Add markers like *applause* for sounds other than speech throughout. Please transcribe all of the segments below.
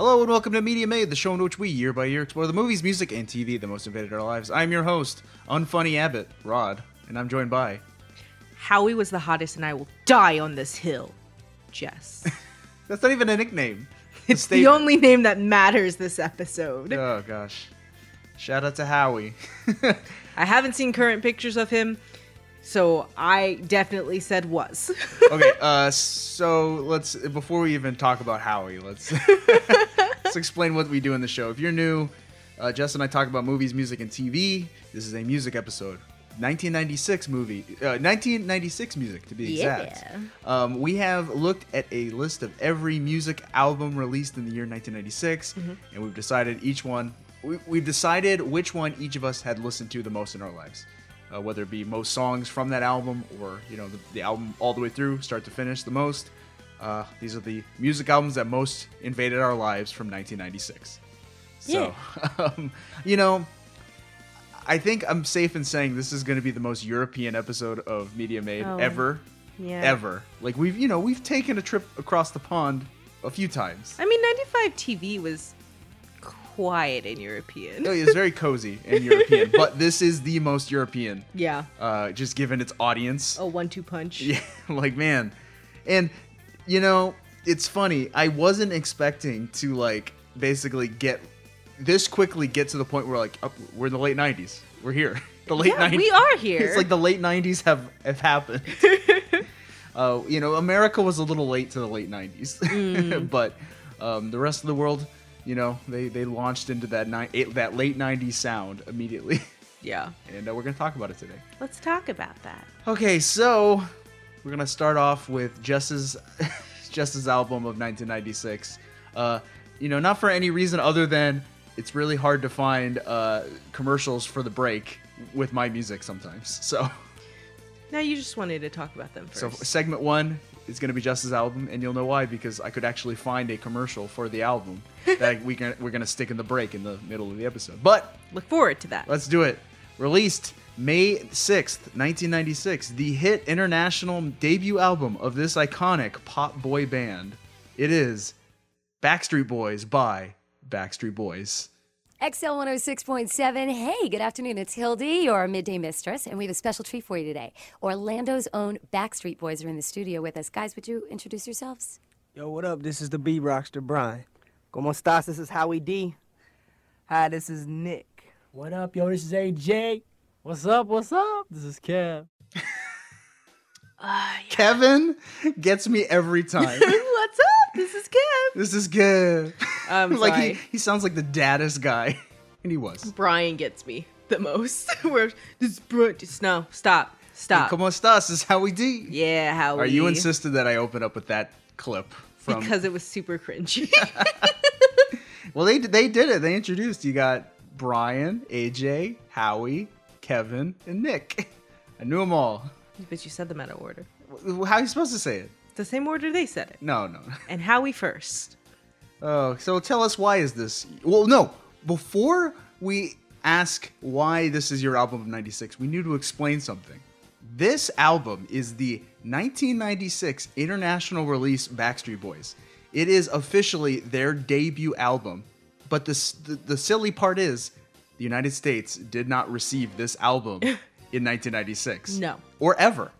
Hello and welcome to Media Made, the show in which we, year by year, explore the movies, music, and TV that most invaded our lives. I'm your host, Unfunny Abbott, Rod, and I'm joined by. Howie was the hottest, and I will die on this hill. Jess. *laughs* That's not even a nickname. It's the only name that matters this episode. Oh gosh. Shout out to Howie. *laughs* I haven't seen current pictures of him, so I definitely said was. *laughs* okay, uh, so let's before we even talk about Howie, let's *laughs* let's explain what we do in the show. If you're new, uh, Jess and I talk about movies, music, and TV. This is a music episode. 1996 movie, uh, 1996 music to be exact. Yeah. Um, we have looked at a list of every music album released in the year 1996, and we've decided each one. We, we've decided which one each of us had listened to the most in our lives, uh, whether it be most songs from that album or you know the, the album all the way through, start to finish, the most. Uh, these are the music albums that most invaded our lives from 1996. So, *laughs* um, you know, I think I'm safe in saying this is going to be the most European episode of Media Made Oh, ever, Yeah. ever. Like we've, you know, we've taken a trip across the pond a few times. I mean, 95 TV was quiet and European. Oh, It's very cozy and *laughs* European, but this is the most European, Yeah. uh, just given its audience. A one-two punch. *laughs* Yeah, like man, and you know, it's funny. I wasn't expecting to like basically get this quickly get to the point where like oh, we're in the late '90s. We're here. *laughs* The late Yeah, 90s. we are here. It's like the late '90s have have happened. uh, you know, America was a little late to the late '90s, Mm. but um, the rest of the world, you know, they they launched into that ni- eight, that late '90s sound immediately, *laughs* Yeah. and uh, we're gonna talk about it today. Let's talk about that. Okay, so we're gonna start off with Jess's *laughs* Jess's album of 1996. Uh, you know, not for any reason other than it's really hard to find uh, commercials for the break with my music sometimes. *laughs* So, Now you just wanted to talk about them first. so segment one is gonna be Jess's album, and you'll know why because I could actually find a commercial for the album *laughs* that we can, we're gonna stick in the break in the middle of the episode. But Look forward to that. Let's do it. Released May 6th, 1996, the hit international debut album of this iconic pop boy band. It is Backstreet Boys by Backstreet Boys. XL 106.7. Hey, good afternoon. It's Hildy, your midday mistress, and we have a special treat for you today. Orlando's own Backstreet Boys are in the studio with us. Guys, would you introduce yourselves? Yo, what up? This is the B Rockster Brian. Como estas? This is Howie D. Hi, this is Nick. What up, yo? This is AJ. What's up? What's up? This is Kev. *laughs* Uh, Kevin gets me every *laughs* time. What's up? This is Kev. this is good. I'm *laughs* like sorry. he, he sounds like the daddest guy. *laughs* And he was. Brian gets me the most. Where this bro, just no, stop, stop. Como estas This is how we do. Yeah, how Are you insisted that I open up with that clip from because it was super cringy. Well, they they did it. They introduced. You got Brian, AJ, Howie, Kevin, and Nick. I knew them all. But you said them out of order. How are you supposed to say it? The same order they said it. No, no. *laughs* And Howie first. Oh, so tell us why is this? Well, no. Before we ask why this is your album of '96, we need to explain something. This album is the 1996 international release Backstreet Boys. It is officially their debut album, but the, the the silly part is the United States did not receive this album *laughs* in 1996. No. or ever.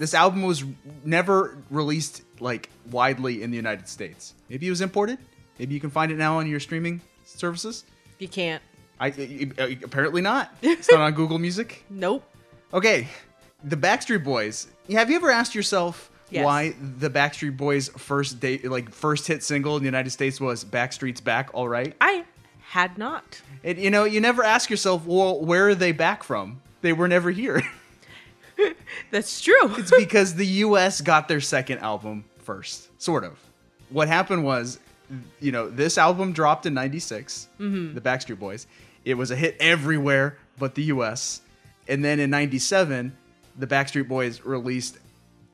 This album was never released like widely in the United States. Maybe it was imported. Maybe you can find it now on your streaming services. you can't. I- apparently not. It's not on *laughs* Google Music. Nope. Okay, the Backstreet Boys. Have you ever asked yourself Yes. why the Backstreet Boys' first date, like first hit single in the United States was "Backstreet's Back"? All right, I had not. and you know you never ask yourself, well, where are they back from? They were never here. *laughs* That's true. *laughs* It's because the US got their second album first, sort of. What happened was, you know, this album dropped in 96, mm-hmm. the Backstreet Boys. It was a hit everywhere but the US. And then in 97, the Backstreet Boys released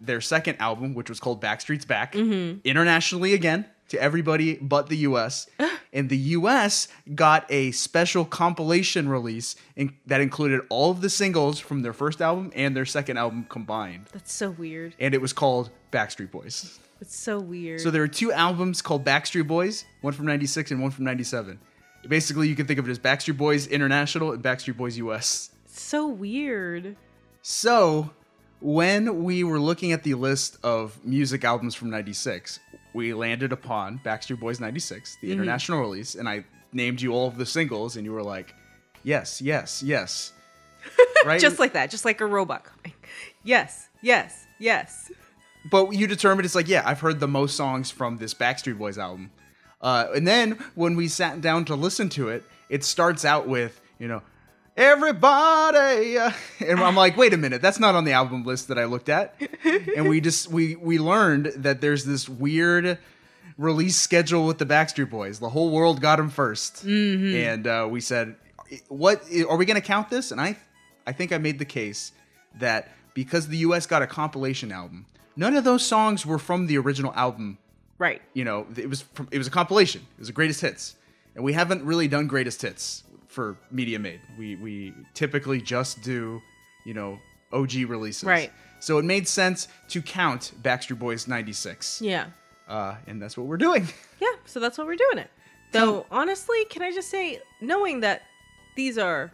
their second album, which was called Backstreet's Back, mm-hmm. internationally again to everybody but the US. *gasps* and the US got a special compilation release in, that included all of the singles from their first album and their second album combined. That's so weird. And it was called Backstreet Boys. It's so weird. So there are two albums called Backstreet Boys, one from 96 and one from 97. Basically, you can think of it as Backstreet Boys International and Backstreet Boys US. so weird. So, when we were looking at the list of music albums from 96, we landed upon Backstreet Boys 96, Mm-hmm. the international release, and I named you all of the singles, and you were like, yes, yes, yes. *laughs* Right? Just like that, just like a robot coming. Yes, yes, yes. but you determined it's like, yeah, I've heard the most songs from this Backstreet Boys album. Uh, and then when we sat down to listen to it, it starts out with, you know, everybody. uh," And I'm like, wait a minute, that's not on the album list that I looked at. And we just we we learned that there's this weird release schedule with the Backstreet Boys. The whole world got them 1st and uh, we said, what are we going to count this? And I I think I made the case that because the U.S. got a compilation album, none of those songs were from the original album Right. you know, it was from, it was a compilation. It was the greatest hits, and we haven't really done greatest hits for Media Made. We we typically just do, you know, OG releases. Right. So it made sense to count Backstreet Boys '96, Yeah. uh, and that's what we're doing. *laughs* Yeah, so that's what we're doing it. Though, honestly, can I just say, knowing that these are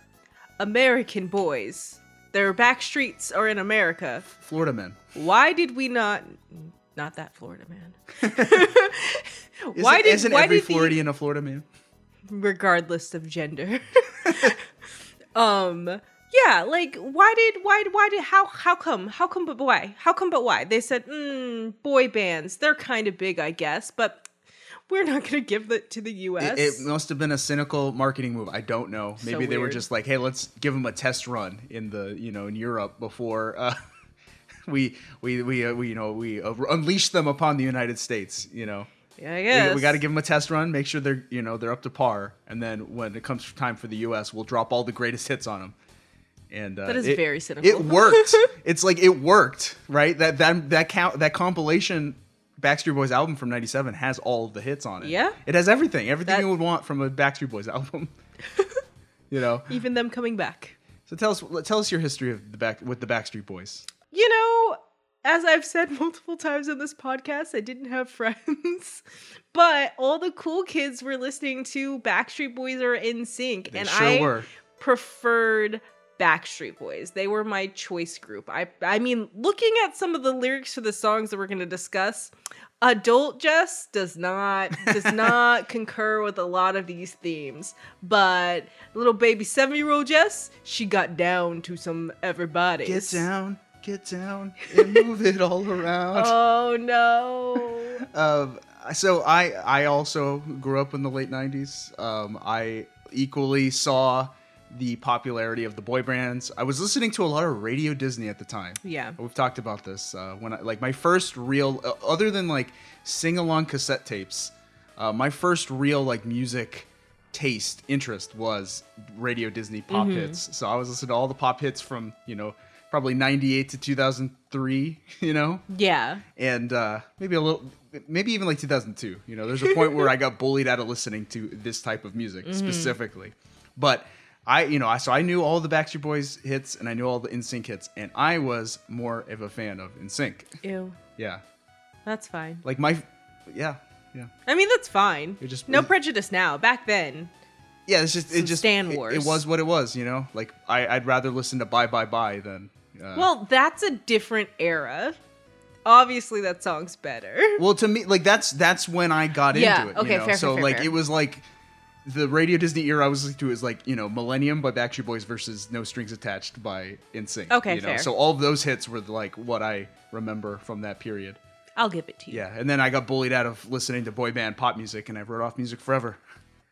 American boys, their back streets are in America, Florida man. why did we not. Not that Florida man. *laughs* *laughs* Isn't, why did isn't why every did the- Floridian a Florida man? Regardless of gender. *laughs* um yeah, like why did why why did how how come how come but why how come but why they said mm, boy bands they're kind of big I guess but we're not gonna give it to the U.S. It, it must have been a cynical marketing move. I don't know. So Maybe they were just like, "Hey, let's give them a test run in the you know in Europe before uh, *laughs* we we we uh, we you know we uh, unleash them upon the United States." You know, yeah, I we, we got to give them a test run, make sure they're you know they're up to par, and then when it comes time for the U.S., we'll drop all the greatest hits on them. And uh, That is it- very cynical. It worked. *laughs* it's like it worked, right? That that that count that compilation. Backstreet Boys album from '97 has all of the hits on it. Yeah. it has everything, everything That- you would want from a Backstreet Boys *laughs* album. *laughs* you know. even them coming back. So tell us, tell us your history of the back with the Backstreet Boys. You know, as I've said *laughs* multiple times on this podcast, I didn't have friends, *laughs* but all the cool kids were listening to Backstreet Boys or NSYNC, and sure I were. preferred Backstreet Boys. They were my choice group. I I mean, looking at some of the lyrics for the songs that we're going to discuss, adult Jess does not does *laughs* not concur with a lot of these themes. But little baby 7-year-old Jess, she got down to some everybody. Get down, get down, and move it all around. *laughs* Oh no. Um, so I I also grew up in the late '90s. Um, I equally saw the popularity of the boy bands. I was listening to a lot of Radio Disney at the time. Yeah. we've talked about this. Uh, when I like my first real, uh, other than like sing along cassette tapes, uh, my first real like music taste interest was Radio Disney pop hits. So I was listening to all the pop hits from you know probably '98 to 2003. *laughs* You know Yeah. and uh, maybe a little, maybe even like 2002. You know, there's a point where I got bullied out of listening to this type of music specifically. But I, you know, I so I knew all the Backstreet Boys hits and I knew all the NSYNC hits, and I was more of a fan of NSYNC. Ew. Yeah, That's fine. like my, yeah, yeah, I mean, that's fine. It just- no it- prejudice now. Back then, yeah. It's just Some it just Stan it- Wars. It, was what it was. You know, like I, I'd rather listen to Bye Bye Bye than. Uh, well, that's a different era. Obviously, that song's better. *laughs* Well, to me, like that's that's when I got Yeah, into it. okay, you know? fair, So fair, like fair. it was like the Radio Disney era I was listening to is like you know Millennium by Backstreet Boys versus No Strings Attached by NSYNC. Okay, you know? fair. So all of those hits were like what I remember from that period. I'll give it to you. Yeah, and then I got bullied out of listening to boy band pop music, and I wrote off music forever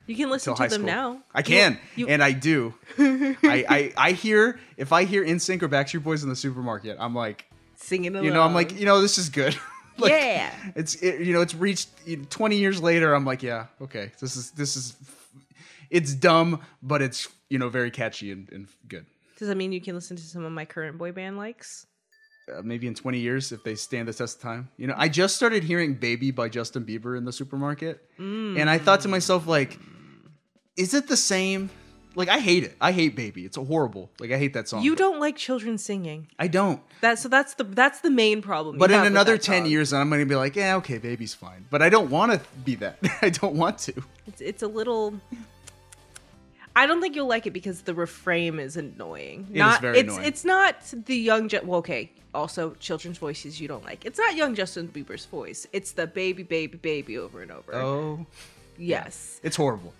You can listen to them school. now. I can, you- and I do. I, I I hear if I hear NSYNC or Backstreet Boys in the supermarket, I'm like, Singing along. you know, I'm like, you know, this is good. *laughs* Like, Yeah. It's it, you know, it's reached 20 years later. I'm like, yeah, okay, this is this is, it's dumb, but it's you know very catchy and, and good. Does that mean you can listen to some of my current boy band likes? Uh, maybe in 20 years if they stand the test of time. You know, I just started hearing "Baby" by Justin Bieber in the supermarket, and I thought to myself like, is it the same? like I hate it. I hate Baby. It's horrible. Like I hate that song. You don't like children singing. I don't. That so that's the that's the main problem. But in another 10 song. years, I'm going to be like, yeah, okay, Baby's fine. But I don't want to be that. *laughs* I don't want to. it's, it's a little. I don't think you'll like it because the refrain is annoying. It is not very it's annoying. it's not the young. Ju- well, okay. Also, children's voices you don't like. It's not young Justin Bieber's voice. It's the baby, baby, baby over and over. Oh, yes. it's horrible.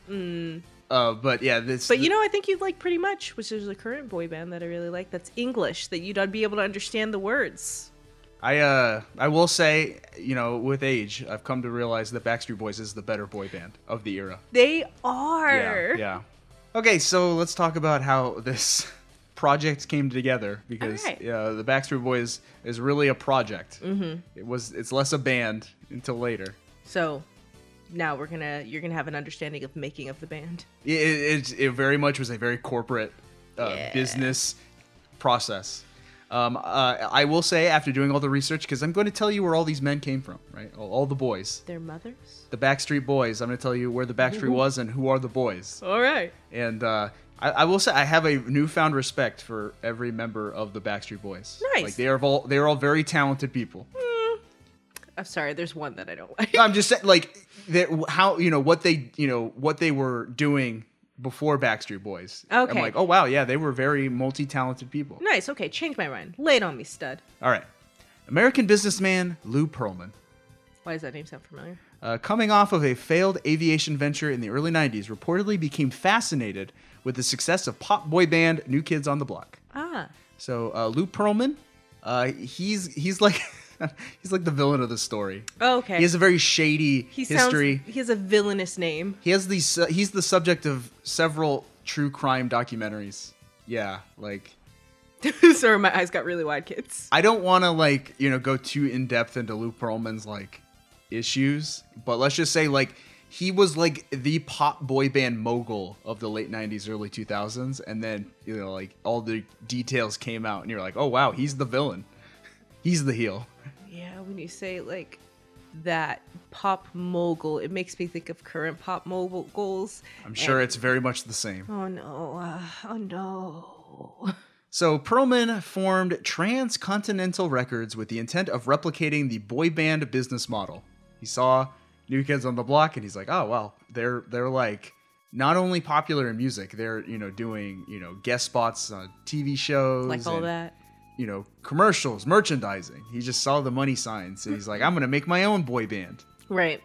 Uh, but yeah, this. Mm. But you know, I think you'd like pretty much, which is a current boy band that I really like. That's English. That you'd be able to understand the words. I uh, I will say, you know, with age, I've come to realize that Backstreet Boys is the better boy band of the era. They are. Yeah, yeah. Okay, so let's talk about how this *laughs* project came together because Alright. uh, the Backstreet Boys is really a project. Mm-hmm. It was. It's less a band until later. So now we're gonna you're gonna have an understanding of the making of the band. It, it, it very much was a very corporate uh, Yeah. business process. Um, uh, I will say, after doing all the research, because I'm going to tell you where all these men came from, right? All, all the boys. Their mothers. The Backstreet Boys. I'm going to tell you where the Backstreet was and who are the boys. All right. And uh, I, I will say, I have a newfound respect for every member of the Backstreet Boys. Nice. Like they are all they are all very talented people. I'm sorry. There's one that I don't like. I'm just saying, like how you know what they you know what they were doing before Backstreet Boys. Okay. I'm like, oh wow, yeah, they were very multi-talented people. nice. Okay. Change my mind. Lay it on me, stud. All right, American businessman Lou Pearlman, Why does that name sound familiar? uh, coming off of a failed aviation venture in the early '90s, reportedly became fascinated with the success of pop boy band New Kids on the Block. Ah. So uh, Lou Pearlman, uh, he's he's like *laughs* *laughs* he's like the villain of the story. Oh, okay. He has a very shady he history. sounds. He has a villainous name. He has these. Uh, he's the subject of several true crime documentaries. Yeah, like *laughs* sorry, my eyes got really wide, kids. I don't want to like you know go too in depth into Lou Pearlman's like issues, but let's just say like he was like the pop boy band mogul of the late '90s, early 2000s, and then you know like all the details came out, and you're like, oh wow, he's the villain, *laughs* he's the heel. Yeah, when you say like that pop mogul, it makes me think of current pop moguls. I'm sure it's very much the same. Oh no! Uh, oh no! So Pearlman formed Transcontinental Records with the intent of replicating the boy band business model. He saw New Kids on the Block and he's like, "Oh, well, they're they're like not only popular in music, they're, you know, doing, you know, guest spots on TV shows Like all and, that. You know, commercials, merchandising. He just saw the money signs and he's like, "I'm going to make my own boy band." Right.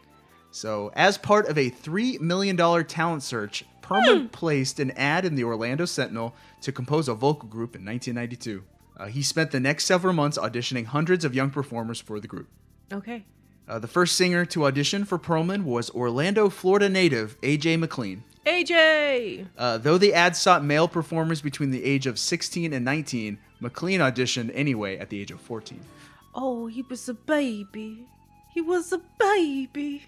So, as part of a $3 million talent search, Pearlman placed an ad in the Orlando Sentinel to compose a vocal group in 1992. Uh, he spent the next several months auditioning hundreds of young performers for the group. Okay. Uh, the first singer to audition for Pearlman was Orlando, Florida native AJ McLean. AJ. Uh, though the ad sought male performers between the age of 16 and 19, McLean auditioned anyway at the age of 14. Oh, he was a baby. He was a baby.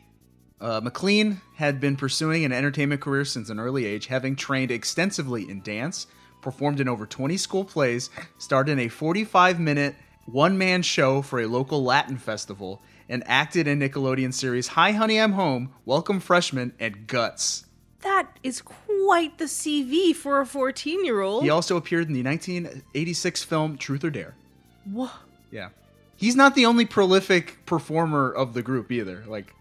Uh, McLean had been pursuing an entertainment career since an early age, having trained extensively in dance, performed in over 20 school plays, starred in a 45 minute one man show for a local Latin festival, and acted in Nickelodeon series Hi Honey I'm Home, Welcome Freshman, and Guts. That is quite the CV for a 14 year old. He also appeared in the 1986 film Truth or Dare. Wha- Yeah. He's not the only prolific performer of the group either. Like,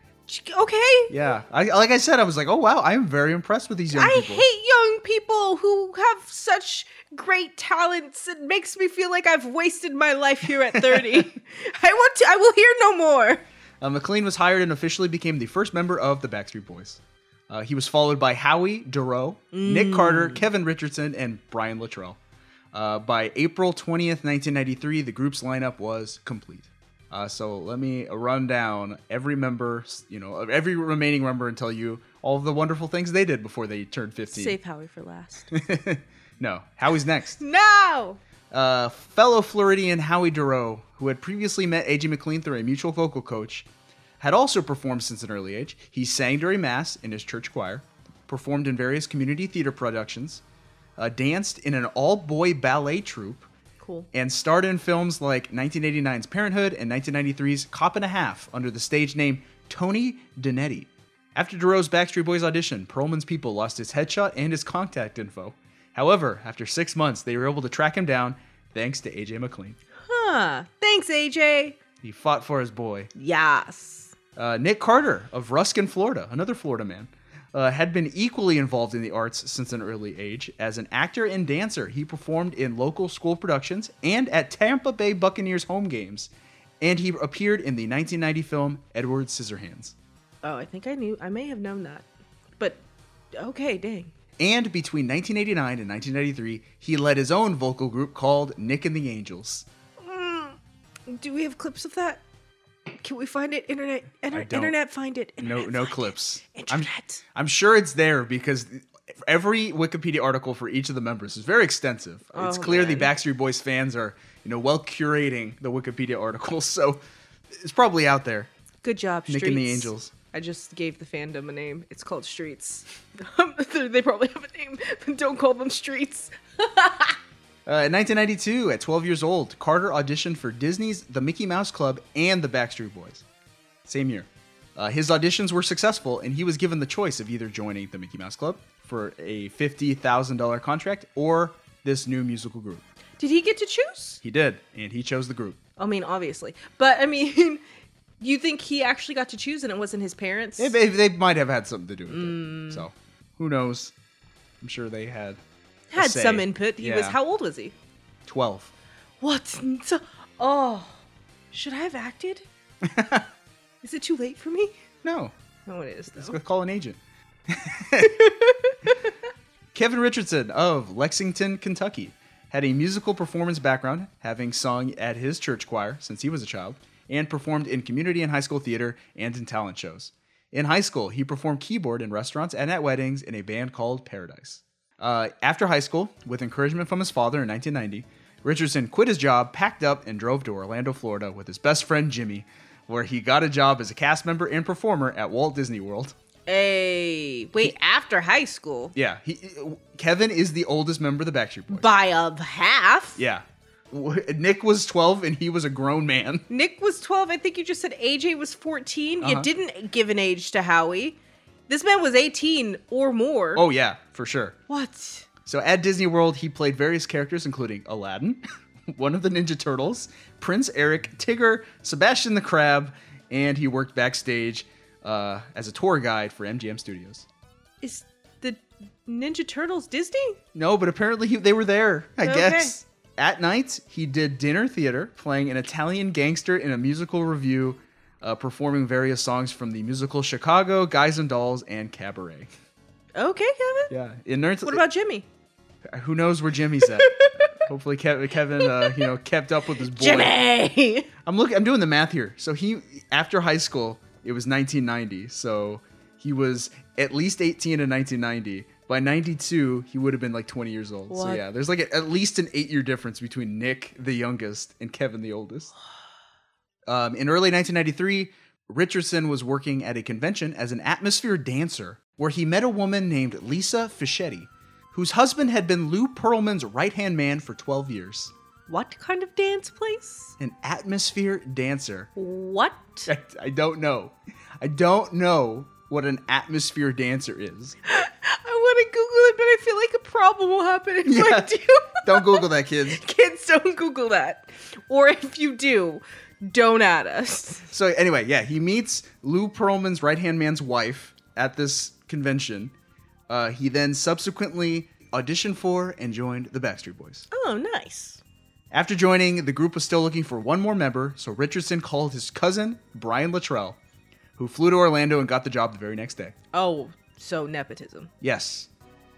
Okay. yeah. I, like I said, I was like, oh wow, I am very impressed with these young I people. I hate young people who have such great talents. It makes me feel like I've wasted my life here at 30. *laughs* I want to I will hear no more. Uh, McLean was hired and officially became the first member of the Backstreet Boys. Uh, he was followed by Howie Dorough, Nick Carter, Kevin Richardson, and Brian Littrell. Uh, by April 20th, 1993, the group's lineup was complete. Uh, so let me run down every member, you know, every remaining member and tell you all the wonderful things they did before they turned 15. Save Howie for last. *laughs* no, Howie's next. *laughs* no. Uh, fellow Floridian Howie Dorough, who had previously met A.J. McLean through a mutual vocal coach, had also performed since an early age. He sang during Mass in his church choir, performed in various community theater productions, uh, danced in an all boy ballet troupe, Cool. and starred in films like 1989's Parenthood and 1993's Cop and a Half under the stage name Tony Donetti. After Dorough's Backstreet Boys audition, Pearlman's people lost his headshot and his contact info. However, after six months, they were able to track him down thanks to AJ McLean. Huh. Thanks, AJ. He fought for his boy. Yes. Uh, Nick Carter of Ruskin, Florida, another Florida man, uh, had been equally involved in the arts since an early age. As an actor and dancer, he performed in local school productions and at Tampa Bay Buccaneers home games. And he appeared in the 1990 film Edward Scissorhands. Oh, I think I knew. I may have known that. But okay, dang. And between 1989 and 1993, he led his own vocal group called Nick and the Angels. Do we have clips of that? Can we find it? Internet, inter- don't. internet, find it. No, Internet, no find it. clips. I'm, Internet. I'm sure it's there because every Wikipedia article for each of the members is very extensive. it's Oh, clear the. Backstreet Boys fans are, you know, well curating the Wikipedia articles, *laughs* so it's probably out there. Good job, Nick Streets. and the Angels. I just gave the fandom a name. It's called Streets. they *laughs* they probably have a name. but Don't call them Streets. *laughs* Uh, in 1992, at 12 years old, Carter auditioned for Disney's The Mickey Mouse Club and the Backstreet Boys. Same year. Uh, his auditions were successful, and he was given the choice of either joining the Mickey Mouse Club for a $50,000 contract or this new musical group. Did he get to choose? He did, and he chose the group. I mean, obviously. But I mean, *laughs* you think he actually got to choose and it wasn't his parents? They, they, they might have had something to do with Mm. it. So, who knows? I'm sure they had Had say. some input. He was how old was he? 12. What? So- Oh, should I have acted? *laughs* Is it too late for me? No, No, it is let's though. go call an agent. *laughs* Kevin Richardson of Lexington, Kentucky, had a musical performance background, having sung at his church choir since he was a child, and performed in community and high school theater and in talent shows. In high school, he performed keyboard in restaurants and at weddings in a band called Paradise. Uh, after high school, with encouragement from his father in 1990, Richardson quit his job, packed up, and drove to Orlando, Florida with his best friend Jimmy, where he got a job as a cast member and performer at Walt Disney World. Hey, wait, after high school? Yeah, he, Kevin is the oldest member of the Backstreet Boys. By a half? Yeah. Nick was 12 and he was a grown man. Nick was 12. I think you just said AJ was 14. You Uh-huh. didn't give an age to Howie. This man was 18 or more. Oh, yeah, for sure. What? So at Disney World, he played various characters, including Aladdin, *laughs* one of the Ninja Turtles, Prince Eric, Tigger, Sebastian the Crab, and he worked backstage uh, as a tour guide for MGM Studios. Is the Ninja Turtles Disney? No, but apparently he, they were there, I Okay. guess. At night, he did dinner theater, playing an Italian gangster in a musical review, uh, performing various songs from the musical Chicago, Guys and Dolls, and Cabaret. Okay, Kevin. Yeah, in nerds, What about Jimmy? who knows where Jimmy's at? *laughs* Hopefully, Kev- Kevin, uh, you know, kept up with his boy. Jimmy! I'm looking. I'm doing the math here. So he, after high school, it was 1990. So he was at least 18 in 1990. By 92, he would have been like 20 years old. So yeah, there's like a, at least an eight-year difference between Nick, the youngest, and Kevin, the oldest. *sighs* Um, in early 1993, Richardson was working at a convention as an atmosphere dancer, where he met a woman named Lisa Fischetti, whose husband had been Lou Pearlman's right-hand man for 12 years. what kind of dance place? An atmosphere dancer. What? I, I don't know. I don't know what an atmosphere dancer is. *laughs* I want to Google it, but I feel like a problem will happen if I Yeah. do. Don't Google that, kids. *laughs* Kids, don't Google that. Or if you do, don't add us. So anyway, yeah, he meets Lou Pearlman's right hand man's wife at this convention. Uh, he then subsequently auditioned for and joined the Backstreet Boys. Oh, nice. After joining, the group was still looking for one more member, so Richardson called his cousin Brian Littrell, who flew to Orlando and got the job the very next day. Oh, so nepotism. Yes,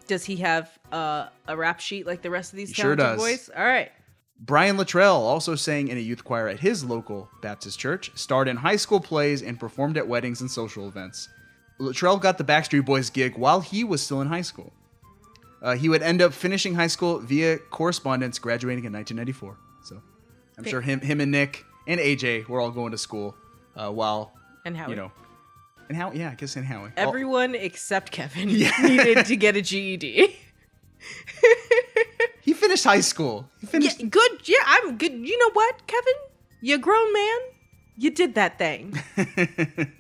Does he have uh, a rap sheet like the rest of these He sure does. boys? All right. Brian Littrell also sang in a youth choir at his local Baptist church, starred in high school plays, and performed at weddings and social events. Littrell got the Backstreet Boys gig while he was still in high school. Uh, he would end up finishing high school via correspondence, graduating in 1994. So I'm sure him, him and Nick and AJ were all going to school uh, while And Howie. you know, and how? Yeah, I guess and Howie. Everyone except Kevin *laughs* Yeah. needed to get a GED. *laughs* he finished high school. He finished. yeah, good. Yeah, I'm good. You know what, Kevin? You're grown man. You did that thing. *laughs*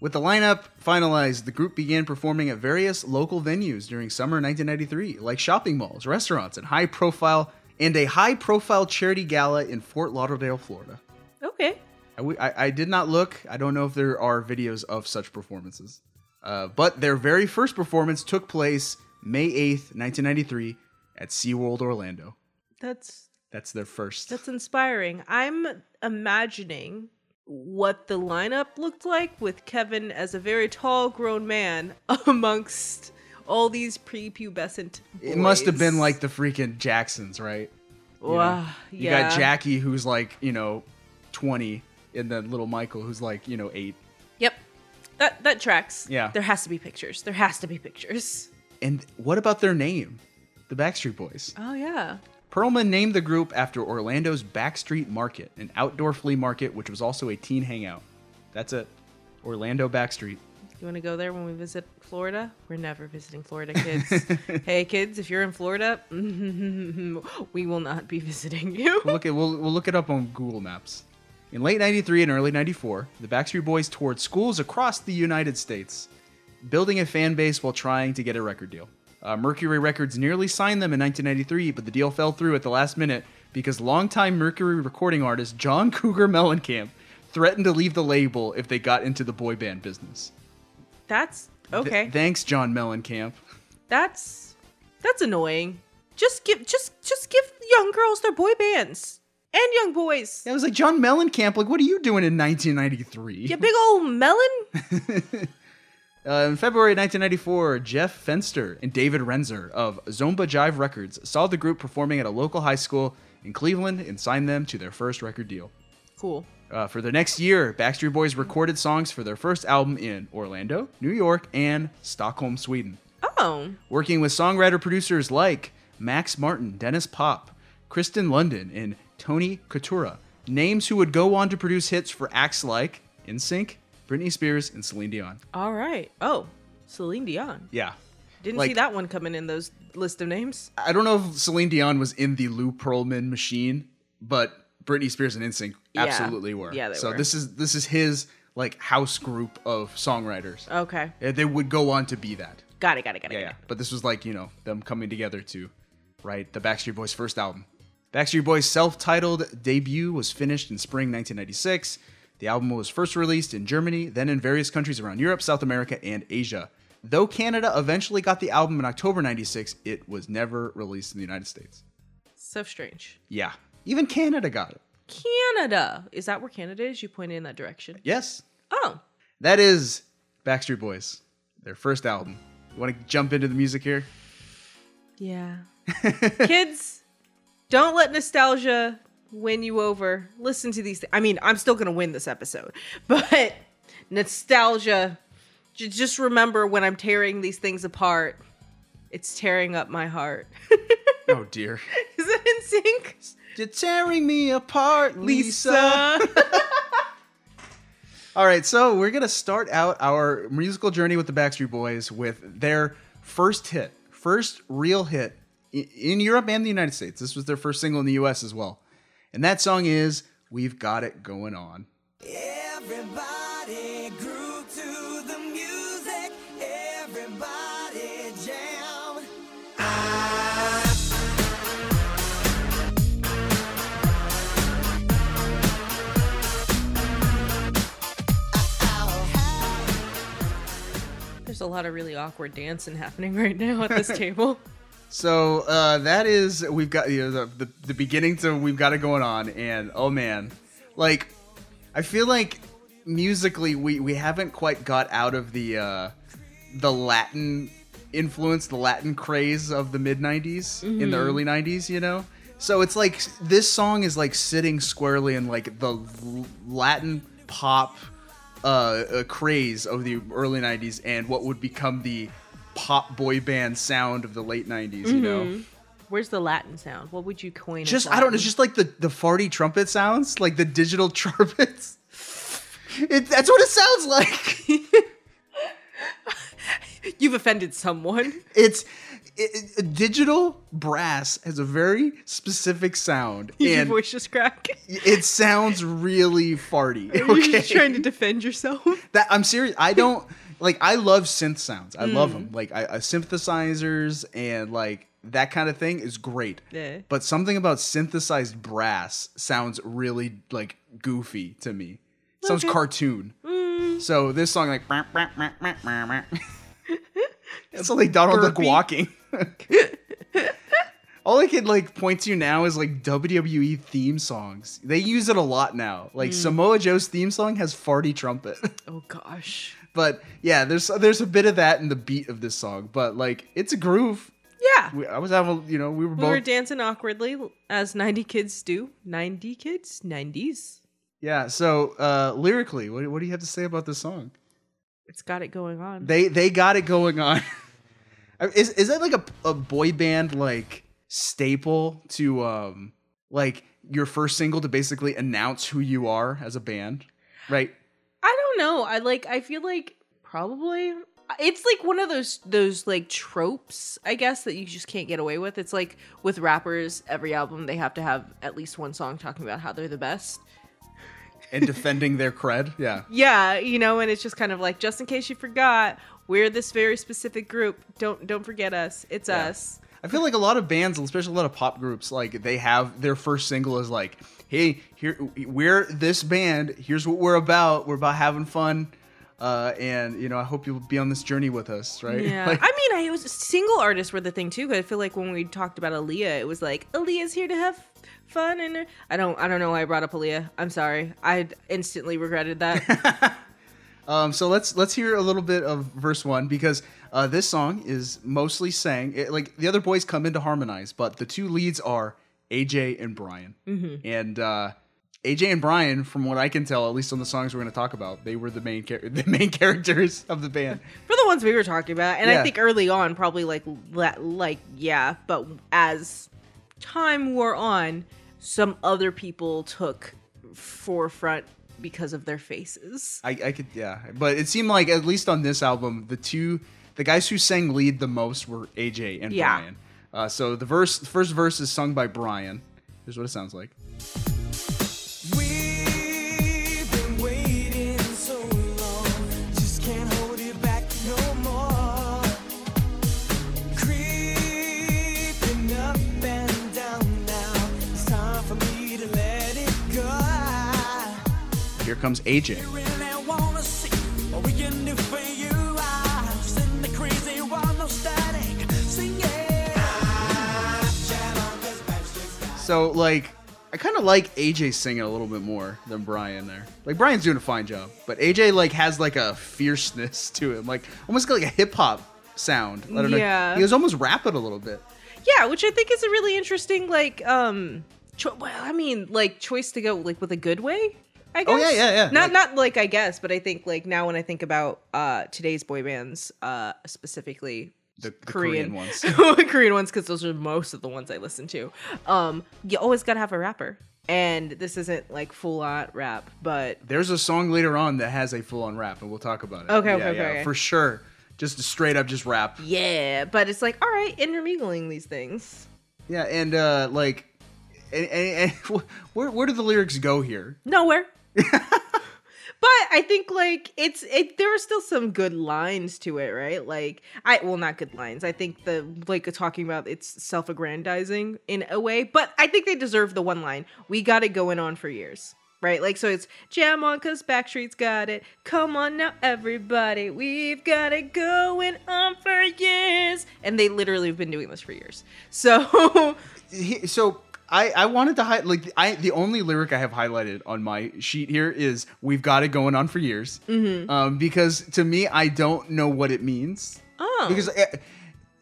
With the lineup finalized, the group began performing at various local venues during summer 1993, like shopping malls, restaurants, and high profile and a high profile charity gala in Fort Lauderdale, Florida. Okay. I, w- I- I did not look. I don't know if there are videos of such performances. Uh, but their very first performance took place May 8th, 1993, at SeaWorld Orlando. That's That's their first. that's inspiring. I'm imagining what the lineup looked like with Kevin as a very tall grown man *laughs* amongst all these prepubescent boys. it must have been like the freaking Jacksons, right? You? Wow, You yeah. got Jackie, who's like, you know, 20, and then little Michael, who's like, you know, 8. Yep. That that tracks. Yeah. There has to be pictures. There has to be pictures. And what about their name? The Backstreet Boys. Oh yeah. Pearlman named the group after Orlando's Backstreet Market, an outdoor flea market which was also a teen hangout. That's it. Orlando Backstreet. You want to go there when we visit Florida? We're never visiting Florida, kids. *laughs* hey, kids, if you're in Florida, *laughs* we will not be visiting you. We'll look at we'll, we'll look it up on Google Maps. In late 93 and early 94, the Backstreet Boys toured schools across the United States, building a fan base while trying to get a record deal. Uh, Mercury Records nearly signed them in 1993, but the deal fell through at the last minute because longtime Mercury recording artist John Cougar Mellencamp threatened to leave the label if they got into the boy band business. That's Th- okay. thanks, John Mellencamp. that's that's annoying. Just give just just give young girls their boy bands and young boys. I was like, John Mellencamp, like, what are you doing in 1993? You big old melon. *laughs* Uh, in February 1994, Jeff Fenster and David Renzer of Zomba Jive Records saw the group performing at a local high school in Cleveland and signed them to their first record deal. Cool. Uh, for the next year, Backstreet Boys recorded songs for their first album in Orlando, New York, and Stockholm, Sweden, Oh, working with songwriter producers like Max Martin, Denniz Pop, Kristian Lundin, and Tony Coutura, names who would go on to produce hits for acts like NSYNC, Britney Spears, and Celine Dion. all right. Oh, Celine Dion. Yeah, Didn't Like- see that one coming in those list of names. I don't know if Celine Dion was in the Lou Pearlman machine, but Britney Spears and NSYNC Yeah. absolutely were. Yeah, they so were. this is this is his like house group of songwriters. Okay. They would go on to be that. Got it. Got it. Got it. Yeah, got yeah. But this was like you know them coming together to write the Backstreet Boys' first album. Backstreet Boys' self-titled debut was finished in spring 1996. The album was first released in Germany, then in various countries around Europe, South America, and Asia. Though Canada eventually got the album in October 96, it was never released in the United States. So strange. Yeah. Even Canada got it. Canada. Is that where Canada is? You pointed in that direction. Yes. Oh. That is Backstreet Boys, their first album. You want to jump into the music here? Yeah. *laughs* Kids, don't let nostalgia win you over. Listen to these. Th- I mean, I'm still going to win this episode, *laughs* but nostalgia, j- just remember when I'm tearing these things apart, it's tearing up my heart. *laughs* Oh dear. Is it in sync? You're tearing me apart, Lisa. *laughs* All right, so we're gonna start out our musical journey with the Backstreet Boys with their first hit, first real hit in Europe and the United States. This was their first single in the U.S. as well, and that song is "We've Got It Going On." Everybody grew to the music. Everybody jam. There's a lot of really awkward dancing happening right now at this *laughs* table. So uh, that is we've got you know, the, the the beginning to we've got it going on, and oh man, like I feel like musically we we haven't quite got out of the uh, the Latin influence, the Latin craze of the mid '90s in the early '90s, you know. So it's like this song is like sitting squarely in like the Latin pop uh, uh, craze of the early '90s and what would become the pop boy band sound of the late '90s. You know, mm-hmm. Where's the Latin sound? What would you coin? just I don't know, just like the the farty trumpet sounds, like the digital *laughs* trumpets. It, that's what it sounds like. *laughs* You've offended someone. It's it, it- digital brass has a very specific sound, *laughs* your voice just crack? it sounds really farty. You're Okay, just trying to defend yourself. that I'm serious. I don't like. I love synth sounds. I Mm. love them. Like I, I, synthesizers and like that kind of thing is great. Yeah. But something about synthesized brass sounds really like goofy to me. Sounds Okay. cartoon. Mm. So this song like *laughs* it's like Donald Duck Burpee. walking. *laughs* All I can like point to now is like WWE theme songs. They use it a lot now. Like Mm. Samoa Joe's theme song has farty trumpet. *laughs* Oh gosh. But yeah, there's there's a bit of that in the beat of this song. But like it's a groove. Yeah. We, I was having you know we were We both were dancing awkwardly as 90 kids do. 90 kids? 90s? yeah. So uh lyrically, what, what do you have to say about this song? It's got it going on. They they got it going on. *laughs* is is that like a a boy band like staple to um like your first single to basically announce who you are as a band, right? Don't know. I like I feel like probably it's like one of those those like tropes, I guess, that you just can't get away with. It's like with rappers, every album they have to have at least one song talking about how they're the best. And defending their cred, yeah. Yeah, you know, and it's just kind of like just in case you forgot, we're this very specific group. Don't don't forget us. It's Yeah. us. I feel like a lot of bands, especially a lot of pop groups, like they have their first single is like, "Hey, here we're this band. Here's what we're about. We're about having fun, uh, and you know, I hope you'll be on this journey with us, right?" Yeah, *laughs* Like, I mean, I was single artists were the thing too. Cause I feel like when we talked about Aaliyah, it was like Aaliyah's here to have fun, and I don't, I don't know why I brought up Aaliyah. I'm sorry, I instantly regretted that. *laughs* um, so let's let's hear a little bit of verse one because uh, this song is mostly sang. It, like the other boys come in to harmonize, but the two leads are AJ and Brian, Mm-hmm. and uh, AJ and Brian, from what I can tell, at least on the songs we're going to talk about, they were the main char- *laughs* the main characters of the band. *laughs* For the ones we were talking about, and Yeah. I think early on, probably like, like yeah, but as time wore on, some other people took forefront because of their faces. I, I could yeah, but it seemed like at least on this album, the two the guys who sang lead the most were AJ and Yeah. Brian. Uh, so the verse, the first verse is sung by Brian. Here's what it sounds like. Here comes waiting So like, I kind of like AJ singing a little bit more than Brian there. Like Brian's doing a fine job, but AJ like has like a fierceness *laughs* to him, like almost got like a hip hop sound. I don't Yeah. know. He was almost rapping a little bit. Yeah, which I think is a really interesting, like, um, cho- well, I mean, like, choice to go like with a good way. I guess. Oh, yeah, yeah, yeah. Not Like- not like I guess, but I think like now when I think about uh today's boy bands, uh specifically The, the Korean, Korean, ones. *laughs* Korean ones, because those are most of the ones I listen to. Um, you always gotta have a rapper, and this isn't like full on rap, but There's a song later on that has a full on rap, and we'll talk about it. Okay, Yeah, okay, okay, yeah, okay. for sure. Just straight up just rap. yeah, but it's like all right, intermingling these things. Yeah, and uh like, and, and, and where where do the lyrics go here? nowhere. *laughs* but I think like it's it there are still some good lines to it, right? Like I well not good lines. I think the like talking about it's self-aggrandizing in a way, but I think they deserve the one line. We got it going on for years. Right? Like so it's jam on cause Backstreet's got it. Come on now everybody. We've got it going on for years. And they literally have been doing this for years. So So I I wanted to highlight like I the only lyric I have highlighted on my sheet here is "We've got it going on for years," Mm-hmm. um, because to me I don't know what it means. Oh. Because uh,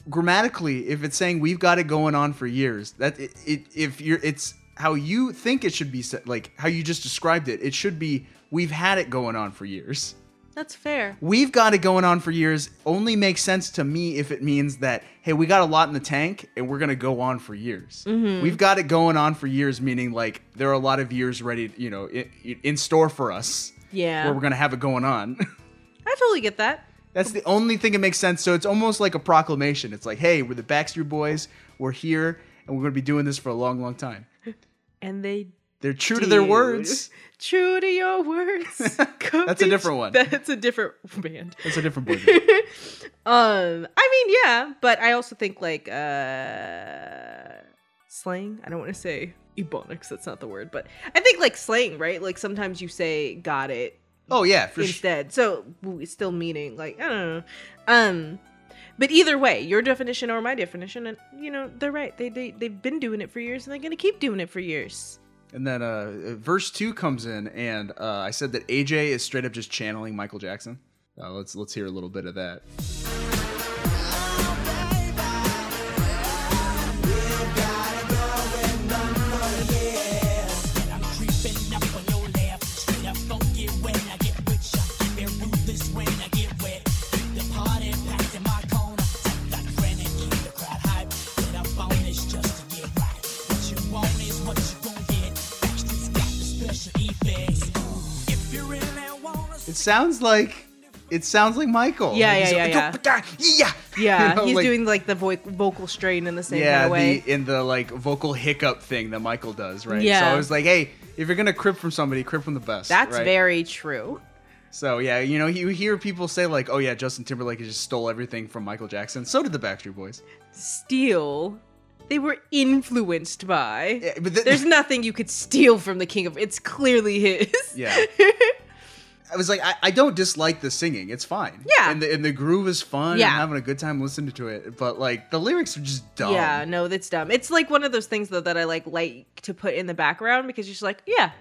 grammatically, if it's saying "We've got it going on for years," that it, it if you're it's how you think it should be said, like how you just described it. It should be "We've had it going on for years." That's fair. we've got it going on for years only makes sense to me if it means that hey we got a lot in the tank and we're gonna go on for years mm-hmm. we've got it going on for years meaning like there are a lot of years ready you know in, in store for us Yeah. where we're gonna have it going on *laughs* I totally get that. That's the only thing that makes sense. So it's almost like a proclamation. It's like, hey, we're the Backstreet Boys. We're here, and we're going to be doing this for a long, long time. *laughs* And they They're true to their words. *laughs* True to your words. *laughs* That's a different one. That's a different band. That's a different boy. band. *laughs* Um, I mean, yeah, but I also think like uh slang. I don't want to say ebonics. That's not the word, but I think like slang, right? Like sometimes you say "got it" oh yeah, instead, so it's still meaning like I don't know. Um, but either way, your definition or my definition, and you know they're right. They they they've been doing it for years, and they're gonna keep doing it for years. And then uh, verse two comes in, and uh, I said that AJ is straight up just channeling Michael Jackson. Uh, let's let's hear a little bit of that. Sounds like it sounds like Michael. Yeah, yeah, yeah, yeah, yeah. *laughs* Yeah, You know, he's like- doing like the vo- vocal strain in the same yeah, kind of way. the in the like vocal hiccup thing that Michael does, right? Yeah. So. I was like, hey, if you're gonna crib from somebody, crib from the best. That's right? very true. So yeah, you know, you hear people say like, oh yeah, Justin Timberlake just stole everything from Michael Jackson. So did the Backstreet Boys. Steal. They were influenced by. Yeah, but th- There's nothing you could steal from the King of. It's clearly his. Yeah. *laughs* I was like, I, I don't dislike the singing. It's fine. Yeah. And the, and the groove is fun. Yeah. I'm having a good time listening to it. But like the lyrics are just dumb. Yeah, no, that's dumb. It's like one of those things though that I like like to put in the background because you're just like, yeah,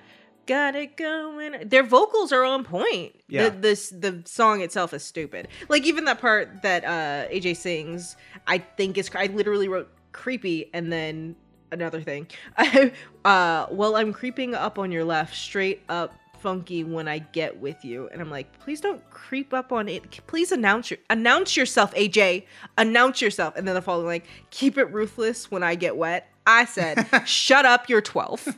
got it going. Their vocals are on point. Yeah. The, this the song itself is stupid. Like even that part that uh AJ sings, I think is I literally wrote creepy and then another thing. *laughs* uh well, I'm creeping up on your left, straight up funky when I get with you. And I'm like, please don't creep up on it. Please announce your announce yourself, AJ. Announce yourself. And then the following like, keep it ruthless when I get wet. I said, *laughs* shut up, you're 12.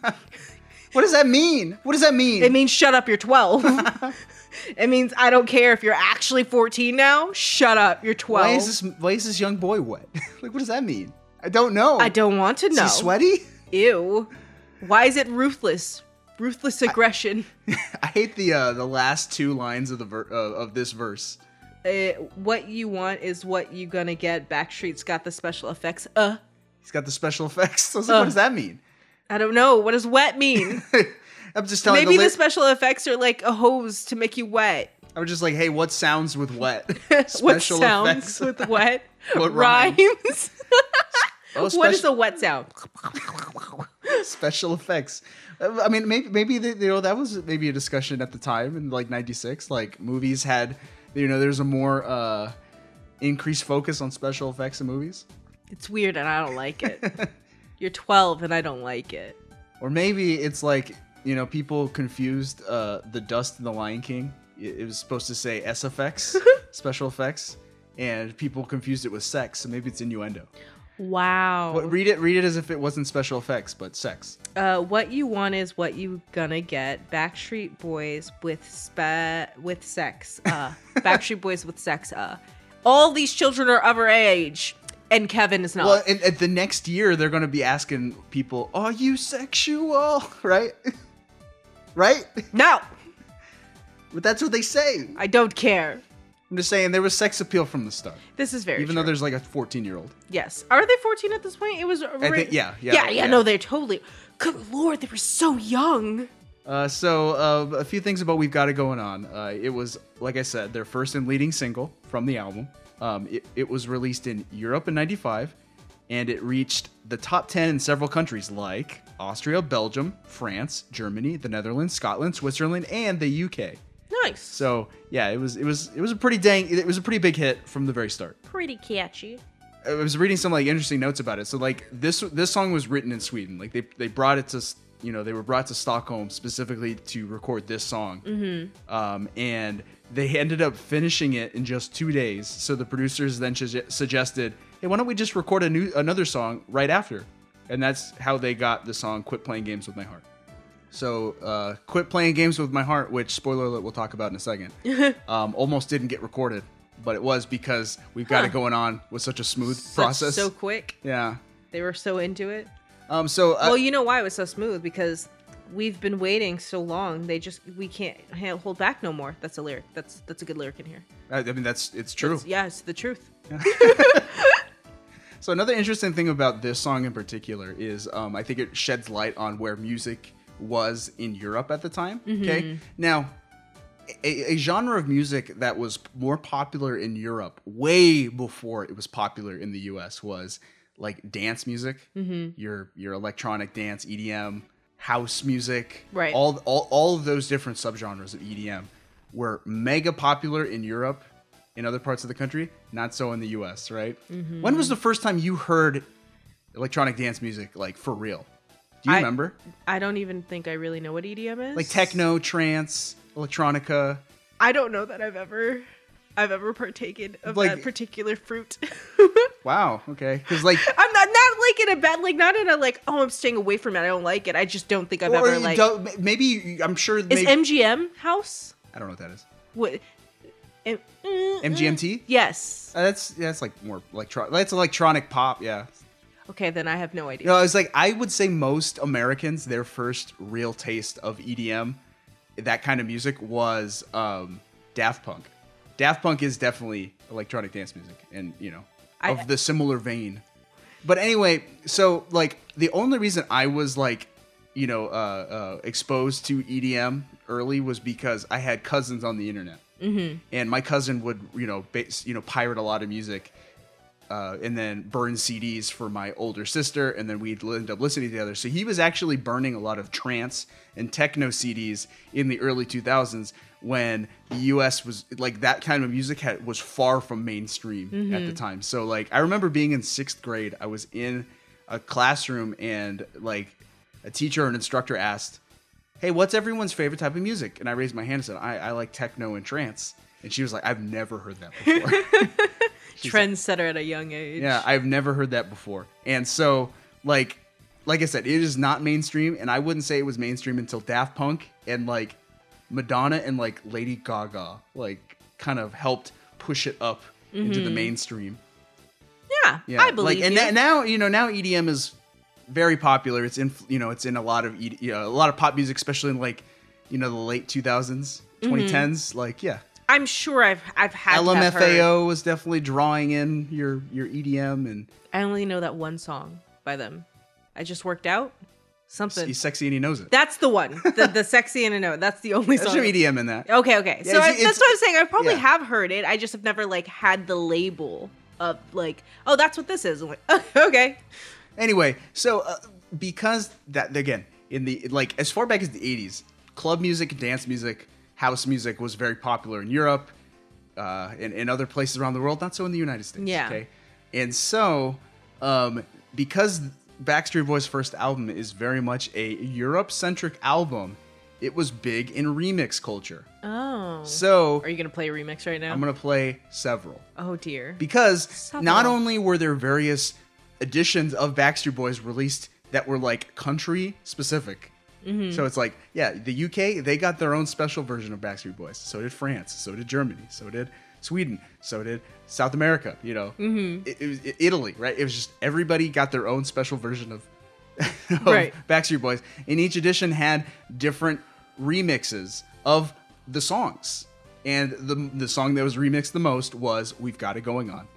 What does that mean? What does that mean? It means shut up, you're 12. *laughs* it means I don't care if you're actually 14 now. Shut up, you're 12. why is this why is this young boy wet? *laughs* like what does that mean? I don't know. I don't want to Is know. he sweaty? Ew. Why is it ruthless? Ruthless aggression. *laughs* I hate the uh, the last two lines of the ver- uh, of this verse. uh, what you want is what you gonna get. Backstreet's got the special effects. Uh, He's got the special *laughs* effects. I was like, Uh. what does that mean? I don't know. What does wet mean? *laughs* I'm just telling Maybe the, the special effects are like a hose to make you wet. I was just like, hey, what sounds with wet? what sounds effects. with wet What rhymes? Oh, what is a wet sound? special effects. I mean, maybe maybe they, you know that was maybe a discussion at the time in like '96. Like movies had, you know, there's a more uh, increased focus on special effects in movies, It's weird and I don't like it. *laughs* You're 12 and I don't like it. or maybe it's like you know people confused uh, the dust in the Lion King. It, it was supposed to say SFX, *laughs* special effects, and people confused it with sex. So maybe it's innuendo. Wow. But read it, read it as if it wasn't special effects, but sex. Uh, what you want is what you gonna get. Backstreet Boys with spa with sex. Uh, *laughs* Backstreet Boys with sex. Uh, all these children are of our age, and Kevin is not. Well, and, and the next year they're going to be asking people, "Are you sexual?" *laughs* Right? *laughs* right? no, But that's what they say. I don't care. I'm just saying there was sex appeal from the start, This is very even true. though there's like a 14 year old. yes. Are they 14 at this point? It was. I think yeah, yeah, yeah, yeah. No, they're totally. Good lord, they were so young. Uh, so uh, a few things about we've got it going on. Uh, it was like I said, their first and leading single from the album. Um, it, it was released in Europe in '95, and it reached the top 10 in several countries like Austria, Belgium, France, Germany, the Netherlands, Scotland, Switzerland, and the UK. Nice. So yeah, it was it was it was a pretty dang it was a pretty big hit from the very start. Pretty catchy. I was reading some like interesting notes about it. So like this this song was written in Sweden. Like they they brought it to you know they were brought to Stockholm specifically to record this song. Mm-hmm. Um, and they ended up finishing it in just two days. So the producers then suge- suggested, hey, why don't we just record a new another song right after? And that's how they got the song "Quit Playing Games with My Heart." So, uh, "Quit Playing Games with My Heart," which spoiler alert, we'll talk about in a second, *laughs* um, almost didn't get recorded but it was because we've got it going on with such a smooth Such- process. so quick. yeah. They were so into it. Um. So. Uh, well, you know why it was so smooth because we've been waiting so long. They just we can't hold back no more. That's a lyric. That's that's a good lyric in here. I, I mean, that's it's true. It's- yeah, it's the truth. *laughs* *laughs* So another interesting thing about this song in particular is um, I think it sheds light on where music was in Europe at the time. Okay, now a, a genre of music that was more popular in Europe way before it was popular in the U.S. was like dance music, mm-hmm. your your electronic dance, EDM, house music, Right. All all all of those different subgenres of EDM were mega popular in Europe. In other parts of the country, not so in the U.S. Right? Mm-hmm. When was the first time you heard electronic dance music like for real? Do you I- remember? I don't even think I really know what EDM is. Like techno, trance, electronica. I don't know that I've ever I've ever partaken of Like- that particular fruit. *laughs* Wow. Okay. Because like, I'm not not like in a bad like not in a like oh I'm staying away from it I don't like it I just don't think I've ever like maybe I'm sure. is Maybe, MGM house I don't know what that is. what M- mm, mm. MGMT. yes Uh, that's that's like more electronic. That's electronic pop. Yeah. okay then I have no idea No, I was like I would say most Americans their first real taste of EDM, that kind of music was um, Daft Punk. Daft Punk is definitely electronic dance music, and you know I- of the similar vein. But anyway, so like the only reason I was like, you know, uh, uh, exposed to EDM early was because I had cousins on the internet, mm-hmm. and my cousin would you know base, you know pirate a lot of music uh, and then burn CDs for my older sister, and then we'd end up listening together. So he was actually burning a lot of trance and techno CDs in the early 2000s when the U.S. was like that kind of music had, was far from mainstream at the time. So like I remember being in sixth grade, I was in a classroom and like a teacher or an instructor asked, "Hey, what's everyone's favorite type of music?" And I raised my hand and said, "I, I like techno and trance." And she was like, "I've never heard that before." *laughs* trendsetter at a young age Yeah, I've never heard that before. And so, like, like I said, it is not mainstream, and I wouldn't say it was mainstream until Daft Punk and like Madonna and like Lady Gaga, like, kind of helped push it up into the mainstream. yeah, Yeah, Mm-hmm. I believe like, and you. now you know now EDM is very popular. It's in you know it's in a lot of ED, you know, a lot of pop music, especially in like you know the late 2000s, Mm-hmm. 2010s. Like yeah, I'm sure I've I've had. LMFAO was definitely drawing in your your EDM and I only know that one song by them I just worked out something he's sexy and he knows it. that's the one the, the *laughs* sexy and a note that's the only There's song some EDM in that. Okay, okay. Yeah, so it's- I, it's- that's what I'm saying. I probably yeah. have heard it. I just have never like had the label of like, oh, that's what this is. I'm like, *laughs* okay. Anyway, so uh, because that again in the like as far back as the 80s, club music, dance music, house music was very popular in Europe, uh, and in other places around the world. Not so in the United States. Yeah. Okay, and so um, because Backstreet Boys' first album is very much a Europe-centric album, it was big in remix culture. Oh. So Are you gonna play a remix right now? I'm gonna play several. oh dear. because Stop not it. only were there various editions of Backstreet Boys released that were like country specific. Mm-hmm. So it's like, yeah, the UK they got their own special version of Backstreet Boys. So did France. So did Germany. So did Sweden. So did South America. You know, Mm-hmm. it, it was Italy, right? It was just everybody got their own special version of, *laughs* of Right. Backstreet Boys, and each edition had different remixes of the songs. And the the song that was remixed the most was "We've Got It Going On."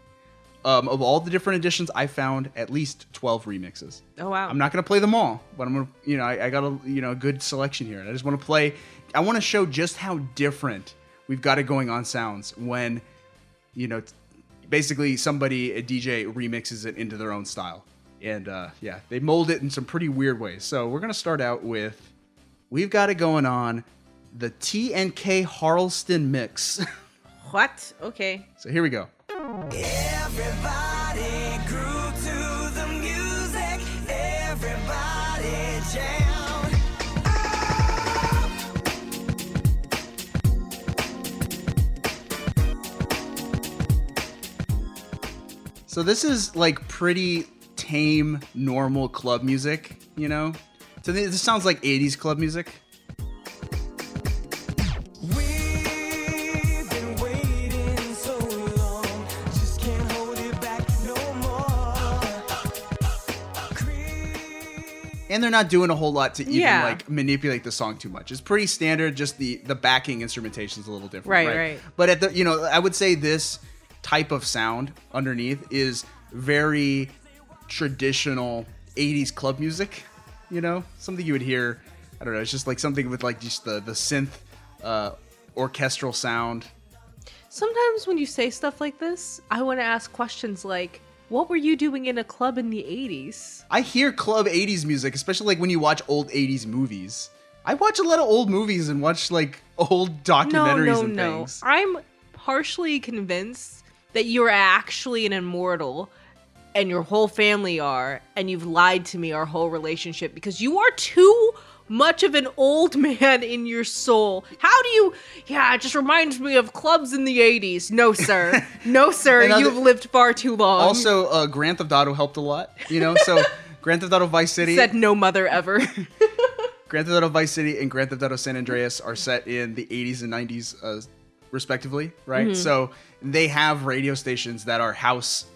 Um, of all the different editions, I found at least twelve remixes. Oh wow. I'm not gonna play them all, but I'm gonna, you know, I, I got a, you know, a good selection here. And I just want to play. I want to show just how different we've got it going on sounds when, you know, basically somebody a DJ remixes it into their own style, and uh, yeah, they mold it in some pretty weird ways. So we're gonna start out with, we've got it going on, the TNK Harleston mix. *laughs* What? Okay. so here we go. Everybody grew to the music. Everybody jam. So this is like pretty tame, normal club music, you know? So this sounds like 80s club music. And they're not doing a whole lot to even Yeah. like manipulate the song too much. It's pretty standard. Just the the backing instrumentation is a little different, Right, right. But at the you know, I would say this type of sound underneath is very traditional '80s club music. You know, something you would hear. I don't know. It's just like something with like just the the synth, uh, orchestral sound. Sometimes when you say stuff like this, I want to ask questions like, "What were you doing in a club in the '80s?" I hear club 80s music, especially like when you watch old 80s movies. I watch a lot of old movies and watch like *laughs* old documentaries no, no, and no. things. I'm partially convinced that you're actually an immortal and your whole family are, and you've lied to me our whole relationship because you are too much of an old *laughs* man in your soul. How do you Yeah, it just reminds me of clubs in the 80s. No, sir. *laughs* No, sir. You've lived far too long. Also, uh, Grand Theft Auto helped a lot, you know? So, *laughs* Grand Theft Auto Vice City, said no mother ever. Grand Theft Auto Vice City and Grand Theft Auto San Andreas are set in the 80s and 90s, uh, respectively, right? So, they have radio stations that are house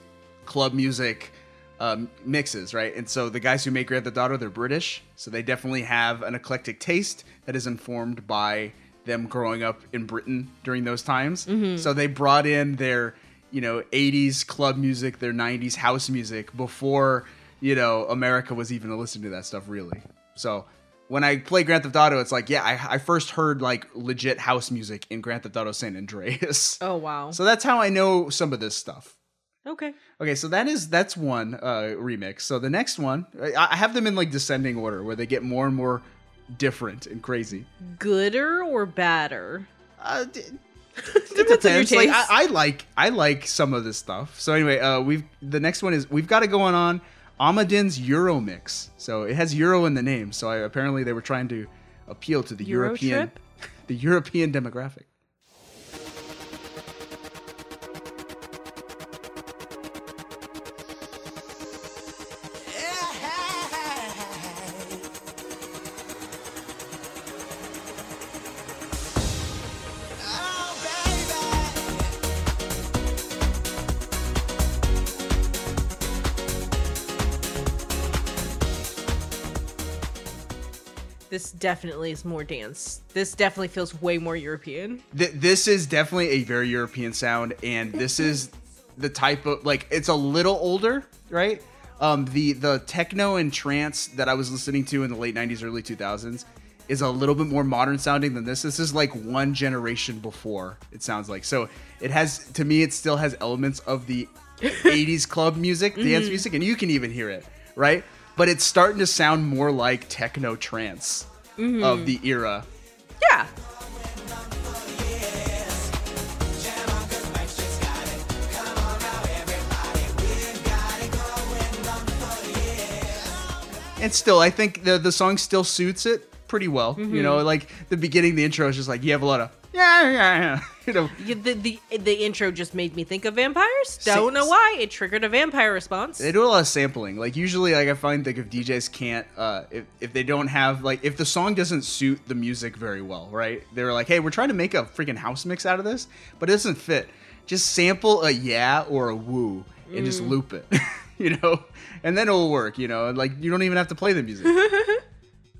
club music um, mixes, right? And so, the guys who make Grand Theft Auto, they're British, so they definitely have an eclectic taste that is informed by them growing up in Britain during those times. So, they brought in their you know 80s club music their 90s house music before you know america was even listening to that stuff really so when i play grand theft auto it's like yeah i, I first heard like legit house music in grand theft auto san andreas oh wow. so that's how i know some of this stuff Okay. okay so that is that's one uh remix so the next one i, I have them in like descending order where they get more and more different and crazy Gooder or badder? uh, d- *laughs* Depends on your depends. Like. I, I like I like some of this stuff. So anyway, uh, we've the next one is we've got it going on Amadin's Euro mix. So it has Euro in the name. So I, apparently they were trying to appeal to the Euro European trip? *laughs* the European demographic. Definitely is more dance. This definitely feels way more European. Th- this is definitely a very European sound, and this is the type of like it's a little older, right? Um, the the techno and trance that I was listening to in the late '90s, early 2000s is a little bit more modern sounding than this. This is like one generation before. It sounds like so. It has to me, it still has elements of the *laughs* '80s club music, dance music, and you can even hear it, right? But it's starting to sound more like techno trance of mm-hmm. the era. Yeah. And still, I think the the song still suits it pretty well. You mm-hmm. know, like the beginning, the intro is just like you have a lot of yeah, yeah, yeah. You know, the, the the intro just made me think of vampires. Don't know why. It triggered a vampire response. they do a lot of sampling. Like usually, like I find like if DJs can't, uh, if if they don't have like if the song doesn't suit the music very well, right? They're like, hey, we're trying to make a freaking house mix out of this, but it doesn't fit. Just sample a yeah or a woo and just loop it, *laughs* you know, and then it'll work. You know, like you don't even have to play the music. *laughs*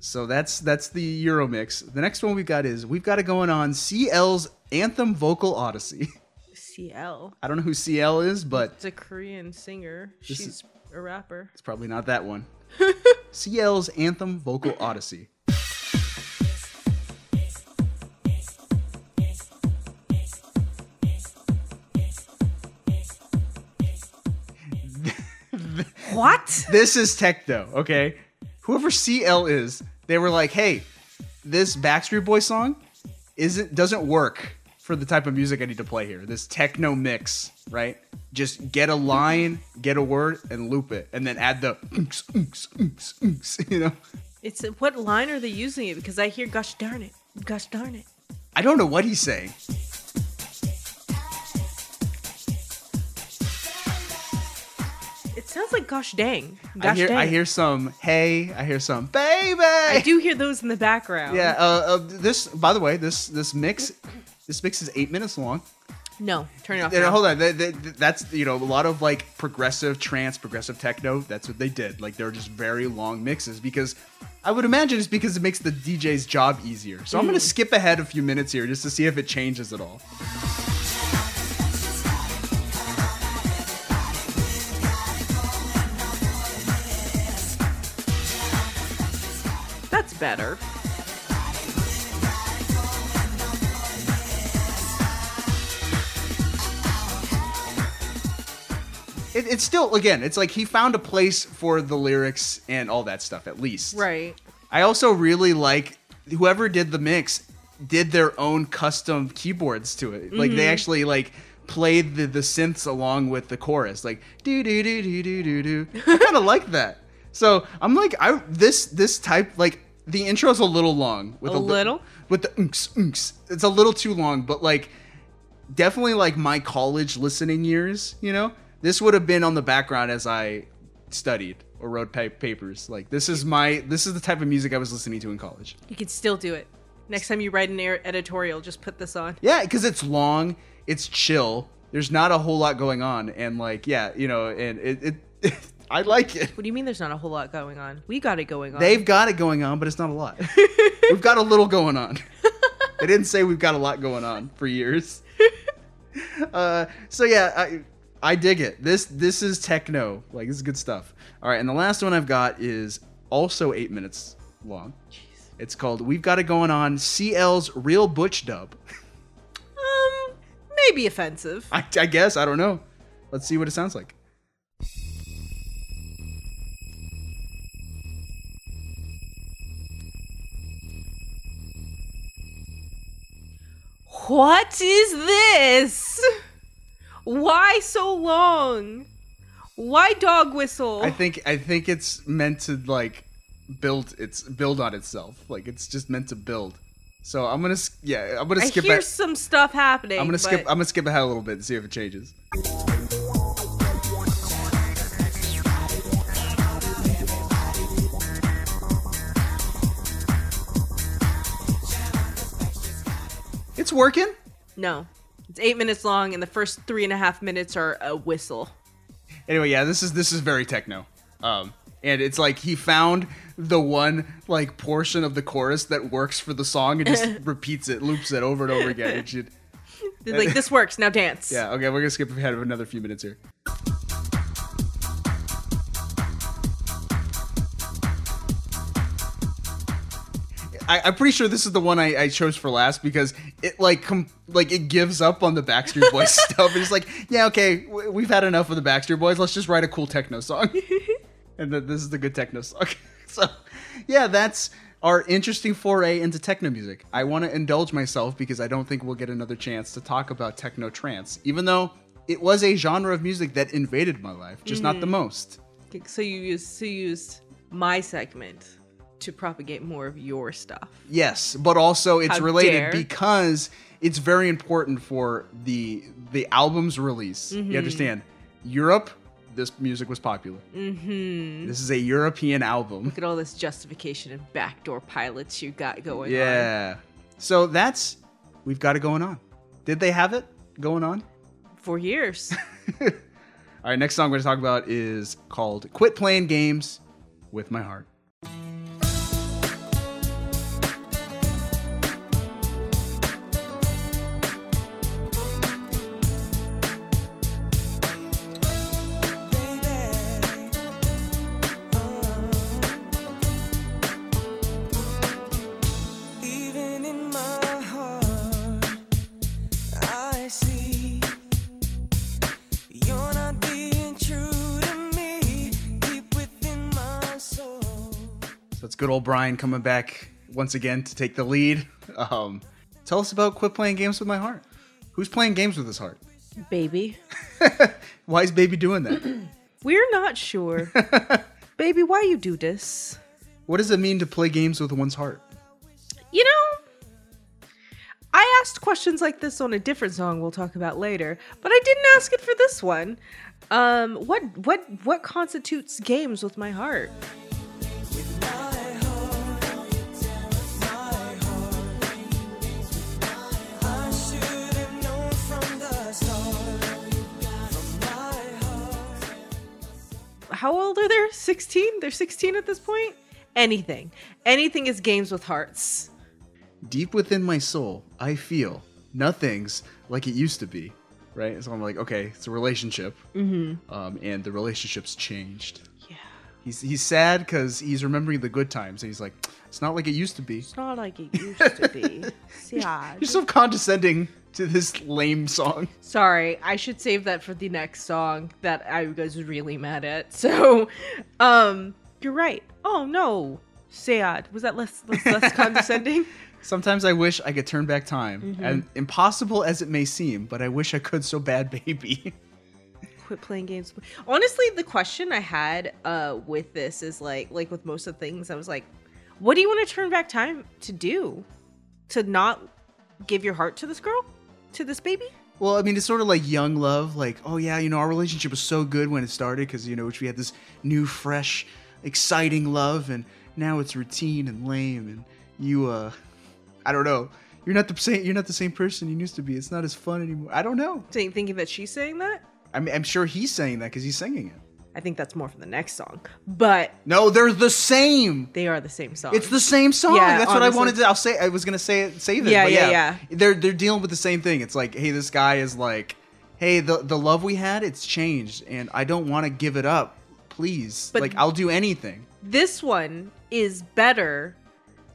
So that's that's the Euro mix. The next one we've got is we've got it going on CL's Anthem Vocal Odyssey. CL. I don't know who CL is, but It's a Korean singer. This She's is- a rapper. it's probably not that one. *laughs* CL's Anthem Vocal Odyssey. What? This is techno, okay? Whoever CL is, they were like, "Hey, this Backstreet Boy song isn't doesn't work for the type of music I need to play here. This techno mix, right? Just get a line, get a word, and loop it, and then add the *laughs* you know." It's what line are they using it? Because I hear gosh darn it. Gosh darn it. I don't know what he's saying. Sounds like gosh dang. I Gosh hear dang. I hear some hey, I hear some baby. I do hear those in the background. Yeah. Uh, uh, this, by the way, this this mix, this mix is eight minutes long. No, turn it off. Know, now. hold on. Th- th- th- That's you know a lot of like progressive trance, progressive techno. That's what they did. Like they're just very long mixes because I would imagine it's because it makes the DJ's job easier. So I'm gonna skip ahead a few minutes here just to see if it changes at all. Better. It, it's still again, it's like he found a place for the lyrics and all that stuff at least. Right. I also really like whoever did the mix did their own custom keyboards to it. Like they mm-hmm. actually like played the, the synths along with the chorus, like do do do do do do do. I kind of like that. So I'm like, I this this type like the intro's a little long with A li- little? with the unks unks. It's a little too long, but like definitely like my college listening years. You know, this would have been on the background as I studied or wrote pa- papers. Like this is my this is the type of music I was listening to in college. You can still do it. Next time you write an editorial, just put this on. Yeah, because it's long, it's chill. There's not a whole lot going on, and like yeah, you know, and it, it *laughs* I like it. What do you mean there's not a whole lot going on? We got it going on. They've got it going on, but it's not a lot. we've got a little going on. they didn't say we've got a lot going on for years. *laughs* uh, so yeah, I I dig it. This this is techno. Like this is good stuff. All right, and the last one I've got is also eight minutes long. It's called "We've Got It Going On." CL's Real Butch Dub. um, maybe offensive. I, I guess I don't know. Let's see what it sounds like. What is this? Why so long? Why dog whistle? I think I think it's meant to like build its build on itself. Like it's just meant to build. So I'm gonna yeah I'm gonna I skip. hear a- some stuff happening. I'm gonna skip. I'm gonna skip ahead a little bit and see if it changes. It's working. no, it's eight minutes long, and the first three and a half minutes are a whistle. Anyway, yeah, this is this is very techno. Um, and it's like he found the one like portion of the chorus that works for the song and just *laughs* repeats it, loops it over and over again. It should, They're like this works now. Dance. *laughs* yeah, okay, we're gonna skip ahead of another few minutes here. I, I'm pretty sure this is the one I, I chose for last because it like com- like it gives up on the Backstreet Boys *laughs* stuff. It's like, yeah, okay, w- we've had enough of the Backstreet Boys. Let's just write a cool techno song. *laughs* and th- this is the good techno song. *laughs* so, yeah, that's our interesting foray into techno music. I want to indulge myself because I don't think we'll get another chance to talk about techno trance, even though it was a genre of music that invaded my life, just not the mm-hmm. most. So you used so you used my segment to propagate more of your stuff. Yes, but also it's How related dare. because it's very important for the the album's release. Mm-hmm. You understand? Europe, this music was popular. Mm-hmm. This is a European album. Look at all this justification and backdoor pilots you got going on. Yeah. So that's we've got it going on. Did they have it going on? For years. *laughs* All right, next song we're going to talk about is called Quit Playing Games with My Heart. Good old Brian coming back once again to take the lead. Um, tell us about Quit Playing Games with My Heart. Who's playing games with his heart? Baby. *laughs* Why is Baby doing that? *clears throat* We're not sure. *laughs* Baby, why you do this? what does it mean to play games with one's heart? You know, I asked questions like this on a different song we'll talk about later, but I didn't ask it for this one. Um, what what what constitutes games with my heart? How old are they? 16? They're 16 at this point? Anything. Anything is games with hearts. Deep within my soul, I feel nothing's like it used to be. Right? So I'm like, okay, it's a relationship. Mm-hmm. Um, and the relationship's changed. Yeah. He's he's sad because he's remembering the good times, and he's like, it's not like it used to be. It's not like it used to be. *laughs* Sad. You're so condescending to this lame song. Sorry, I should save that for the next song that I was really mad at. *laughs* So, um, you're right. Oh no, sad. Was that less less, less *laughs* condescending? Sometimes I wish I could turn back time, Mm-hmm. and impossible as it may seem, but I wish I could so bad, *laughs* baby. Quit playing games. Honestly, the question I had uh with this is like like with most of the things, I was like, what do you want to turn back time to do? To not give your heart to this girl? To this baby? Well, I mean, it's sort of like young love. Like, oh yeah, you know, our relationship was so good when it started because you know we had this new, fresh, exciting love, and now it's routine and lame, and you, uh, I don't know. You're not the same. You're not the same person you used to be. It's not as fun anymore. I don't know. Think- Thinking that she's saying that? I mean, I'm sure he's saying that because he's singing it. I think that's more for the next song. But No, they're the same. they are the same song. It's the same song. Yeah, That's what I wanted to. I'll say. I was gonna say it. Save it. Yeah, but yeah, yeah. They're they're dealing with the same thing. It's like, hey, this guy is like, hey, the the love we had, it's changed, and I don't want to give it up. Please, But- like, I'll do anything. this one is better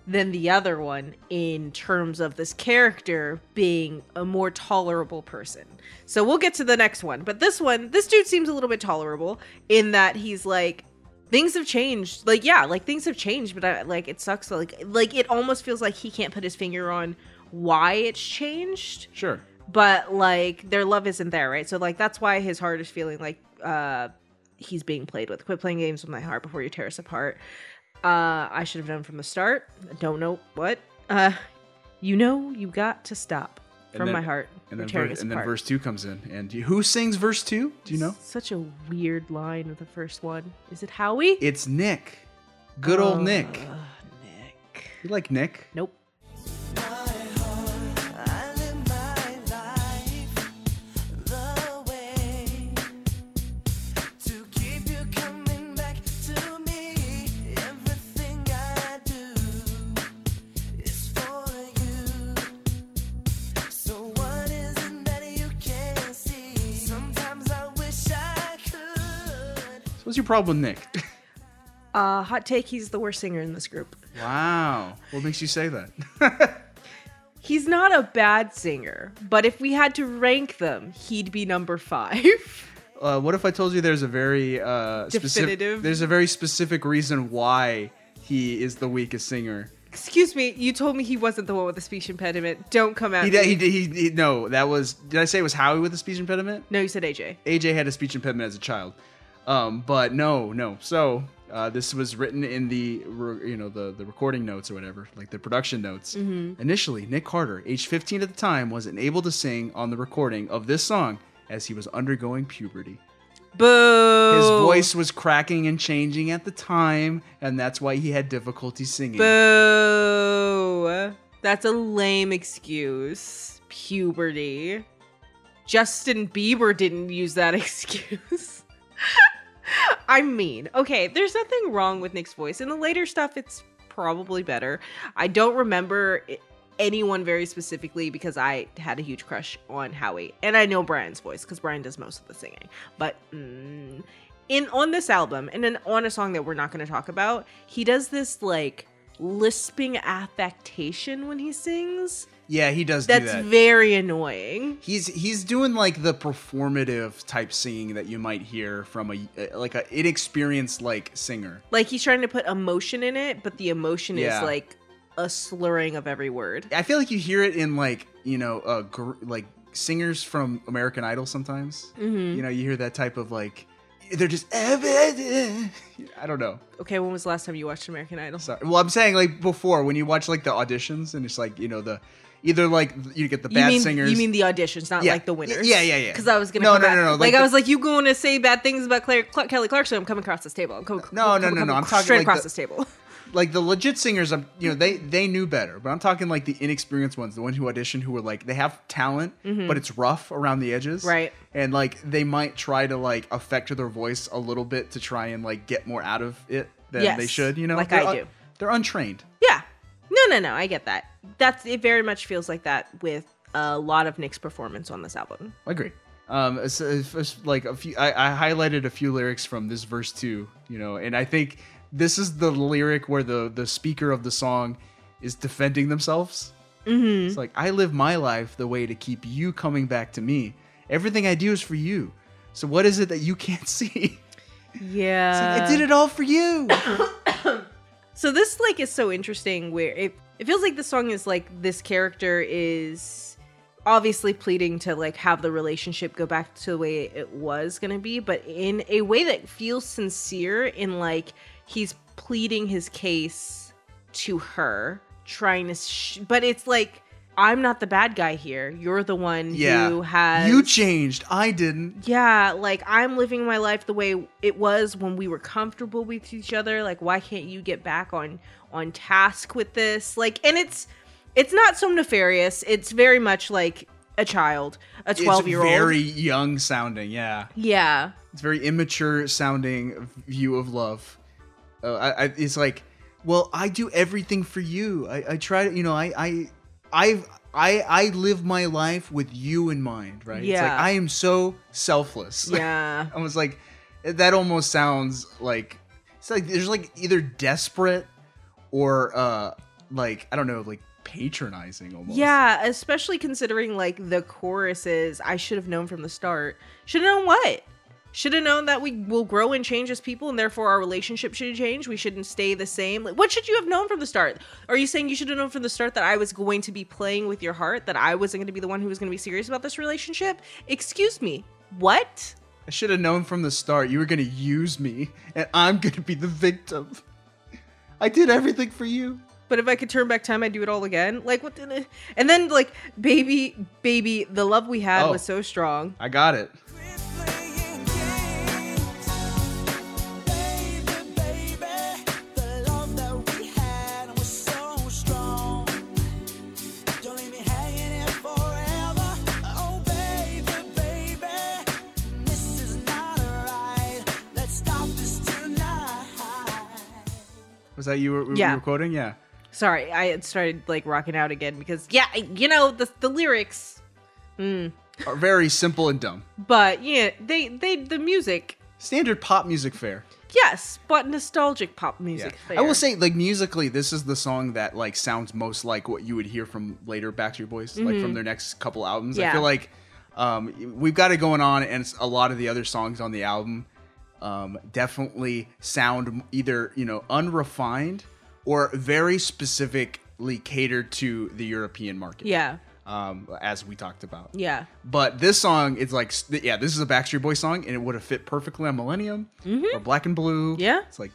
than the other one in terms of this character being a more tolerable person. So we'll get to the next one. But this one, this dude seems a little bit tolerable in that he's like things have changed. Like yeah, like things have changed, but I, like it sucks like like it almost feels like he can't put his finger on why it's changed Sure. but like their love isn't there, right? So like that's why his heart is feeling like uh he's being played with. Quit playing games with my heart before you tear us apart. Uh I should have known from the start. Don't know what. Uh you know you got to stop from then- my heart. And then, tearing ver- and then verse two comes in, and you, who sings verse two? Do you know? Such a weird line of the first one. Is it Howie? It's Nick. Good old Nick. Uh, Nick. You like Nick? Nope. What's your problem with Nick? Uh hot take he's the worst singer in this group. wow. What makes you say that? *laughs* He's not a bad singer, but if we had to rank them, he'd be number 5. *laughs* Uh, what if I told you there's a very uh, specific? Definitive? There's a very specific reason why he is the weakest singer. Excuse me, you told me he wasn't the one with the speech impediment. Don't come at He me. He, he, he no. That was. Did I say it was Howie with a speech impediment? no, you said AJ. AJ had a speech impediment as a child. Um, but no, no. So uh, this was written in the re- you know the the recording notes or whatever, like the production notes. Initially, Nick Carter, age 15 at the time, wasn't able to sing on the recording of this song as he was undergoing puberty. Boo. His voice was cracking and changing at the time, and that's why he had difficulty singing. Boo. That's a lame excuse. Puberty. Justin Bieber didn't use that *laughs* excuse. *laughs* I mean, okay, there's nothing wrong with Nick's voice. In the later stuff, it's probably better. I don't remember anyone very specifically because I had a huge crush on Howie, and I know Brian's voice because Brian does most of the singing. But mm, in on this album, and then on a song that we're not going to talk about, he does this like lisping affectation when he sings. Yeah, he does do That's that. very annoying. He's he's doing like the performative type singing that you might hear from a like a inexperienced like singer. Like he's trying to put emotion in it, but the emotion Yeah. is like a slurring of every word. I feel like you hear it in like you know uh gr- like singers from American Idol sometimes. Mm-hmm. You know, you hear that type of like they're just I don't know. Okay, when was the last time you watched American Idol? Sorry. Well, I'm saying like before when you watch like the auditions and it's like you know the either like you get the You bad mean singers. you mean the auditions, not Yeah. like the winners? Yeah, yeah, yeah. Because I was gonna No, no, back- no, no, Like, like I was like, you going to say bad things about Claire, Cl- Kelly Clarkson? I'm coming across this table. I'm coming. No, no, coming- no, no, coming I'm talking straight like across the- this table. Like the legit singers, um, you know, they they knew better. But I'm talking like the inexperienced ones, the ones who auditioned, who were like they have talent, but it's rough around the edges, Mm-hmm. Right. And like they might try to like affect their voice a little bit to try and like get more out of it than Yes, they should. You know, like They're I un- do. They're untrained. Yeah. No, no, no. I get that. That's it. Very much feels like that with a lot of Nick's performance on this album. I agree. Um, it's- it's like a few, I, I highlighted a few lyrics from this verse too, you know, and I think this is the lyric where the the speaker of the song is defending themselves. Mm-hmm. It's like I live my life the way to keep you coming back to me. Everything I do is for you. So what is it that you can't *laughs* see? It's like, Yeah. I did it all for you. *coughs* So this like is so interesting where it it feels like the song is like this character is obviously pleading to like have the relationship go back to the way it was going to be but in a way that feels sincere in like he's pleading his case to her trying to sh- but it's like I'm not the bad guy here. You're the one yeah, who has you changed. I didn't. yeah, like I'm living my life the way it was when we were comfortable with each other. Like why can't you get back on on task with this? Like and it's it's not so nefarious. It's very much like a child, a 12 year old. very young sounding. Yeah. yeah. It's very immature sounding view of love. Uh, I, I, it's like, well, I do everything for you. I, I try to, you know, I, I, I've, I, I live my life with you in mind, right? It's like Yeah. I am so selfless. *laughs* Yeah. I was like, that almost sounds like it's like there's like either desperate or uh like I don't know, like patronizing almost. Yeah, especially considering like the choruses, I should have known from the start. Should have known what? Should have known that we will grow and change as people, and therefore our relationship should change. We shouldn't stay the same. Like, what should you have known from the start? Are you saying you should have known from the start that I was going to be playing with your heart? That I wasn't going to be the one who was going to be serious about this relationship? Excuse me. What? I should have known from the start you were gonna use me and I'm gonna be the victim. I did everything for you. But if I could turn back time, I'd do it all again. Like what? The, and then like, baby, baby, the love we had Oh. was so strong. I got it. Was that you were, Yeah. you were quoting? Yeah. Sorry, I had started like rocking out again because yeah, I- you know the the lyrics, Are very simple and dumb. but yeah, they they the music, Standard pop music fare. yes, but nostalgic pop music. Fair. I will say, like musically, this is the song that like sounds most like what you would hear from later Backstreet Boys, like from their next couple albums. I Mm-hmm. Feel like um, we've got it going on, and a lot of the other songs on the album um, definitely sound either you know unrefined or very specifically catered to the European market. yeah, Um, as we talked about. yeah, But this song, it's like, yeah, this is a Backstreet Boy song, and it would have fit perfectly on Millennium or Black and Blue. Mm-hmm. Yeah. it's like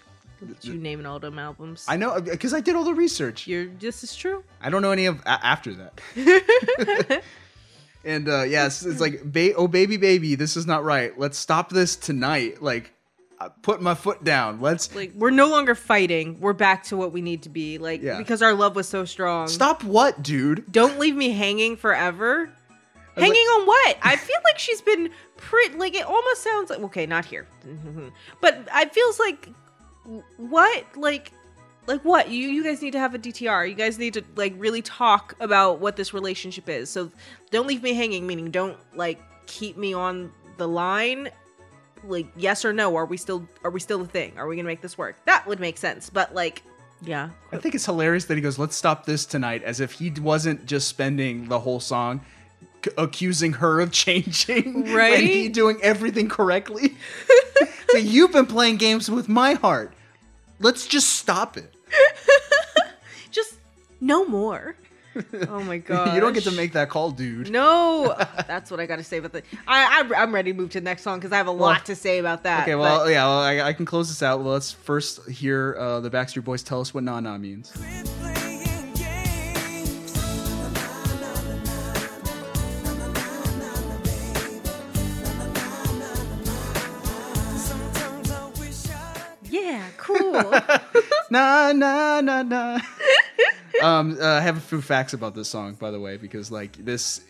you naming all them albums. I know because I did all the research. You're this is true. I don't know any of a- after that. *laughs* *laughs* and uh yeah, it's, it's like, ba- oh baby, baby, this is not right. Let's stop this tonight. Like, I put my foot down. Let's Like we're no longer fighting. We're back to what we need to be. Like Yeah. because our love was so strong. stop. What, dude? Don't leave me hanging forever. like- Hanging on what? I feel like she's been pretty. Like it almost sounds like okay, not here, *laughs* but I feels like what? Like, like what? You you guys need to have a DTR. You guys need to like really talk about what this relationship is. So don't leave me hanging. Meaning don't like keep me on the line. Like yes or no? Are we still are we still a thing? Are we gonna make this work? That would make sense. But like, yeah, I think it's hilarious that he goes, "Let's stop this tonight," as if he wasn't just spending the whole song c- accusing her of *laughs* changing, and Right? he doing everything correctly. *laughs* so you've been playing games with my heart. Let's just stop it. *laughs* just no more. Oh my god! *laughs* You don't get to make that call, dude. No, *laughs* that's what I got to say about the. I, I'm, I'm ready to move to the next song because I have a lot to say about that. Okay, but- well, yeah, well, I, I can close this out. Well, let's first hear uh, the Backstreet Boys tell us what "na na" means. Cool. na na na na. um, uh, I have a few facts about this song, by the way, because like this,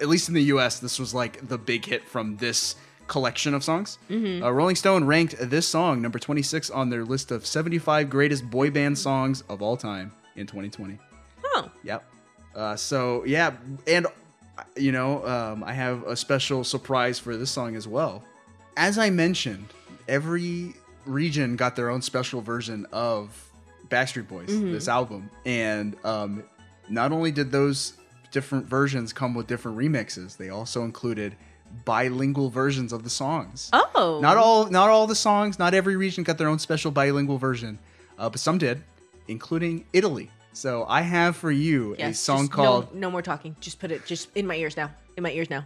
at least in the U.S., this was like the big hit from this collection of songs. Mm-hmm. Uh, Rolling Stone ranked this song number 26 on their list of 75 greatest boy band songs of all time in 2020. Oh, Yep. Uh, so yeah, and you know, um, I have a special surprise for this song as well. As I mentioned, every region got their own special version of Backstreet Boys, this album, and um, not only did those different versions come with different remixes, they also included bilingual versions of the songs. oh, Not all, not all the songs. Not every region got their own special bilingual version, uh, but some did, including Italy. So I have for you a song called No, no more talking. Just put it just in my ears now. In my ears now.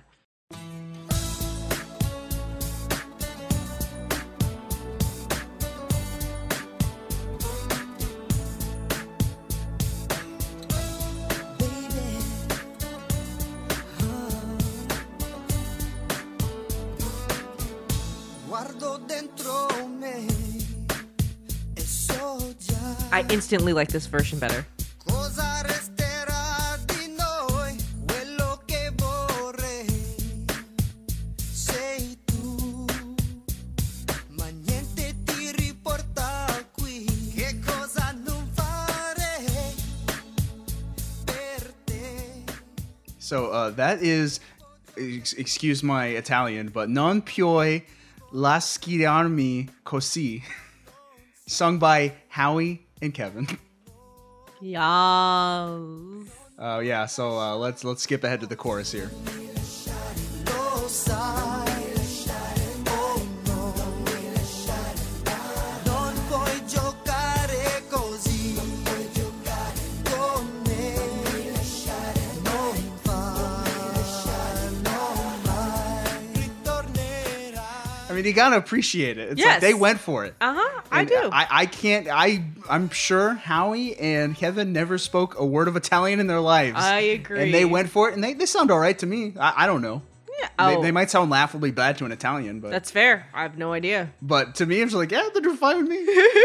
Cosa like this version better. So uh, that is, ex- excuse my Italian, but Non puoi lasciarmi così, *laughs* sung by Howie and Kevin. *laughs* Yes. Oh yeah, so uh, let's let's skip ahead to the chorus here. Mean, you gotta appreciate it. It's Yes. like they went for it. Uh huh. I do. I, I can't. I I'm sure Howie and Kevin never spoke a word of Italian in their lives. I agree. And they went for it, and they, they sound all right to me. I, I don't know. yeah. They, Oh, they might sound laughably bad to an Italian, but that's fair. I have no idea. but to me, it's like, yeah, they're fine with me.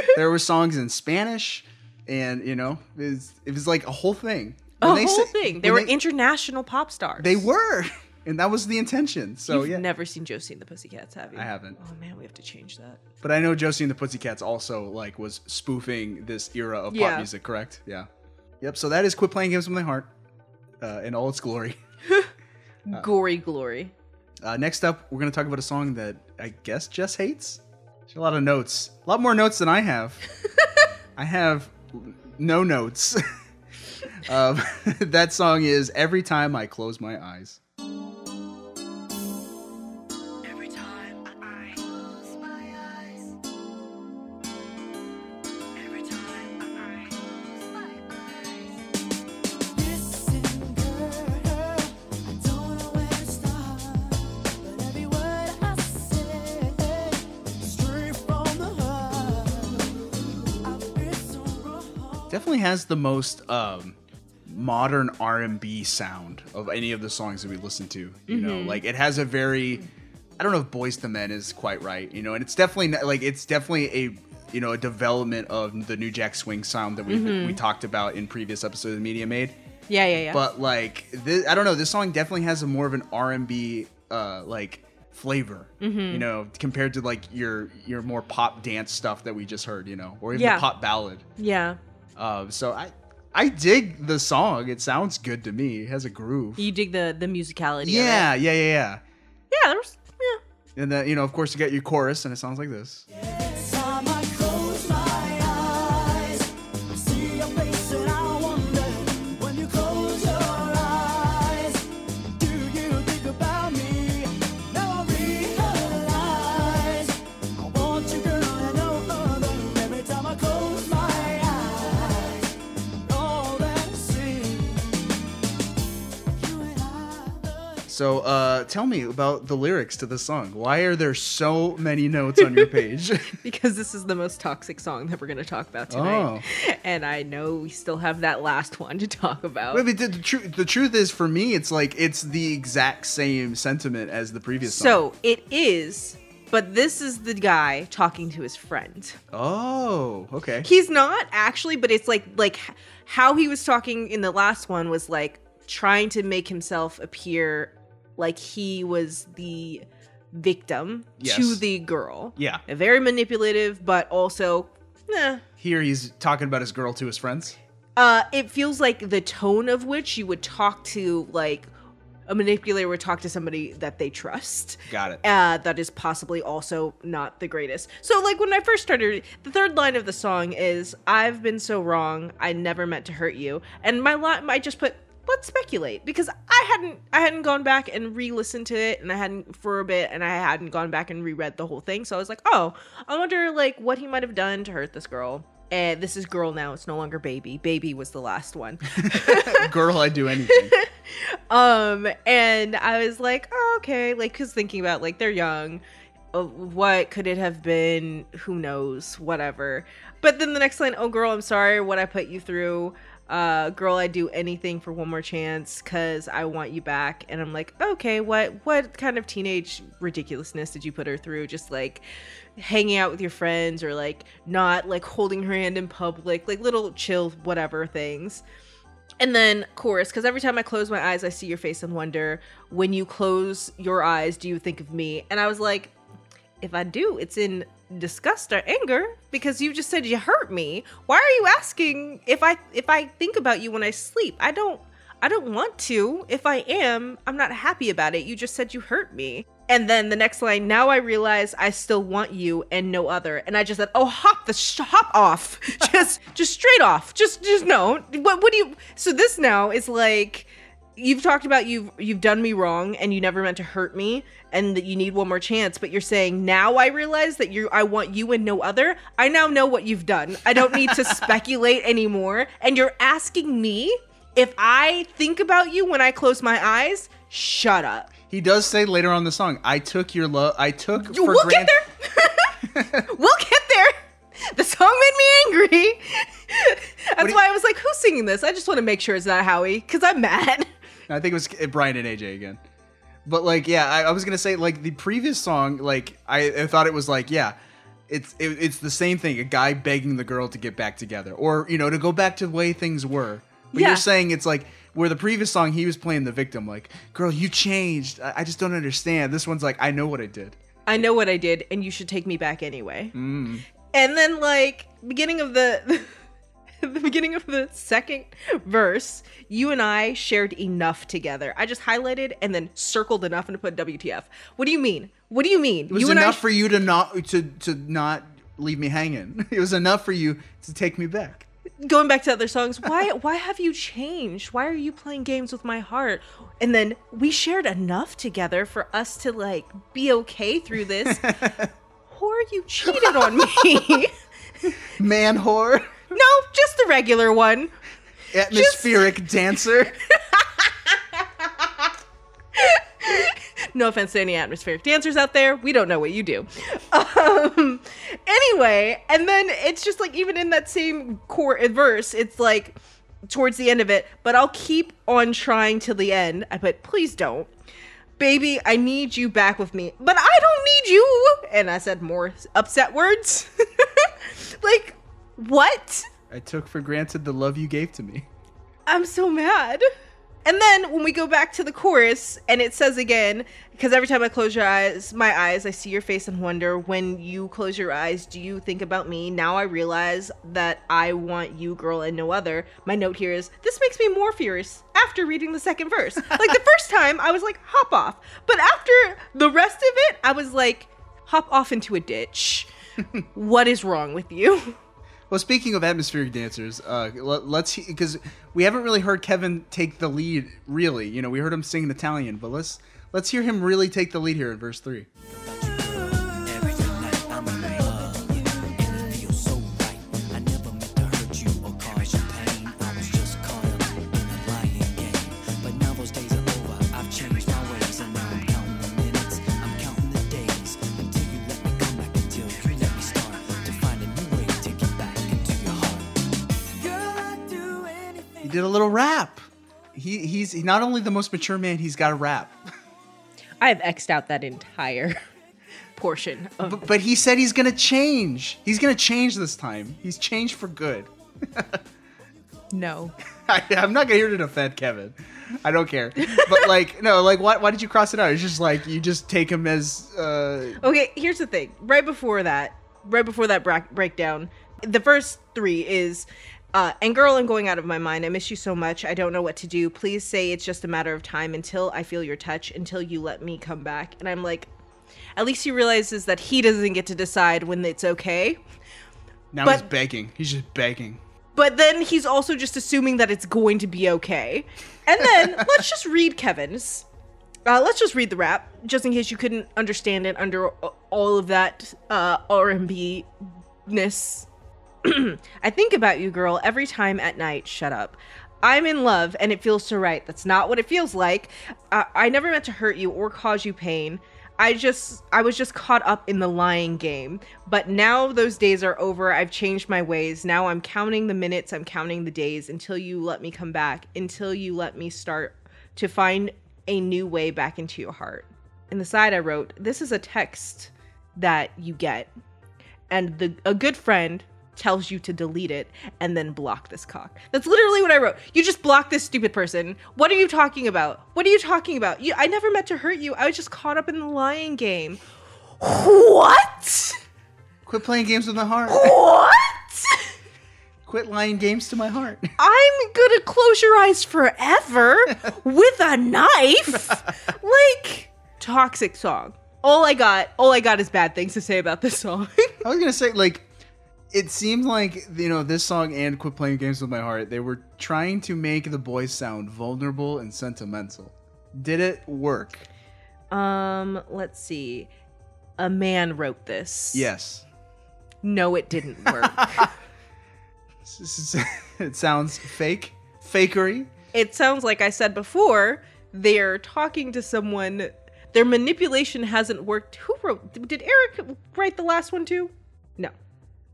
*laughs* there were songs in Spanish, and you know, it was, it was like a whole thing. A When they whole say- thing. They were international pop stars. They were, and that was the intention. So You've yeah, never seen Josie and the Pussycats, have you? I haven't. Oh man, we have to change that. But I know Josie and the Pussycats also like was spoofing this era of Yeah. pop music, correct? Yeah. Yep. So that is "Quit Playing Games with My Heart" uh, in all its glory. *laughs* Gory glory. Uh, next up, we're gonna talk about a song that I guess Jess hates. She had a lot of notes, a lot more notes than I have. *laughs* I have no notes. *laughs* um, that song is "Every Time I Close My Eyes." Definitely has the most um, modern R&B sound of any of the songs that we listen to. You know, like it has a very I don't know if Boyz II Men is quite right, you know, and it's definitely not- like it's definitely a you know a development of the New Jack Swing sound that we we talked about in previous episodes of Media Made. Yeah, yeah, yeah. But like this, I don't know, this song definitely has a more of an R&B uh like flavor, Mm-hmm. you know, compared to like your your more pop dance stuff that we just heard, you know, or even Yeah. the pop ballad. yeah. Uh, so I I dig the song. It sounds good to me. It has a groove. You dig the the musicality. Yeah, yeah, yeah, yeah. Yeah. There's. Yeah. And then you know, of course, you get your chorus, and it sounds like this. Time So, uh, tell me about the lyrics to this song. Why are there so many notes on your *laughs* page? *laughs* Because this is the most toxic song that we're going to talk about tonight. And I know we still have that last one to talk about. Wait, but the, the, tru- the truth is, for me, it's like it's the exact same sentiment as the previous song. So it is but this is the guy talking to his friend. Oh, okay. He's not actually, but it's like like how he was talking in the last one was like trying to make himself appear like he was the victim to the girl. Yeah. Very manipulative, but also eh. Here he's talking about his girl to his friends. Uh it feels like the tone of which you would talk to like a manipulator would talk to somebody that they trust. Got it. uh, that is possibly also not the greatest. So, like when I first started, the third line of the song is "I've been so wrong, I never meant to hurt you," and my line, I just put "Let's speculate" because I hadn't, I hadn't gone back and re-listened to it, and I hadn't for a bit, and I hadn't gone back and reread the whole thing. So I was like, oh, I wonder like what he might have done to hurt this girl. And this is girl now; it's no longer baby. Baby was the last one. *laughs* Girl, I'd do anything. *laughs* Um, and I was like, oh, okay, like, cause thinking about like they're young, uh, what could it have been? Who knows? Whatever. But then the next line, oh girl, I'm sorry what I put you through. Uh, girl, I'd do anything for one more chance because I want you back. And I'm like, okay, what what kind of teenage ridiculousness did you put her through? Just like hanging out with your friends or like not like holding her hand in public, like little chill whatever things. And then chorus, because every time I close my eyes, I see your face and wonder. When you close your eyes, do you think of me? And I was like, if I do, it's in disgust or anger because you just said you hurt me. Why are you asking if I if I think about you when I sleep? I don't I don't want to. If I am, I'm not happy about it. You just said you hurt me. And then the next line, now I realize I still want you and no other. And I just said, "Oh, hop the sh- hop off, *laughs* just just straight off, just just no. What what do you? So this now is like you've talked about you've you've done me wrong and you never meant to hurt me and that you need one more chance but you're saying now i realize that you i want you and no other. I now know what you've done. I don't need to *laughs* speculate anymore. And you're asking me if i think about you when i close my eyes? Shut up. He does say later on the song, "I took your love. I took You- for we'll granted." get there. *laughs* We'll get there. The song made me angry. That's why i was like who's singing this? I just want to make sure it's not howie because i'm mad I think it was Brian and AJ again. But like, yeah, I, I was gonna say like the previous song, like I, I thought it was like, yeah, it's it, it's the same thing. A guy begging the girl to get back together, or you know, to go back to the way things were. But Yeah. you're saying it's like where the previous song he was playing the victim, like, girl, you changed. I, I just don't understand. This one's like, I know what I did. I know what I did, and you should take me back anyway. Mm. And then, like, beginning of the *laughs* *laughs* the beginning of the second verse, you and I shared enough together. I just highlighted and then circled enough and put WTF. What do you mean? What do you mean? It was you enough for you to not to to not leave me hanging. *laughs* It was enough for you to take me back. going back to other songs. Why *laughs* why have you changed? Why are you playing games with my heart? And then we shared enough together for us to like be okay through this. Whore, you cheated on me. Man whore, no, just the regular one. atmospheric dancer. *laughs* No offense to any atmospheric dancers out there. We don't know what you do. Um, anyway, and then it's just like even in that same core verse, it's like towards the end of it, but I'll keep on trying till the end. I put, please don't. Baby, I need you back with me. But I don't need you. And I said more upset words. *laughs* like, what? I took for granted the love you gave to me. I'm so mad. And then when we go back to the chorus, and it says again, because every time I close your eyes, my eyes, I see your face and wonder. When you close your eyes, do you think about me? Now I realize that I want you, girl, and no other. My note here is this makes me more furious after reading the second verse. *laughs* like the first time, I was like, hop off. But after the rest of it, I was like, hop off into a ditch. *laughs* what is wrong with you? Well, speaking of atmospheric dancers, uh, let, let's because we haven't really heard Kevin take the lead. Really, you know, we heard him sing in Italian, but let's let's hear him really take the lead here in verse three. Did a little rap. He he's not only the most mature man, he's got a rap. *laughs* I have X'd out that entire *laughs* portion of But, but he said he's gonna change. He's gonna change this time. He's changed for good. *laughs* no. I, I'm not gonna here to defend Kevin. I don't care. But like, no, like, why, why did you cross it out? It's just like you just take him as. uh Okay, here's the thing. Right before that, right before that bra- breakdown, the first three is uh, and girl, I'm going out of my mind. I miss you so much. I don't know what to do. Please say it's just a matter of time until I feel your touch, until you let me come back. And I'm like, at least he realizes that he doesn't get to decide when it's okay. Now But- he's begging. He's just begging. But then he's also just assuming that it's going to be okay. And then *laughs* let's just read Kevin's. Uh, let's just read the rap, just in case you couldn't understand it under all of that uh, R&B ness. *clears throat* I think about you, girl, every time at night. Shut up. I'm in love and it feels so right. That's not what it feels like. I, I never meant to hurt you or cause you pain. I just, I was just caught up in the lying game. But now those days are over. I've changed my ways. Now I'm counting the minutes, I'm counting the days until you let me come back, until you let me start to find a new way back into your heart. In the side, I wrote, This is a text that you get and the a good friend tells you to delete it and then block this cock. That's literally what I wrote. You just block this stupid person. What are you talking about? What are you talking about? You, I never meant to hurt you. I was just caught up in the lying game. What? Quit playing games with my heart. What? Quit lying games to my heart. *laughs* I'm gonna close your eyes forever with a knife. like toxic song. All I got, all I got is bad things to say about this song. *laughs* I was gonna say like, it seemed like you know this song and "Quit Playing Games with My Heart" they were trying to make the boys sound vulnerable and sentimental. Did it work? um, let's see. A man wrote this. Yes. No, it didn't *laughs* work. *laughs* It sounds fake, fakery. it sounds like I said before, they're talking to someone. Their manipulation hasn't worked. Who wrote? Did Eric write the last one too?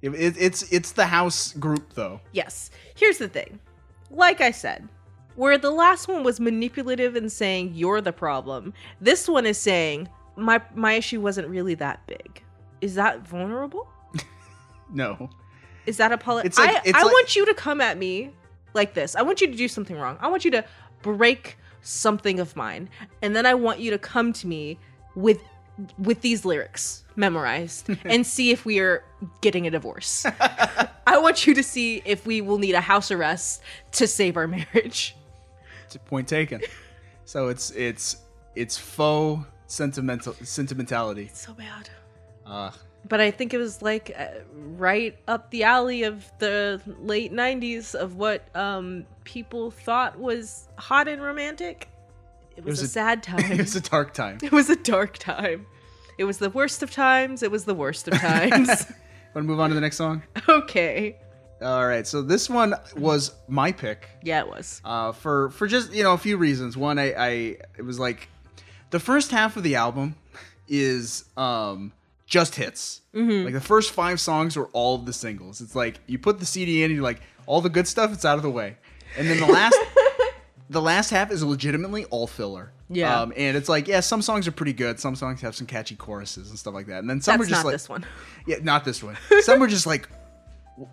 It, it, it's it's the house group though. Yes. Here's the thing. Like I said, where the last one was manipulative and saying you're the problem, this one is saying my my issue wasn't really that big. Is that vulnerable? *laughs* No. Is that a It's like- I, it's I like- want you to come at me like this. I want you to do something wrong. I want you to break something of mine. And then I want you to come to me with with these lyrics memorized *laughs* and see if we are getting a divorce. *laughs* I want you to see if we will need a house arrest to save our marriage. It's a Point taken. So it's it's it's faux sentimental sentimentality. So bad. Uh, But I think it was like uh, right up the alley of the late 90s of what um, people thought was hot and romantic. It was, was a, a- sad time. *laughs* It was a dark time. *laughs* it was a dark time. It was the worst of times. It was the worst of times. *laughs* Want to move on to the next song? okay. All right. So this one was my pick. Yeah, it was. uh, for for just you know a few reasons. One, I, I it was like the first half of the album is um just hits. Like the first five songs were all of the singles. It's like you put the CD in, and you're like all the good stuff. It's out of the way, and then the last. The last half is legitimately all filler. Yeah. Um, and it's like, yeah, some songs are pretty good. Some songs have some catchy choruses and stuff like that. And then some That's are just not like, this one. *laughs* yeah, not this one. Some are just like,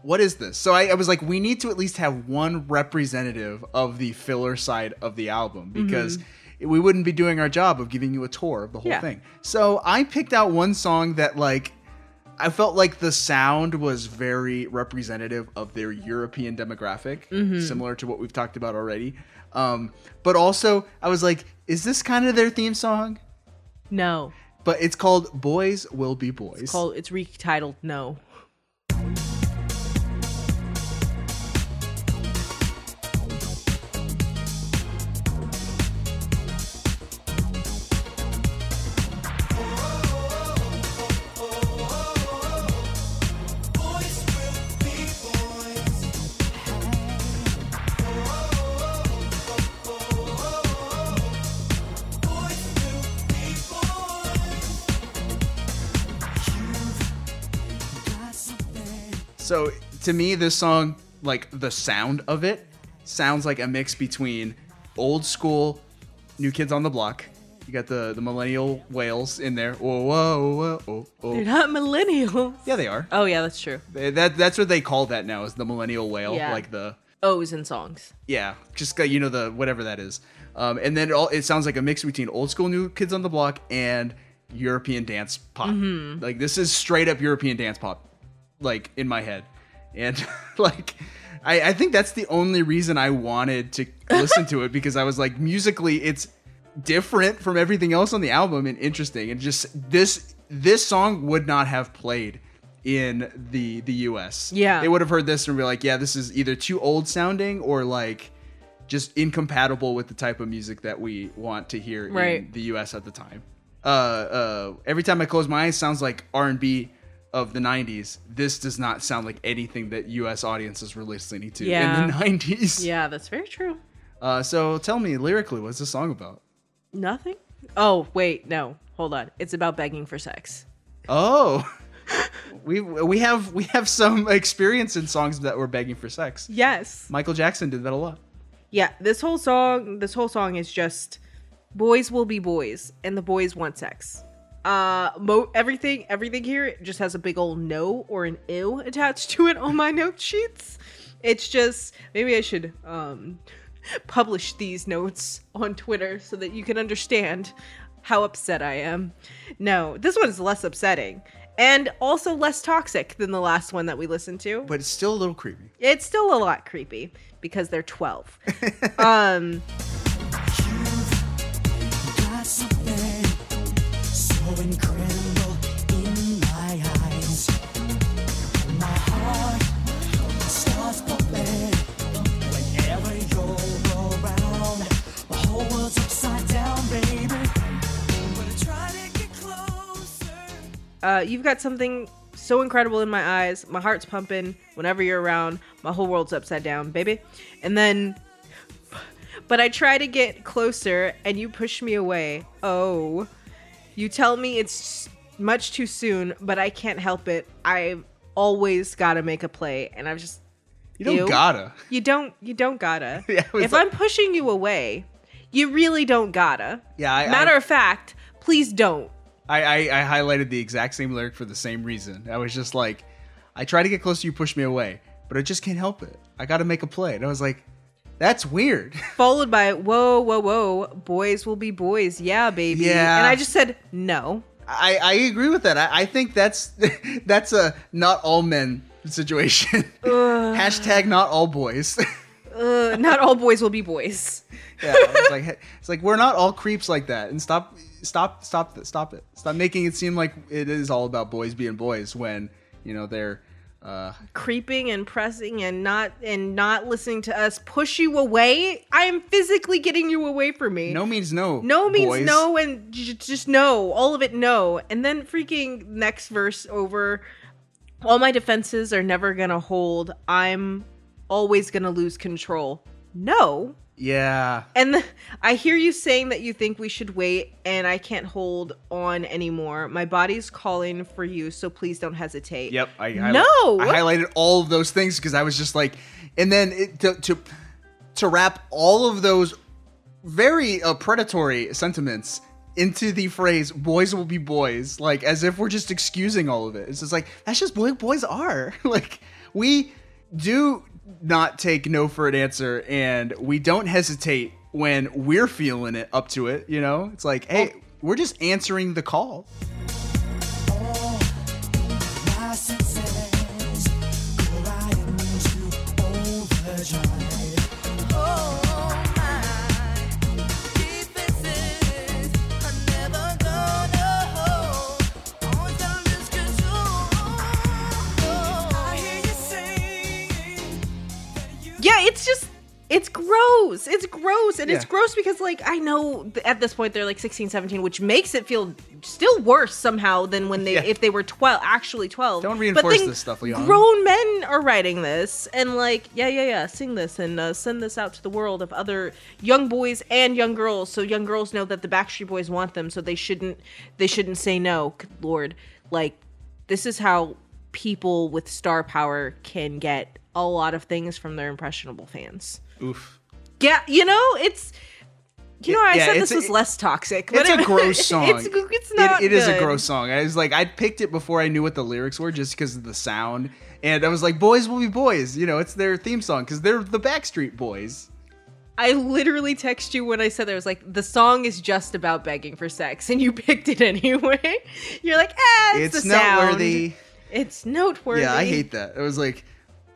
what is this? So I, I was like, we need to at least have one representative of the filler side of the album because we wouldn't be doing our job of giving you a tour of the whole Yeah. thing. So I picked out one song that like I felt like the sound was very representative of their European demographic, similar to what we've talked about already. Um, but also, I was like, is this kind of their theme song? No. But it's called "Boys Will Be Boys." Called it's retitled No. To me, this song, like the sound of it, sounds like a mix between old school New Kids on the Block You got the the millennial whales in there. Whoa, whoa, whoa, oh, They're oh. not millennials. Yeah, they are. Oh yeah, that's true. They- That that's what they call that now is the millennial whale, Yeah. like the O's in songs. yeah, just got you know the whatever that is. Um, and then it all it sounds like a mix between old school new kids on the block and European dance pop. Mm-hmm. Like this is straight up European dance pop, like in my head, and *laughs* like. I, I think that's the only reason I wanted to *laughs* listen to it because I was like musically it's different from everything else on the album and interesting and just this this song would not have played in the the US. Yeah. They would have heard this and be like, yeah, this is either too old sounding or like just incompatible with the type of music that we want to hear in the US at the time. Uh uh every time I close my eyes sounds like R&B of the 90s. This does not sound like anything that US audiences were listening to Yeah. in the 90s. Yeah, that's very true. Uh so tell me lyrically what's the song about? Nothing. Oh wait, no. Hold on. It's about begging for sex. Oh. *laughs* we we have we have some experience in songs that were begging for sex. Yes. Michael Jackson did that a lot. Yeah, this whole song, this whole song is just boys will be boys and the boys want sex. Uh mo- everything everything here just has a big old no or an ew attached to it on my *laughs* note sheets. It's just maybe I should um publish these notes on Twitter so that you can understand how upset I am. No, this one is less upsetting and also less toxic than the last one that we listened to But it's still a little creepy. it's still a lot creepy because they're 12 *laughs* um In my eyes. My pumping whenever you're around. My whole world's upside down, baby. Uh you've got something so incredible in my eyes my heart's pumping whenever you're around my whole world's upside down baby and then but i try to get closer and you push me away oh you tell me it's much too soon but i can't help it i've always gotta make a play and i've just You don't Ew. gotta. You don't. You don't gotta. *laughs* Yeah, if like- I'm pushing you away, you really don't gotta. Yeah, I- Matter I- of fact, please don't. I, I I highlighted the exact same lyric for the same reason. I was just like, I try to get close to you, push me away, but I just can't help it. I got to make a play, and I was like, that's weird. *laughs* Followed by whoa, whoa, whoa, boys will be boys, yeah, baby. Yeah. And I just said no. I I agree with that. I, I think that's *laughs* that's a not all men situation. *laughs* Hashtag not all boys. Uh, not all boys will be boys. yeah, it's like it's like we're not all creeps like that. And stop stop stop. Stop it. Stop making it seem like it is all about boys being boys when you know they're. Uh, Creeping and pressing and not and not listening to us push you away. I am physically getting you away from me. no means no. No means boys. no, and j- just no. All of it, no. And then freaking next verse over. All my defenses are never gonna hold. I'm always gonna lose control. No. Yeah. And the, I hear you saying that you think we should wait, and I can't hold on anymore. My body's calling for you, so please don't hesitate. Yep. I No! I highlighted all of those things because I was just like, and then it, to to to wrap all of those very uh, predatory sentiments into the phrase "boys will be boys," like as if we're just excusing all of it. It's just like that's just what boys are. *laughs* like we do not take no for an answer, and we don't hesitate when we're feeling it up to it. You know, it's like, hey, we're just answering the call. Yeah, it's just it's gross. It's gross. And it's gross because like I know at this point they're like 16, 17, which makes it feel still worse somehow than when they Yeah. if they were 12, actually 12. Don't But reinforce this stuff, Leon. Grown men are writing this and like, yeah, yeah, yeah, sing this and uh, send this out to the world of other young boys and young girls so young girls know that the Backstreet Boys want them so they shouldn't they shouldn't say no. Good Lord. Like this is how people with star power can get a lot of things from their impressionable fans. Oof. Yeah, you know, it's You know, I Yeah, said this a- was less toxic. It's but a gross *laughs* song. It's, it's not. It, it is a gross song. I was like, I picked it before I knew what the lyrics were, just because of the sound, and I was like, "Boys will be boys." You know, it's their theme song because they're the Backstreet Boys. I literally text you when I said that. I was like, the song is just about begging for sex, and you *laughs* picked it anyway. You're like, ah, it's, It's the sound. It's noteworthy. Yeah, I hate that. It was like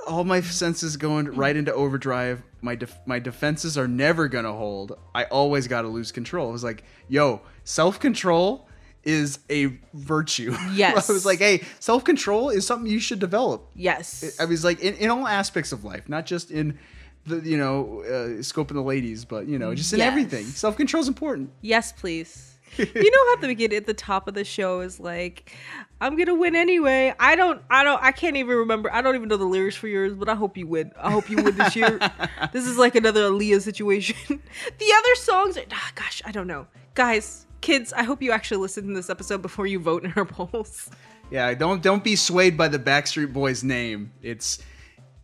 all my senses going right into overdrive. My def- my defenses are never gonna hold. I always gotta lose control. It was like, yo, self control is a virtue. Yes. *laughs* I was like, hey, self control is something you should develop. Yes. I was like, in, in all aspects of life, not just in the you know uh, scope of the ladies, but you know, just in Yes. everything. Self control is important. yes, please. you know how at the beginning, at the top of the show is like, I'm gonna win anyway. I don't, I don't, I can't even remember. I don't even know the lyrics for yours, but I hope you win. I hope you win this year. *laughs* this is like another Aaliyah situation. *laughs* the other songs, are, ah, gosh, I don't know, guys, kids. I hope you actually listen to this episode before you vote in our polls. Yeah, don't don't be swayed by the Backstreet Boys name. It's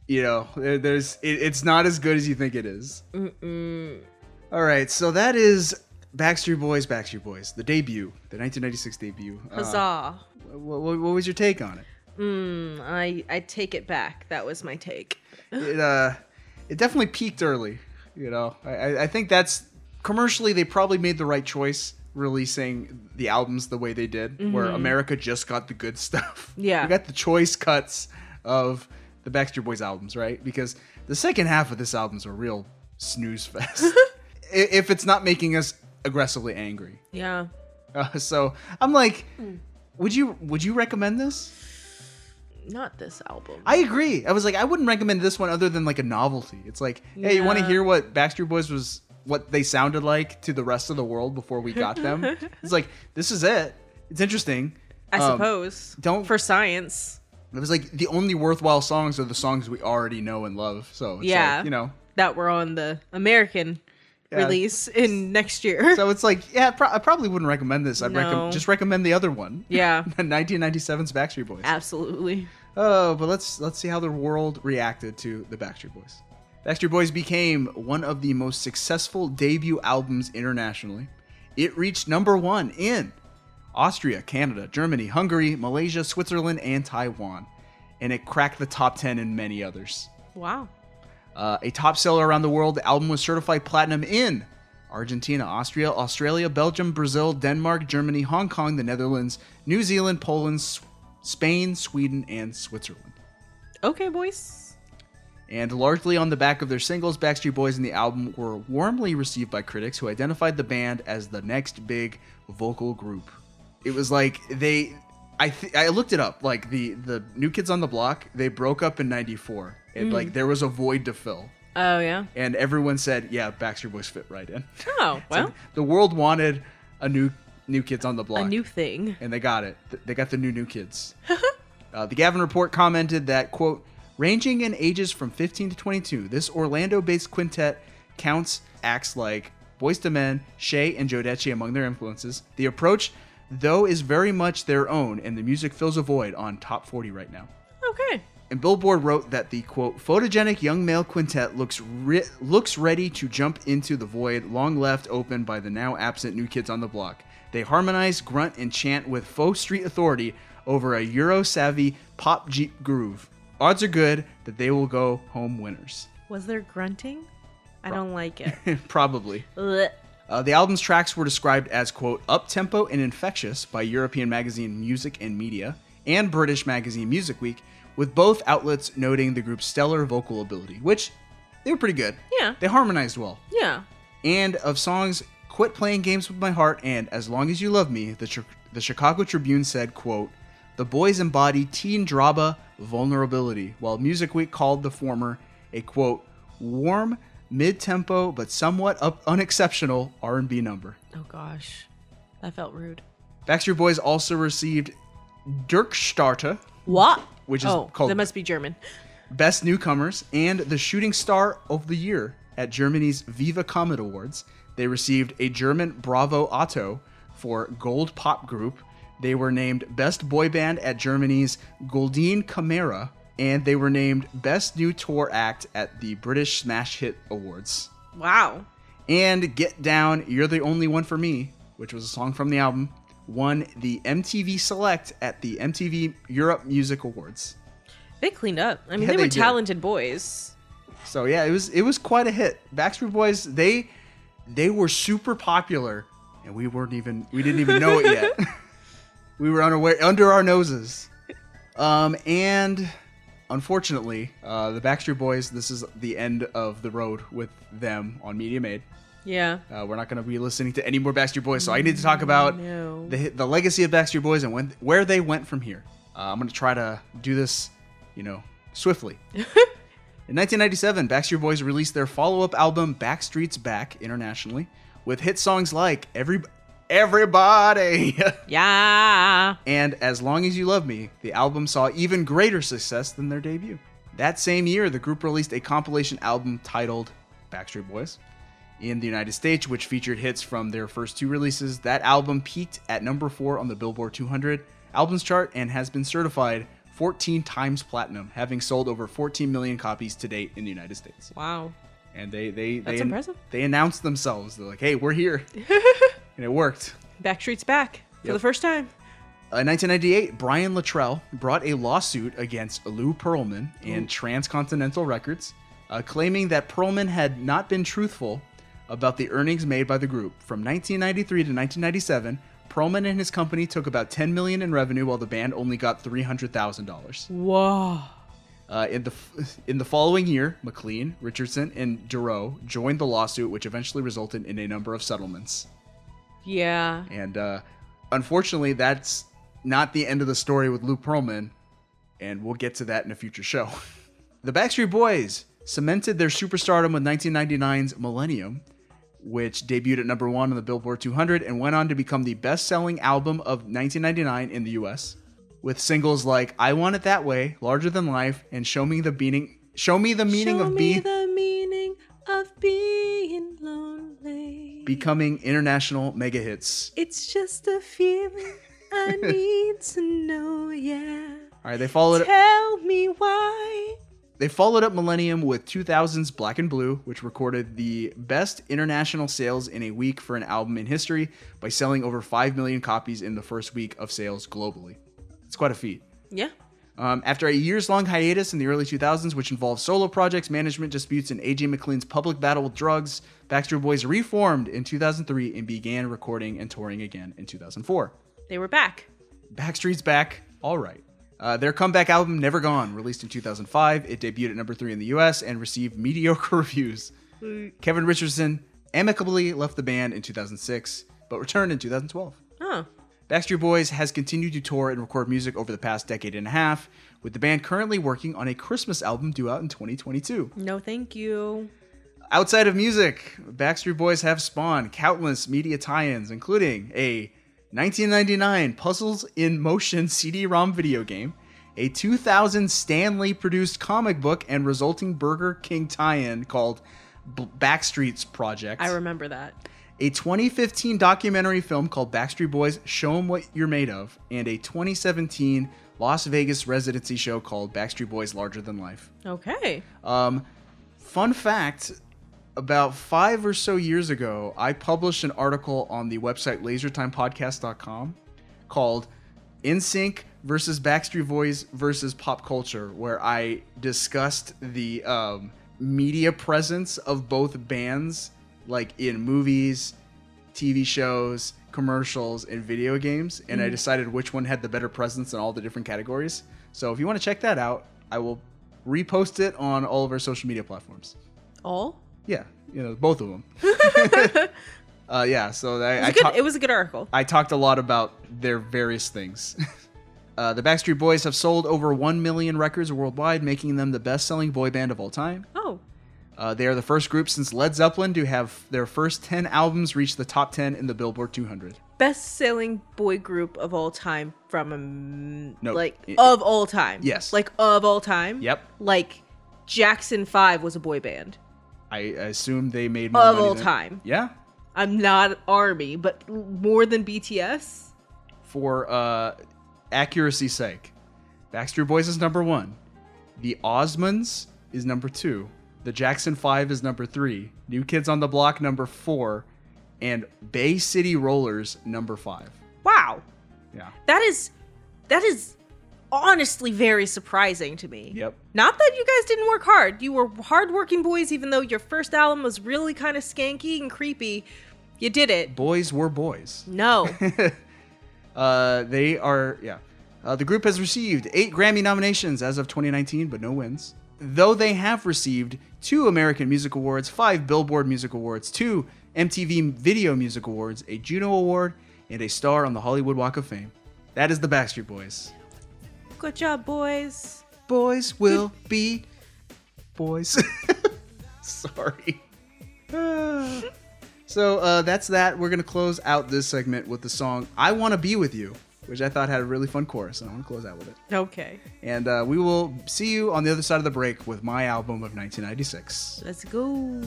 you know, there's it, it's not as good as you think it is. All right, so that is Backstreet Boys, Backstreet Boys, the debut, the 1996 debut. Uh, Huzzah! what, what, what was your take on it? Mm, I I take it back. That was my take. It uh, it definitely peaked early. You know, I, I- think that's commercially they probably made the right choice releasing the albums the way they did, where America just got the good *laughs* stuff. Yeah. we got the choice cuts of the Backstreet Boys albums, right? Because the second half of this album's a real snooze fest. *laughs* If it's not making us aggressively angry. Yeah. Uh, so I'm like, would you would you recommend this? Not this album. I agree. I was like, I wouldn't recommend this one other than like a novelty. It's like, hey, you want to Yeah. hear what Backstreet Boys was, what they sounded like to the rest of the world before we got them? *laughs* it's like, this is it. It's interesting. I Um, suppose. don't- for science. It was like the only worthwhile songs are the songs we already know and love. So it's Yeah. like, you know. that were on the American Yeah. release in next year. So it's like, yeah, pro- I probably wouldn't recommend this. I'd No. recommend just recommend the other one. *laughs* yeah, 1997's Backstreet Boys. absolutely. Oh, but let's let's see how the world reacted to the Backstreet Boys. Backstreet Boys became one of the most successful debut albums internationally. It reached number one in Austria, Canada, Germany, Hungary, Malaysia, Switzerland, and Taiwan, and it cracked the top ten in many others. Wow. Uh, a top seller around the world, the album was certified platinum in Argentina, Austria, Australia, Belgium, Brazil, Denmark, Germany, Hong Kong, the Netherlands, New Zealand, Poland, S- Spain, Sweden, and Switzerland. Okay, boys. And largely on the back of their singles, Backstreet Boys and the album were warmly received by critics who identified the band as the next big vocal group. It was like they I th- I looked it up. Like the the New Kids on the Block, they broke up in 94. And like there was a void to fill. Oh yeah. And everyone said, "Yeah, Backstreet Boys fit right in." Oh *laughs* well, the world wanted a new New Kids on the Block a new thing. and they got it. They got the new new kids. *laughs* uh, the Gavin report commented that quote, ranging in ages from 15 to 22, this Orlando-based quintet counts acts like Boyz II Men, Shai, and Jodeci among their influences. The approach, though, is very much their own, and the music fills a void on top 40 right now. Okay. And Billboard wrote that the quote photogenic young male quintet looks re- looks ready to jump into the void long left open by the now absent new kids on the block. They harmonize, grunt, and chant with faux street authority over a Euro savvy pop Jeep groove. Odds are good that they will go home winners. Was there grunting? I don't like it. *laughs* Probably. Ugh. Uh, the album's tracks were described as, quote, up tempo and infectious by European magazine Music and Media and British magazine Music Week, with both outlets noting the group's stellar vocal ability, which they were pretty good. Yeah. They harmonized well. yeah. And of songs, Quit Playing Games with My Heart and As Long as You Love Me, the, the Chicago Tribune said, quote, the boys embody teen drama vulnerability, while Music Week called the former a, quote, warm, mid-tempo, but somewhat up- unexceptional R&B number. Oh gosh, that felt rude. Backstreet Boys also received Dirkstarter, What? Which is oh, called- that must be German. Best Newcomers, and the Shooting Star of the Year at Germany's Viva Comet Awards. They received a German Bravo Otto for Gold Pop Group. They were named Best Boy Band at Germany's Goldene Kamera, and they were named Best New Tour Act at the British Smash Hit Awards. Wow. And Get Down, You're the Only One for Me, which was a song from the album, won the MTV Select at the MTV Europe Music Awards. They cleaned up. I mean, Yeah, they were did. talented boys. So yeah, it was it was quite a hit. Backstreet Boys, they they were super popular and we weren't even we didn't even know it yet. *laughs* *laughs* we were unaware under our noses. Um and unfortunately, uh the Backstreet Boys, this is the end of the road with them on Media Made. Yeah. Uh, we're not going to be listening to any more Backstreet Boys, so I need to talk about No. the the legacy of Backstreet Boys and when where they went from here. Uh, I'm going to try to do this, you know, swiftly. *laughs* In 1997, Backstreet Boys released their follow-up album Backstreet's Back internationally with hit songs like Every Everybody *laughs* Yeah. and As Long as You Love Me. The album saw even greater success than their debut. That same year, the group released a compilation album titled Backstreet Boys in the United States, which featured hits from their first two releases. That album peaked at number four on the Billboard 200 albums chart and has been certified 14 times platinum, having sold over 14 million copies to date in the United States. Wow. And they they That's they, impressive. they announced themselves. They're like, "Hey, we're here," *laughs* and it worked. Backstreet's back for Yep. the first time. Uh, In 1998, Brian Littrell brought a lawsuit against Lou Pearlman and Transcontinental Records, uh, claiming that Pearlman had not been truthful about the earnings made by the group. From 1993 to 1997, Pearlman and his company took about 10 million in revenue, while the band only got 300,000 dollars. Whoa. Uh, in the in the following year, McLean, Richardson, and Dorough joined the lawsuit, which eventually resulted in a number of settlements. Yeah. And uh, unfortunately, that's not the end of the story with Lou Pearlman, and we'll get to that in a future show. *laughs* the Backstreet Boys cemented their superstardom with 1999's Millennium, which debuted at number one on the Billboard 200 and went on to become the best selling album of 1999 in the US, with singles like I Want It That Way, Larger Than Life, and Show Me the Meaning. Show me the meaning Show of me being the meaning of being lonely. Becoming international mega hits. It's just a feeling I *laughs* need to know, yeah. All right, they followed Tell me why. They followed up Millennium with 2000's Black and Blue, which recorded the best international sales in a week for an album in history by selling over 5 million copies in the first week of sales globally. It's quite a feat. Yeah. Um, after a years long hiatus in the early 2000s, which involved solo projects, management disputes, and AJ McLean's public battle with drugs, Backstreet Boys reformed in 2003 and began recording and touring again in 2004. They were back. Backstreet's back. All right. Uh, their comeback album, Never Gone, released in 2005. It debuted at number three in the US and received mediocre *laughs* reviews. Kevin Richardson amicably left the band in 2006, but returned in 2012. Oh. Backstreet Boys has continued to tour and record music over the past decade and a half, with the band currently working on a Christmas album due out in 2022. No, thank you. Outside of music, Backstreet Boys have spawned countless media tie-ins, including a 1999 Puzzles in Motion *laughs* CD-ROM video game, a 2000 Stan Lee produced comic book and resulting Burger King tie-in called B- Backstreet's Project, I remember that. a 2015 documentary film called Backstreet Boys: Show 'Em What You're Made Of, and a 2017 Las Vegas residency show called Backstreet Boys: Larger Than Life. Okay. Um, fun fact about five or so years ago, I published an article on the website lasertimepodcast.com called NSYNC versus Backstreet Boys versus Pop Culture, where I discussed the um, media presence of both bands, like in movies, TV shows, commercials, and video games, and I decided which one had the better presence in all the different categories. So if you want to check that out, I will repost it on all of our social media platforms. All? Yeah, you know, both of them. *laughs* *laughs* uh, yeah, so I, It was, I, a good, talk- it was a good article. I talked a lot about their various things. *laughs* uh, the Backstreet Boys have sold over 1 million records worldwide, making them the best selling boy band of all time. Oh. Uh, they are the first group since Led Zeppelin to have their first 10 albums reach the top 10 in the Billboard 200. Best selling boy group of all time from um, No, like it- of all time. Yes. Like of all time. Yep. Like Jackson 5 was a boy band. I assume they made more Of all than- time. Yeah, I'm not Army, but more than BTS. for uh, accuracy's sake. Backstreet Boys is number one. The Osmonds is number two. The Jackson 5 is number 3, New Kids on the Block number 4, and Bay City Rollers number 5. Wow. Yeah. That is that is honestly very surprising to me. Yep. Not that you guys didn't work hard. You were hardworking boys even though your first album was really kind of skanky and creepy. You did it. Boys were boys. No. *laughs* Uh, they are, yeah. Uh, the group has received eight Grammy nominations as of 2019, but no wins. Though they have received two American Music Awards, five Billboard Music Awards, two MTV Video Music Awards, a Juno Award, and a star on the Hollywood Walk of Fame. That is the Backstreet Boys. Good job, boys. Boys will be boys. *laughs* Sorry. *laughs* so uh, that's that. We're gonna close out this segment with the song "I Want to Be with You," which I thought had a really fun chorus, and I want to close out with it. Okay. And uh, we will see you on the other side of the break with my album of 1996. Let's go.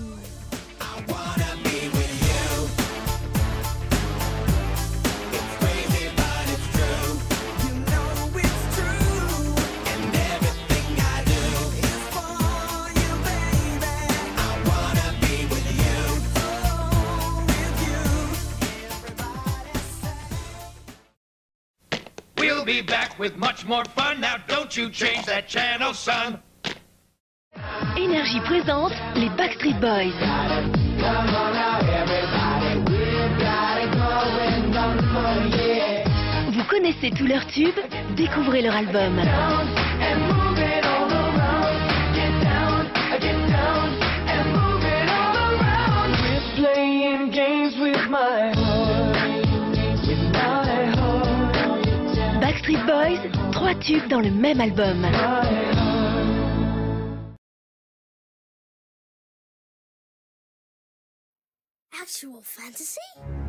We'll be back with much more fun. Now don't you change that channel, son. Énergie présente les Backstreet Boys. Vous connaissez tous leurs tubes? Découvrez leur album. Playing games with my Backstreet Boys, trois tubes dans le même album. Actual fantasy?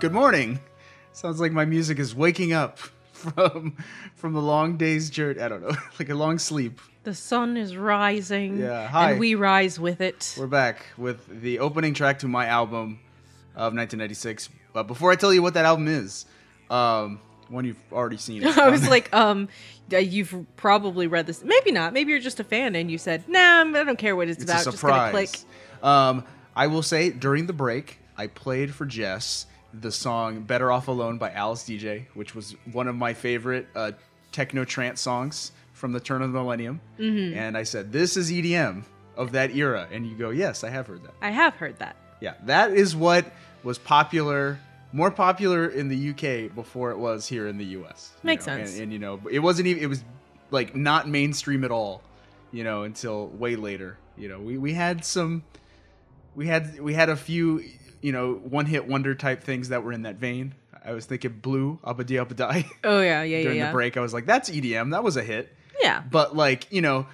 Good morning. Sounds like my music is waking up from from the long day's journey. I don't know, *laughs* like a long sleep. The sun is rising. Yeah, hi. And we rise with it. We're back with the opening track to my album of 1996. But before I tell you what that album is, um, one you've already seen. *laughs* it. I was like, um, you've probably read this. Maybe not. Maybe you're just a fan and you said, nah, I don't care what it's, it's about. a Just gonna surprise. click. Um, I will say during the break, I played for Jess the song "Better Off Alone" by Alice Deejay, which was one of my favorite uh, techno trance songs from the turn of the millennium. Mm-hmm. And I said, "This is EDM of that era," and you go, "Yes, I have heard that." I have heard that. Yeah, that is what was popular, more popular in the UK before it was here in the US. Makes know, sense. And, and you know, it wasn't even. It was like not mainstream at all. You know, until way later. You know, we we had some, we had we had a few, you know, one hit wonder type things that were in that vein. I was thinking Blue, Abadi Abadai. *laughs* Oh, yeah, yeah, yeah, During yeah. the break, I was like, that's EDM. That was a hit. Yeah. But like, you know,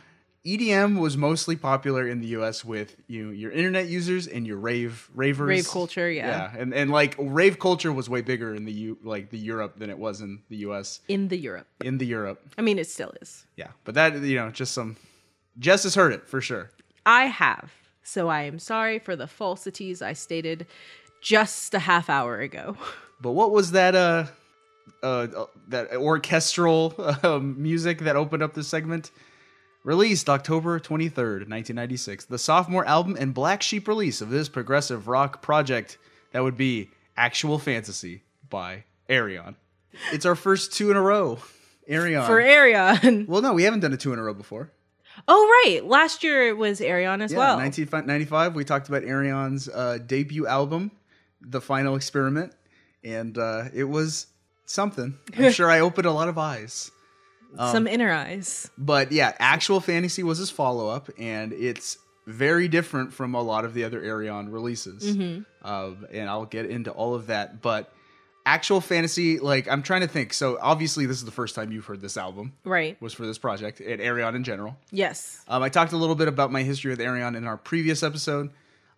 EDM was mostly popular in the US with you know, your internet users and your rave ravers. Rave culture, yeah. Yeah. And and like rave culture was way bigger in the U like the Europe than it was in the US. In the Europe. In the Europe. I mean, it still is. Yeah. But that you know, just some Jess has heard it for sure. I have. So I am sorry for the falsities I stated just a half hour ago. *laughs* But what was that uh uh that orchestral *laughs* um, music that opened up the segment? Released October 23rd, 1996, the sophomore album and black sheep release of this progressive rock project that would be Actual Fantasy by Ayreon. It's our first two in a row. Ayreon. For Ayreon. Well, no, we haven't done a two in a row before. Oh, right. Last year it was Ayreon as Yeah, well. 1995, we talked about Ayreon's uh, debut album, The Final Experiment, and uh, it was something. I'm *laughs* sure I opened a lot of eyes. Um, Some inner eyes. But yeah, Actual Fantasy was his follow up, and it's very different from a lot of the other Ayreon releases. Mhm. Um, and I'll get into all of that. But Actual Fantasy, like, I'm trying to think. So obviously, this is the first time you've heard this album. Right. Was for this project, and Ayreon in general. Yes. Um, I talked a little bit about my history with Ayreon in our previous episode.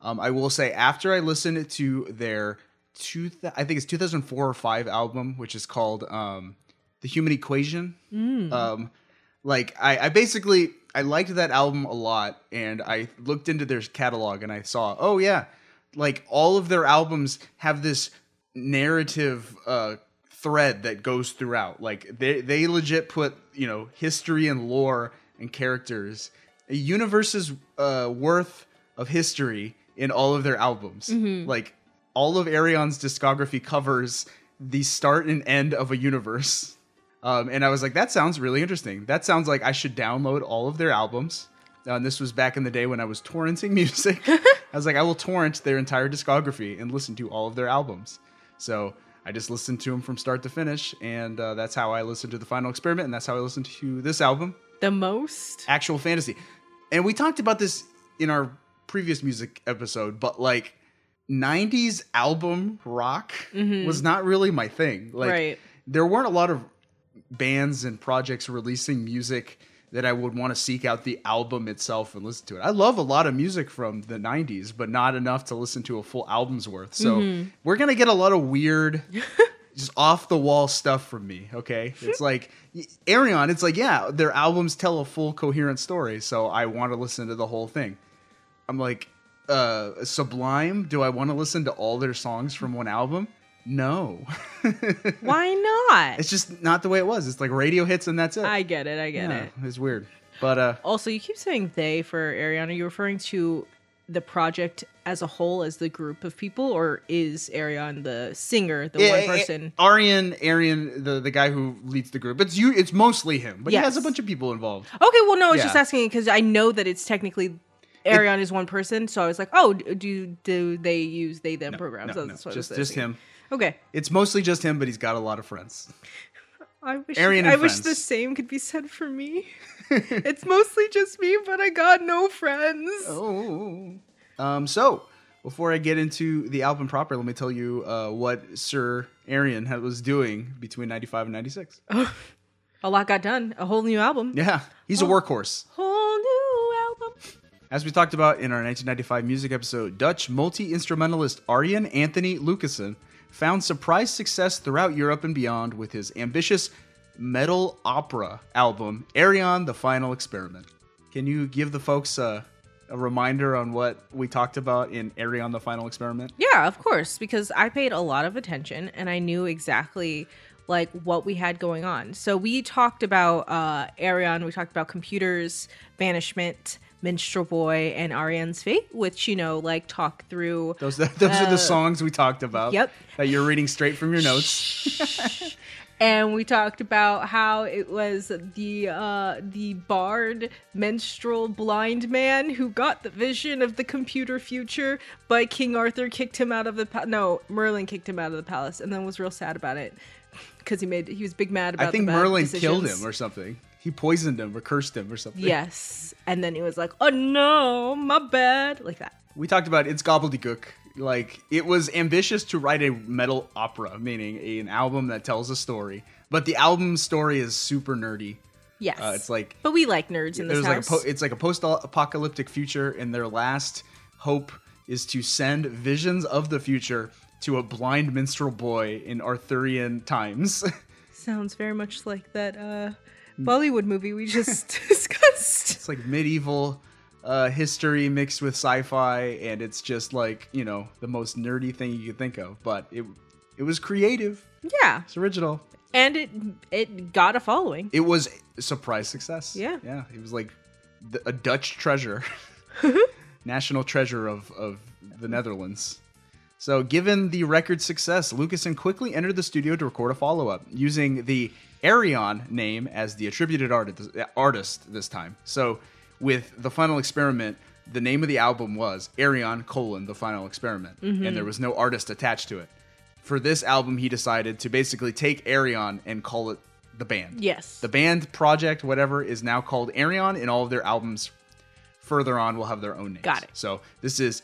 Um, I will say after I listened to their two, I think it's 2004 or five album, which is called um, "The Human Equation." Um, like I, I basically I liked that album a lot, and I looked into their catalog and I saw, oh yeah, like all of their albums have this narrative uh, thread that goes throughout. Like they they legit put you know history and lore and characters, a universe's uh, worth of history in all of their albums. Like all of Ayreon's discography covers the start and end of a universe. Um, and I was like, that sounds really interesting. That sounds like I should download all of their albums. Uh, and this was back in the day when I was torrenting *laughs* music. *laughs* I was like, I will torrent their entire discography and listen to all of their albums. So I just listened to them from start to finish, and uh, that's how I listened to the Final Experiment, and that's how I listened to this album, The most. Actual Fantasy. And we talked about this in our previous music episode, but like 90s album rock was not really my thing. Like Right. there weren't a lot of bands and projects releasing music that I would want to seek out the album itself and listen to it. I love a lot of music from the 90s, but not enough to listen to a full album's worth. So we're going to get a lot of weird *laughs* just off the wall stuff from me, okay? It's like Ayreon, it's like, yeah, their albums tell a full coherent story, so I want to listen to the whole thing. I'm like, uh Sublime, do I want to listen to all their songs from one album? No. *laughs* Why not? it's just not the way it was. It's like radio hits and that's it. I get it. I get yeah, it. It's weird. But uh Also, you keep saying they for Ariana. Are you referring to the project as a whole, as the group of people, or is Ariana the singer, the one person? Arian, Arian, the the guy who leads the group. It's you. It's mostly him, but he has a bunch of people involved. Okay, well, no, I was Yeah. just asking because I know that it's technically Ariana is one person, so I was like, oh, do do they use they them programs? No, no, That's what I just just him. Okay, It's mostly just him, but he's got a lot of friends. I wish Arian I and wish the same could be said for me. *laughs* it's mostly just me, but I got no friends. Oh. Um. So before I get into the album proper, let me tell you uh, what Sir Arian had, was doing between '95 and '96. A lot got done. A whole new album. Yeah, he's a workhorse. Whole new album. As we talked about in our 1995 music episode, Dutch multi instrumentalist Arjen Anthony Lucassen found surprise success throughout Europe and beyond with his ambitious metal opera album, Ayreon the Final Experiment. Can you give the folks a, a reminder on what we talked about in Ayreon the Final Experiment? Yeah, of course, because I paid a lot of attention and I knew exactly like what we had going on. So we talked about uh Ayreon, we talked about computers, banishment, minstrel boy, and Ayreon's fate, which you know, like talk through Those, *laughs* those are the songs we talked about. yep. That you're reading straight from your notes. *laughs* and we talked about how it was the uh the bard minstrel blind man who got the vision of the computer future but king arthur kicked him out of the pa- no merlin kicked him out of the palace and then was real sad about it because he made he was big mad about I think Merlin killed him or something. He poisoned him or cursed him or something. yes and then he was like oh no my bad like that we talked about it's gobbledygook. Like it was ambitious to write a metal opera, meaning an album that tells a story, but the album story is super nerdy. yes Uh, it's like but we like nerds in this there's like a house po- it's like a post-apocalyptic future, and their last hope is to send visions of the future to a blind minstrel boy in Arthurian times. *laughs* sounds very much like that uh. Bollywood movie we just *laughs* discussed it's like medieval uh, history mixed with sci-fi, and it's just like you know the most nerdy thing you could think of. But it it was creative. yeah It's original. and it it got a following. It was a surprise success. Yeah. yeah. It was like the, a Dutch treasure, *laughs* national treasure of of the Netherlands. So, given the record success, Lucassen quickly entered the studio to record a follow up using the Ayreon name as the attributed artist, artist this time. So, with the final experiment, the name of the album was Ayreon colon the final experiment, and there was no artist attached to it. For this album, he decided to basically take Ayreon and call it the band. Yes. The band project, whatever, is now called Ayreon, and all of their albums further on will have their own names. Got it. So this is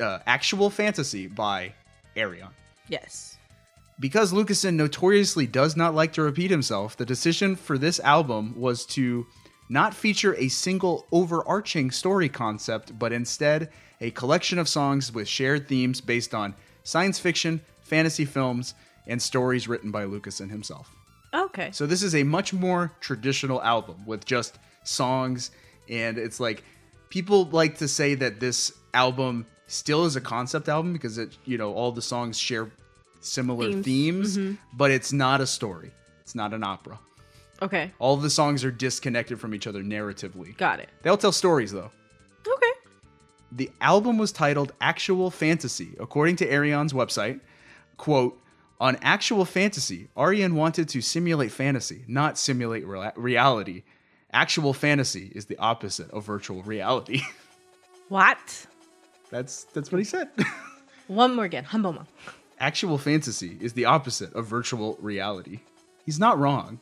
uh, Actual Fantasy by Ayreon. yes. Because Lucassen notoriously does not like to repeat himself, the decision for this album was to not feature a single overarching story concept, but instead a collection of songs with shared themes based on science fiction, fantasy films, and stories written by Lucassen himself. Okay. So this is a much more traditional album with just songs and it's like people like to say that this album still is a concept album because it you know all the songs share similar Themes. themes, Mhm. but it's not a story. It's not an opera. Okay. All of the songs are disconnected from each other narratively. Got it. They'll tell stories though. Okay. The album was titled Actual Fantasy, according to Ayreon's website. Quote, on Actual Fantasy, Ayreon wanted to simulate fantasy, not simulate rea- reality. Actual fantasy is the opposite of virtual reality. *laughs* What? that's that's what he said. *laughs* One more again. Humboma. Actual fantasy is the opposite of virtual reality. He's not wrong.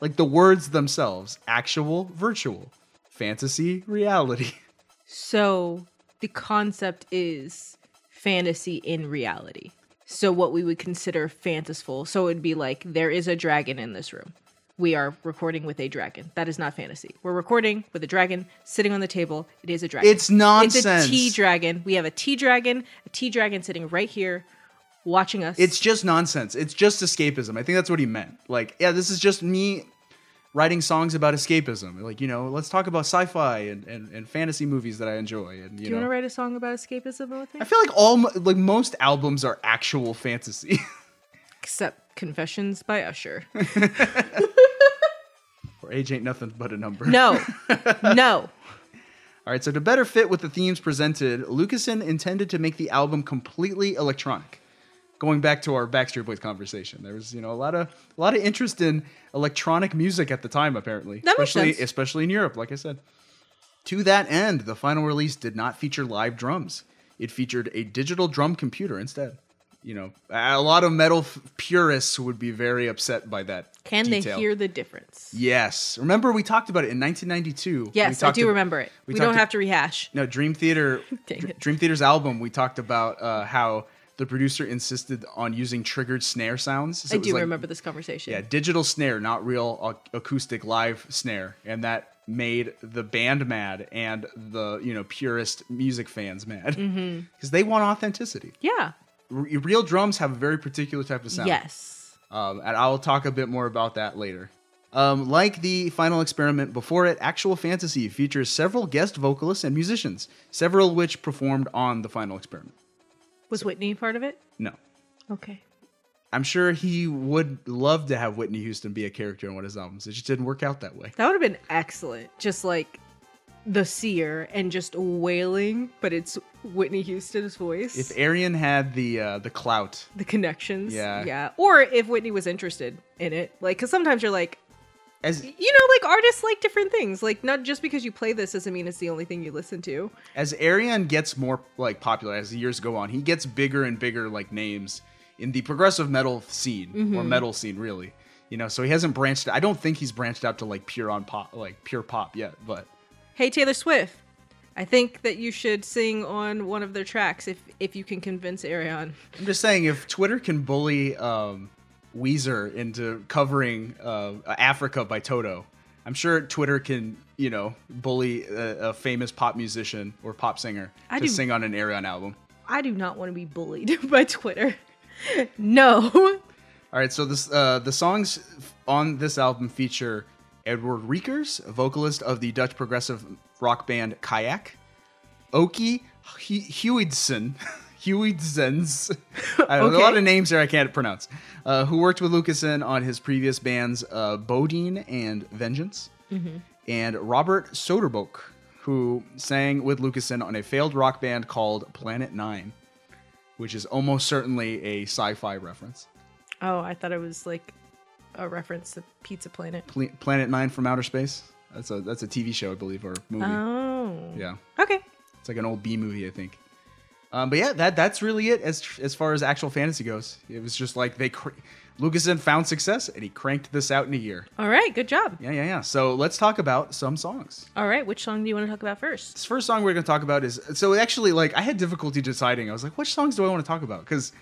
Like the words themselves, actual, virtual, fantasy, reality. *laughs* So the concept is fantasy in reality. So what we would consider fantasful. So it'd be like there is a dragon in this room. We are recording with a dragon. That is not fantasy. We're recording with a dragon sitting on the table. It is a dragon. It's nonsense. It's a tea dragon. We have a tea dragon, a tea dragon sitting right here watching us. It's just nonsense. It's just escapism. I think that's what he meant. Like, yeah, this is just me writing songs about escapism. Like, you know, let's talk about sci-fi and, and, and fantasy movies that I enjoy. And Do you, you want to write a song about escapism with me? I feel like all like most albums are actual fantasy. *laughs* Except Confessions by Usher. *laughs* or age ain't nothing but a number. No. *laughs* no. All right, so to better fit with the themes presented, Lucassen intended to make the album completely electronic. Going back to our Backstreet Boys conversation, there was you know a lot of a lot of interest in electronic music at the time, apparently, That makes especially sense. especially in Europe. Like I said, to that end, the final release did not feature live drums. It featured a digital drum computer instead. You know, a lot of metal f- purists would be very upset by that. Can detail. they hear the difference? Yes. Remember we talked about it in 1992. We Yes, I do ab- remember it. We, talked don't ab- have to rehash. no, Dream Theater. *laughs* Dang Dr- it. Dream Theater's album. We talked about uh, how the producer insisted on using triggered snare sounds. So I do like- remember this conversation. Yeah, digital snare, not real acoustic live snare, and that made the band mad and the you know purist music fans mad *laughs* because Mhm. they want authenticity. Yeah. R- real drums have a very particular type of sound. Yes. Um, and I'll talk a bit more about that later. Um, like the final experiment before it, Actual Fantasy features several guest vocalists and musicians, several of which performed on the final experiment. Was Whitney part of it? No. Okay. I'm sure he would love to have Whitney Houston be a character in one of his albums. It just didn't work out that way. That would have been excellent. Just like the seer and just wailing, but it's Whitney Houston's voice. If Arian had the uh, the clout, the connections. Yeah. Yeah. Or if Whitney was interested in it. Like, because sometimes you're like, as you know, like artists like different things. Like, not just because you play this doesn't mean it's the only thing you listen to. as Arian gets more like popular as the years go on, he gets bigger and bigger like names in the progressive metal scene or Mhm. metal scene, really. You know, so he hasn't branched. I don't think he's branched out to like pure on pop, like pure pop yet. But Hey, Taylor Swift. I think that you should sing on one of their tracks if if you can convince Ayreon. I'm just saying, if Twitter can bully um, Weezer into covering uh, Africa by Toto, I'm sure Twitter can, you know, bully a, a famous pop musician or pop singer I to do- sing on an Ayreon album. I do not want to be bullied *laughs* by Twitter. *laughs* no. All right, so this uh, the songs on this album feature Edward Reekers, a vocalist of the Dutch progressive rock band Kayak, Okkie Huysdens, *laughs* Huysdens, *laughs* I don't a lot of names there I can't pronounce, uh, who worked with Lucassen on his previous bands uh, Bodine and Vengeance, Mhm. and Robert Soeterboek, who sang with Lucassen on a failed rock band called Planet Nine, which is almost certainly a sci-fi reference. Oh, I thought it was like a reference to Pizza Planet. Pl- Planet Nine from Outer Space. That's a that's a TV show, I believe, or movie. Oh. Yeah, Okay. it's like an old B movie, I think. Um, but yeah, that that's really it as as far as actual fantasy goes. It was just like they cr- Lucassen found success and he cranked this out in a year. All right. Good job. Yeah, yeah, yeah. So let's talk about some songs. All right. Which song do you want to talk about first? This first song we're going to talk about is so actually like I had difficulty deciding. I was like, which songs do I want to talk about? Because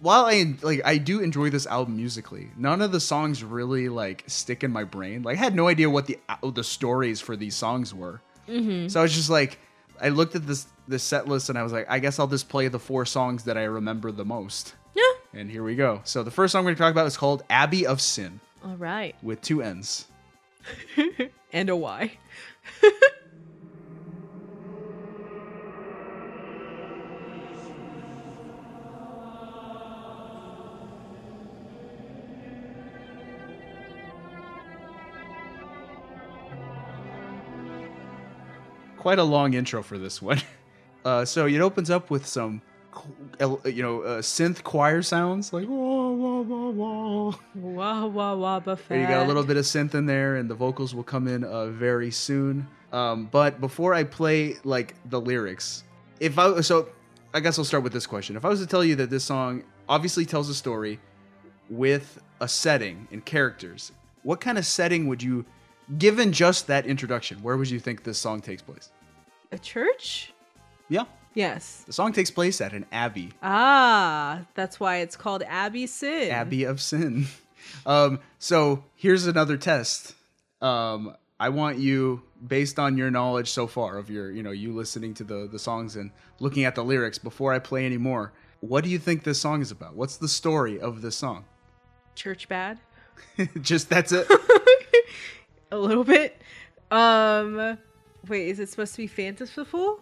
while I like I do enjoy this album musically, none of the songs really like stick in my brain. Like I had no idea what the the stories for these songs were. Mm-hmm. So I was just like, I looked at this this set list and I was like, I guess I'll just play the four songs that I remember the most. Yeah. And here we go. So the first song we're gonna talk about is called Abbey of Synn All right. with two N's. *laughs* And a Y. *laughs* quite a long intro for this one. *laughs* Uh, so it opens up with some, you know, uh, synth choir sounds like wah wah wah wah. Wah wah wah buffet. You got a little bit of synth in there, and the vocals will come in uh, very soon. Um, but before I play like the lyrics, if I so, I guess I'll start with this question: If I was to tell you that this song obviously tells a story with a setting and characters, what kind of setting would you, given just that introduction, where would you think this song takes place? A church? Yeah, Yes. the song takes place at an abbey, Ah, that's why it's called Abbey Synn. Abbey of Synn. *laughs* Um, so here's another test. Um, I want you, based on your knowledge so far of your, you know, you listening to the the songs and looking at the lyrics before I play any more. What do you think this song is about? What's the story of this song? Church bad? *laughs* Just that's it. *laughs* A little bit. Um, wait, is it supposed to be fanciful?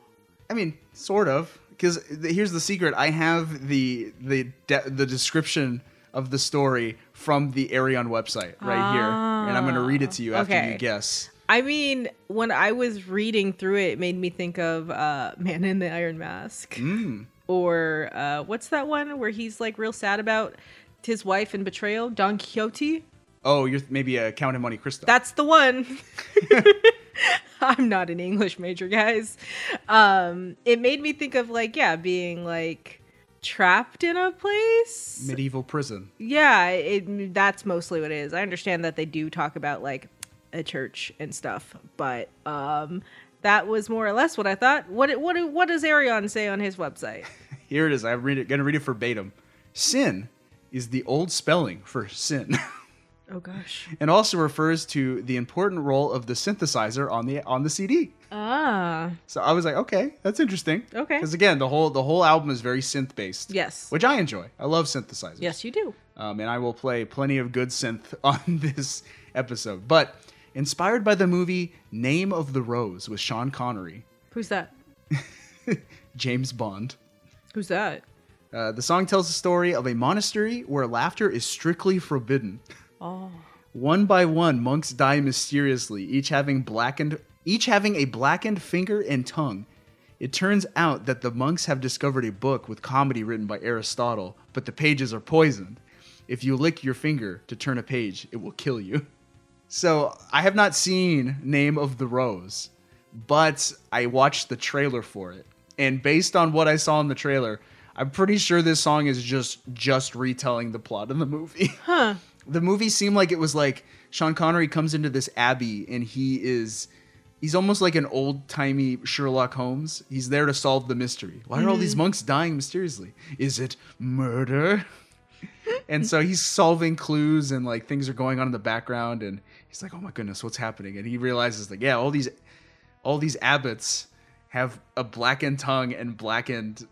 I mean, sort of. Because here's the secret: I have the the de- the description of the story from the Ayreon website right here, and I'm going to read it to you after okay. you guess. I mean, when I was reading through it, it made me think of uh, Man in the Iron Mask. Mm. Or uh, what's that one where he's like real sad about his wife and betrayal? Don Quixote? Oh, you're maybe a Count of Monte Cristo. That's the one. *laughs* *laughs* I'm not an English major, guys. Um, it made me think of like, yeah, being like trapped in a place. medieval prison. Yeah, it, that's mostly what it is. I understand that they do talk about like a church and stuff, but um, that was more or less what I thought. What what what does Ayreon say on his website? *laughs* Here it is. I'm read it, gonna read it verbatim. Synn is the old spelling for sin, Oh gosh. and also refers to the important role of the synthesizer on the on the CD. Ah. So I was like, okay, that's interesting. Okay. Because again, the whole the whole album is very synth based. Yes. Which I enjoy. I love synthesizers. Yes, you do. Um, and I will play plenty of good synth *laughs* on this episode. But inspired by the movie Name of the Rose with Sean Connery, Who's that? *laughs* James Bond. Who's that? Uh, the song tells the story of a monastery where laughter is strictly forbidden. *laughs* Oh. One by one, monks die mysteriously, each having blackened each having a blackened finger and tongue. It turns out that the monks have discovered a book with comedy written by Aristotle, but the pages are poisoned. If you lick your finger to turn a page, it will kill you. So, I have not seen Name of the Rose, but I watched the trailer for it. And based on what I saw in the trailer, I'm pretty sure this song is just just retelling the plot of the movie. Huh. The movie seemed like it was like Sean Connery comes into this abbey and he is he's almost like an old timey Sherlock Holmes. He's there to solve the mystery. Why are all these Mhm. monks dying mysteriously? Is it murder? *laughs* and so he's solving clues and like things are going on in the background and he's like, "Oh my goodness, what's happening?" And he realizes like, yeah, all these all these abbots have a blackened tongue and blackened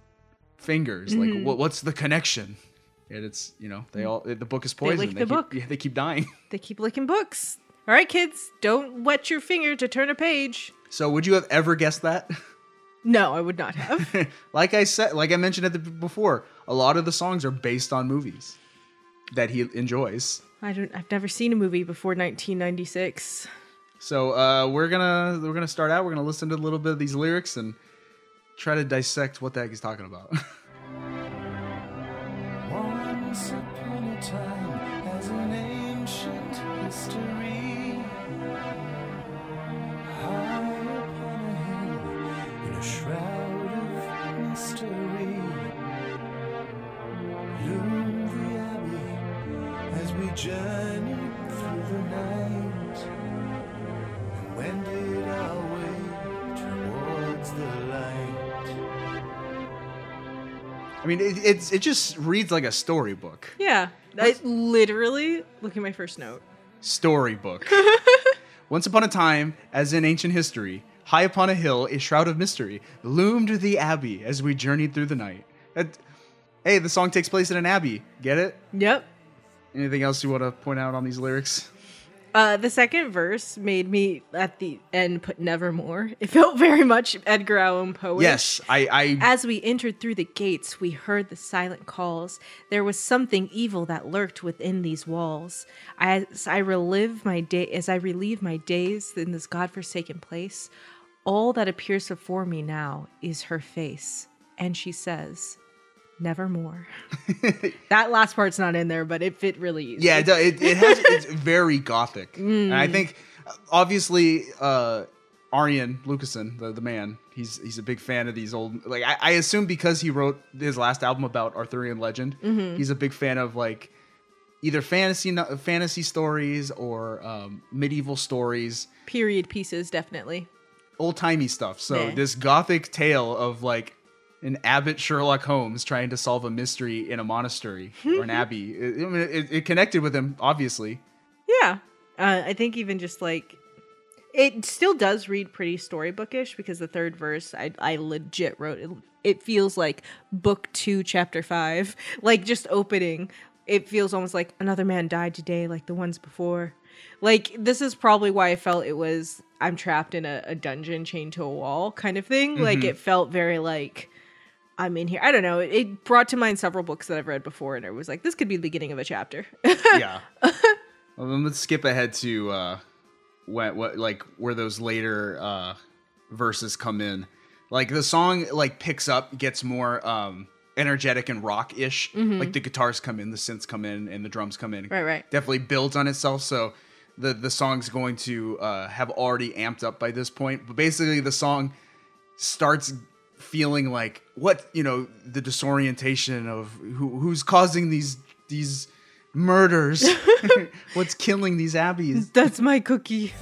fingers. Mhm. Like, what, what's the connection? And it's you know they all the book is They lick poison. the keep, book. Yeah, they keep dying. *laughs* They keep licking books. All right, kids, don't wet your finger to turn a page. So would you have ever guessed that? No, I would not have. *laughs* like I said, like I mentioned at the before, a lot of the songs are based on movies that he enjoys. I don't. I've never seen a movie before 1996. So uh, we're gonna we're gonna start out. We're gonna listen to a little bit of these lyrics and try to dissect what the heck he's talking about. *laughs* Upon a time, I mean, it, it's it just reads like a storybook. Yeah. I literally look at my first note. Storybook. *laughs* Once upon a time, as in ancient history, high upon a hill, a shroud of mystery loomed the abbey as we journeyed through the night. That- hey, the song takes place in an abbey. Get it? Yep. Anything else you want to point out on these lyrics? Uh, the second verse made me at the end put nevermore. *laughs* It felt very much Edgar Allan Poe. Yes, I, I As we entered through the gates, we heard the silent calls. There was something evil that lurked within these walls. As I relive my day, as I relieve my days in this godforsaken place, all that appears before me now is her face, and she says, "Nevermore." *laughs* that last part's not in there, but it fit really easily. Yeah, it, it, it has. It's very gothic, *laughs* and Mm. I think obviously uh, Arjen Lucassen, the, the man, he's he's a big fan of these old. Like I, I assume because he wrote his last album about Arthurian legend, Mhm. he's a big fan of like either fantasy no- fantasy stories or um, medieval stories, period pieces definitely. old timey stuff. So Yeah. this gothic tale of like. An abbot Sherlock Holmes trying to solve a mystery in a monastery or an abbey. It, I mean, it, it connected with him, obviously. Yeah. Uh, I think even just like it still does read pretty storybookish because the third verse I I legit wrote it. It feels like book two, chapter five, *laughs* like just opening. It feels almost like another man died today, like the ones before. Like this is probably why I felt it was I'm trapped in a, a dungeon chained to a wall kind of thing. Like Mhm. it felt very like I'm in here. I don't know. It, brought to mind several books that I've read before, and it was like this could be the beginning of a chapter. *laughs* yeah. Well, let's skip ahead to uh, what what like where those later uh, verses come in. Like the song like picks up, gets more um, energetic and rock ish. Mhm. Like the guitars come in, the synths come in, and the drums come in. Right, right. Definitely builds on itself. So the the song's going to uh, have already amped up by this point. But basically, the song starts feeling like what you know the disorientation of who who's causing these these murders *laughs* *laughs* what's killing these abbeys That's my cookie.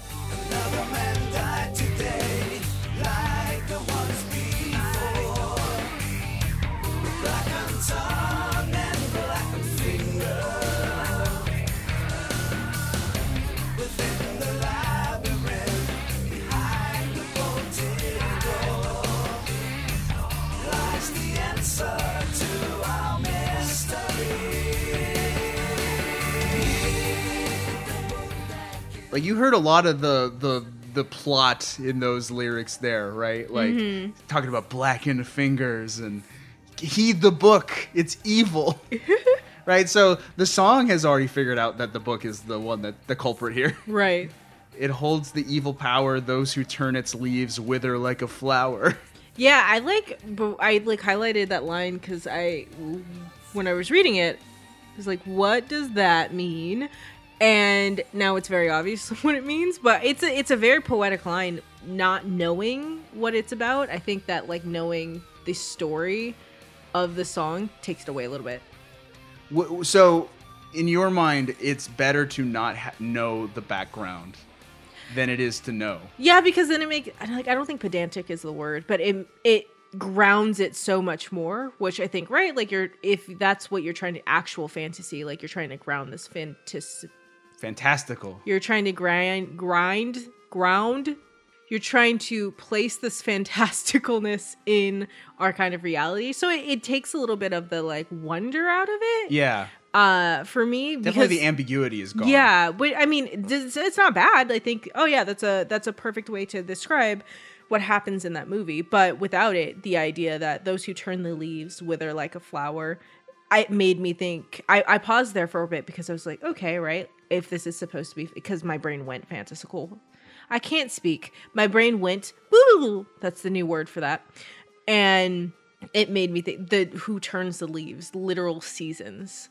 Like you heard a lot of the the the plot in those lyrics there right like Mhm. talking about blackened fingers and heed the book it's evil *laughs* right so the song has already figured out that the book is the one that the culprit here *laughs* Right. it holds the evil power those who turn its leaves wither like a flower *laughs* Yeah, I like I like highlighted that line because I when I was reading it, I was like, what does that mean? And now it's very obvious *laughs* what it means, but it's a it's a very poetic line, not knowing what it's about. I think that like knowing the story of the song takes it away a little bit. So, in your mind, it's better to not ha- know the background than it is to know. Yeah, because then it makes like I don't think pedantic is the word, but it it grounds it so much more, which I think right like you're if that's what you're trying to actual fantasy, like you're trying to ground this fantasy, Fantastical. you're trying to grind grind ground. You're trying to place this fantasticalness in our kind of reality, so it, it takes a little bit of the like wonder out of it. Yeah. Uh, for me, Definitely because the ambiguity is gone. yeah, but I mean, it's, it's not bad. I think, oh yeah, that's a that's a perfect way to describe what happens in that movie. But without it, the idea that those who turn the leaves wither like a flower, I it made me think. I I paused there for a bit because I was like, okay, right, if this is supposed to be, because my brain went fantastical. I can't speak. My brain went boo. That's the new word for that, and it made me think the who turns the leaves, literal seasons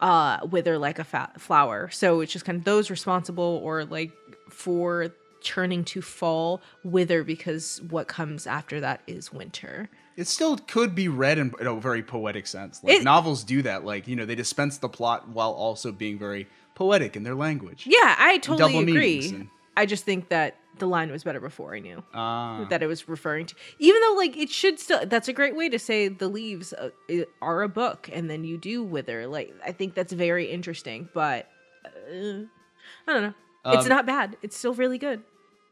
uh wither like a fa- flower so it's just kind of those responsible or like for turning to fall wither because what comes after that is winter It still could be read in, in a very poetic sense. Like It- novels do that. Like, you know, they dispense the plot while also being very poetic in their language. yeah i totally agree and- i just think that the line was better before I knew Ah. that it was referring to. Even though like it should still that's a great way to say the leaves uh, are a book and then you do wither. Like I think that's very interesting, but uh, I don't know. it's Um, not bad. It's still really good.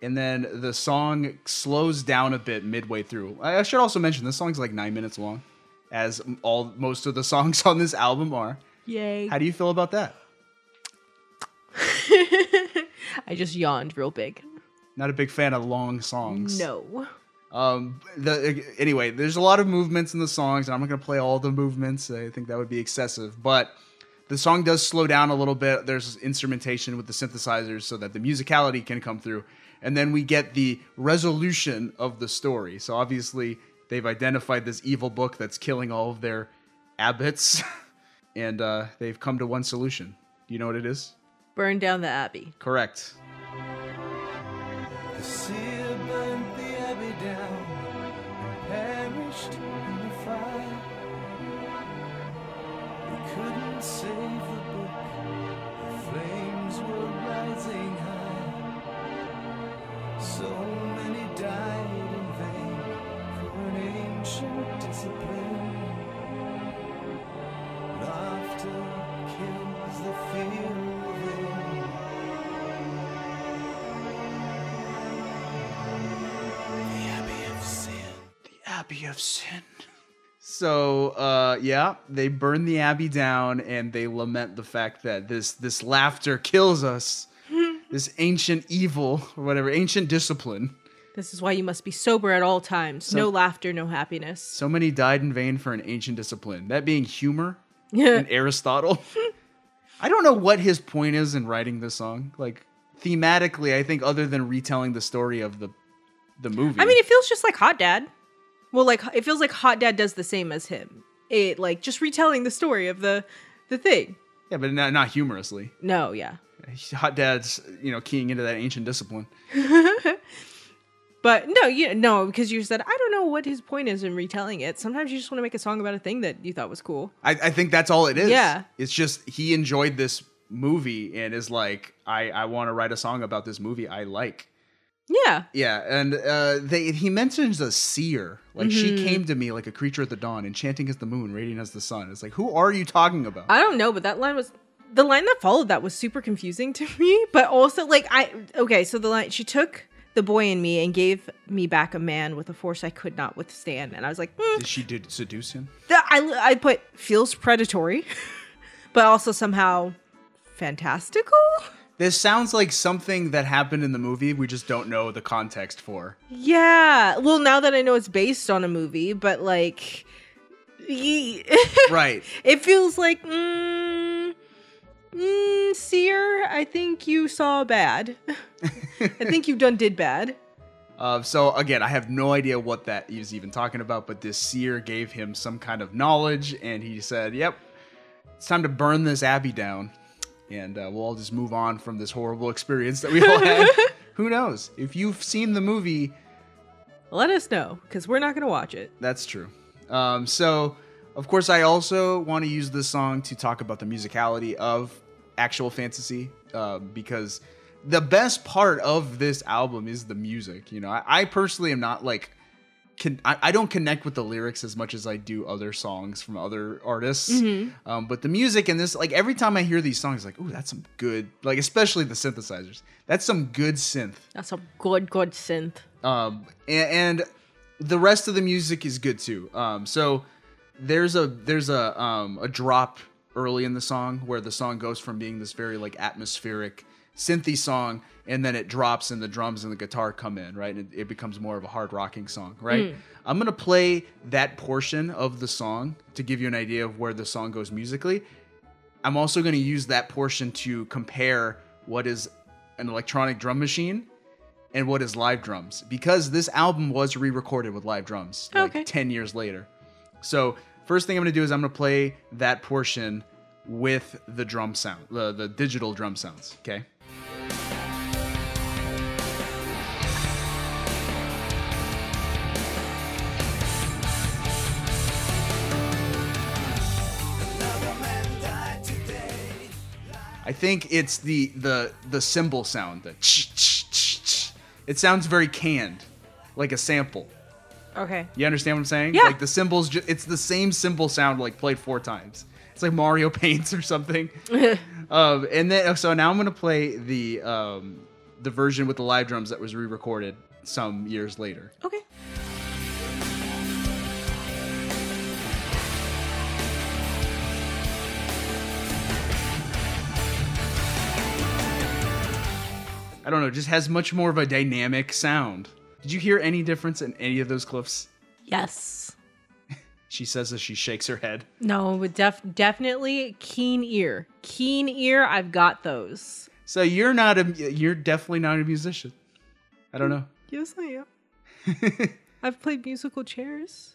And then the song slows down a bit midway through. I should also mention this song's like nine minutes long, as all most of the *laughs* songs on this album are. Yay. How do you feel about that? *laughs* I just yawned real big. Not a big fan of long songs. No. Um. The anyway, there's a lot of movements in the songs, and I'm not gonna play all the movements. I think that would be excessive, but. The song does slow down a little bit. There's instrumentation with the synthesizers so that the musicality can come through. And then we get the resolution of the story. So obviously, they've identified this evil book that's killing all of their abbots. *laughs* and uh, they've come to one solution. Do you know what it is? Burn down the abbey. Correct. The Abbey of Synn. So, uh, yeah, they burn the abbey down and they lament the fact that this this laughter kills us. *laughs* this ancient evil, or whatever, ancient discipline. This is why you must be sober at all times. no laughter, no happiness. So many died in vain for an ancient discipline. That being humor Yeah. *laughs* and Aristotle. I don't know what his point is in writing this song. Like thematically, I think other than retelling the story of the the movie. I mean, it feels just like Hot Dad. Well, like it feels like Hot Dad does the same as him. It like just retelling the story of the the thing. yeah, but not, not humorously. No, yeah. Hot Dad's, you know, keying into that ancient discipline. *laughs* But no, you no, because you said I don't know what his point is in retelling it. Sometimes you just want to make a song about a thing that you thought was cool. I, I think that's all it is. Yeah. It's just he enjoyed this movie and is like, I, I want to write a song about this movie I like. Yeah. Yeah, and uh, they he mentions a seer. Like she Mhm. came to me like a creature at the dawn, enchanting as the moon, radiant as the sun. It's like, who are you talking about? I don't know, but that line was the line that followed that was super confusing *laughs* to me. But also, like, I okay, so the line she took the boy in me and gave me back a man with a force I could not withstand, and I was like, hmm, Did she did seduce him? that I I put feels predatory, *laughs* but also somehow fantastical. This sounds like something that happened in the movie. We just don't know the context for. Yeah. Well, now that I know it's based on a movie, but like, *laughs* Right. it feels like, mm, mm, Seer, I think you saw bad. *laughs* I think you've done did bad. Uh, so again, I have no idea what that he was even talking about, but this seer gave him some kind of knowledge, and he said, "Yep, it's time to burn this abbey down, and uh, we'll all just move on from this horrible experience that we all had." *laughs* Who knows? If you've seen the movie, Let us know, because we're not going to watch it. that's true. Um, so, of course, I also want to use this song to talk about the musicality of actual fantasy, uh, because the best part of this album is the music. You know, I, I personally am not like. Can, I, I don't connect with the lyrics as much as I do other songs from other artists. Mhm. Um, but the music and this, like every time I hear these songs, like, ooh, that's some good, like especially the synthesizers. That's some good synth. That's a good, good synth. Um, and, and the rest of the music is good too. Um, so there's a there's a um a drop early in the song where the song goes from being this very like atmospheric synthy song and then it drops and the drums and the guitar come in right? And it, it becomes more of a hard rocking song right? Mm. i'm gonna play that portion of the song to give you an idea of where the song goes musically. I'm also gonna use that portion to compare what is an electronic drum machine and what is live drums because this album was re-recorded with live drums like 10 years later. So first thing i'm to do is i'm to play that portion with the drum sound the, the digital drum sounds okay I think it's the the the cymbal sound, the ch ch ch ch. It sounds very canned, like a sample. Okay. You understand what I'm saying? Yeah. Like the cymbals, ju- it's the same cymbal sound like played four times. It's like Mario *laughs* Paints or something. *laughs* um, and then so now I'm gonna play the um, the version with the live drums that was re-recorded some years later. Okay. I don't know, it just has much more of a dynamic sound. Did you hear any difference in any of those clips? Yes. *laughs* She says as she shakes her head. No, but def- definitely keen ear. Keen ear. I've got those. So you're not a you're definitely not a musician. I don't know. Yes, I am. *laughs* I've played musical chairs.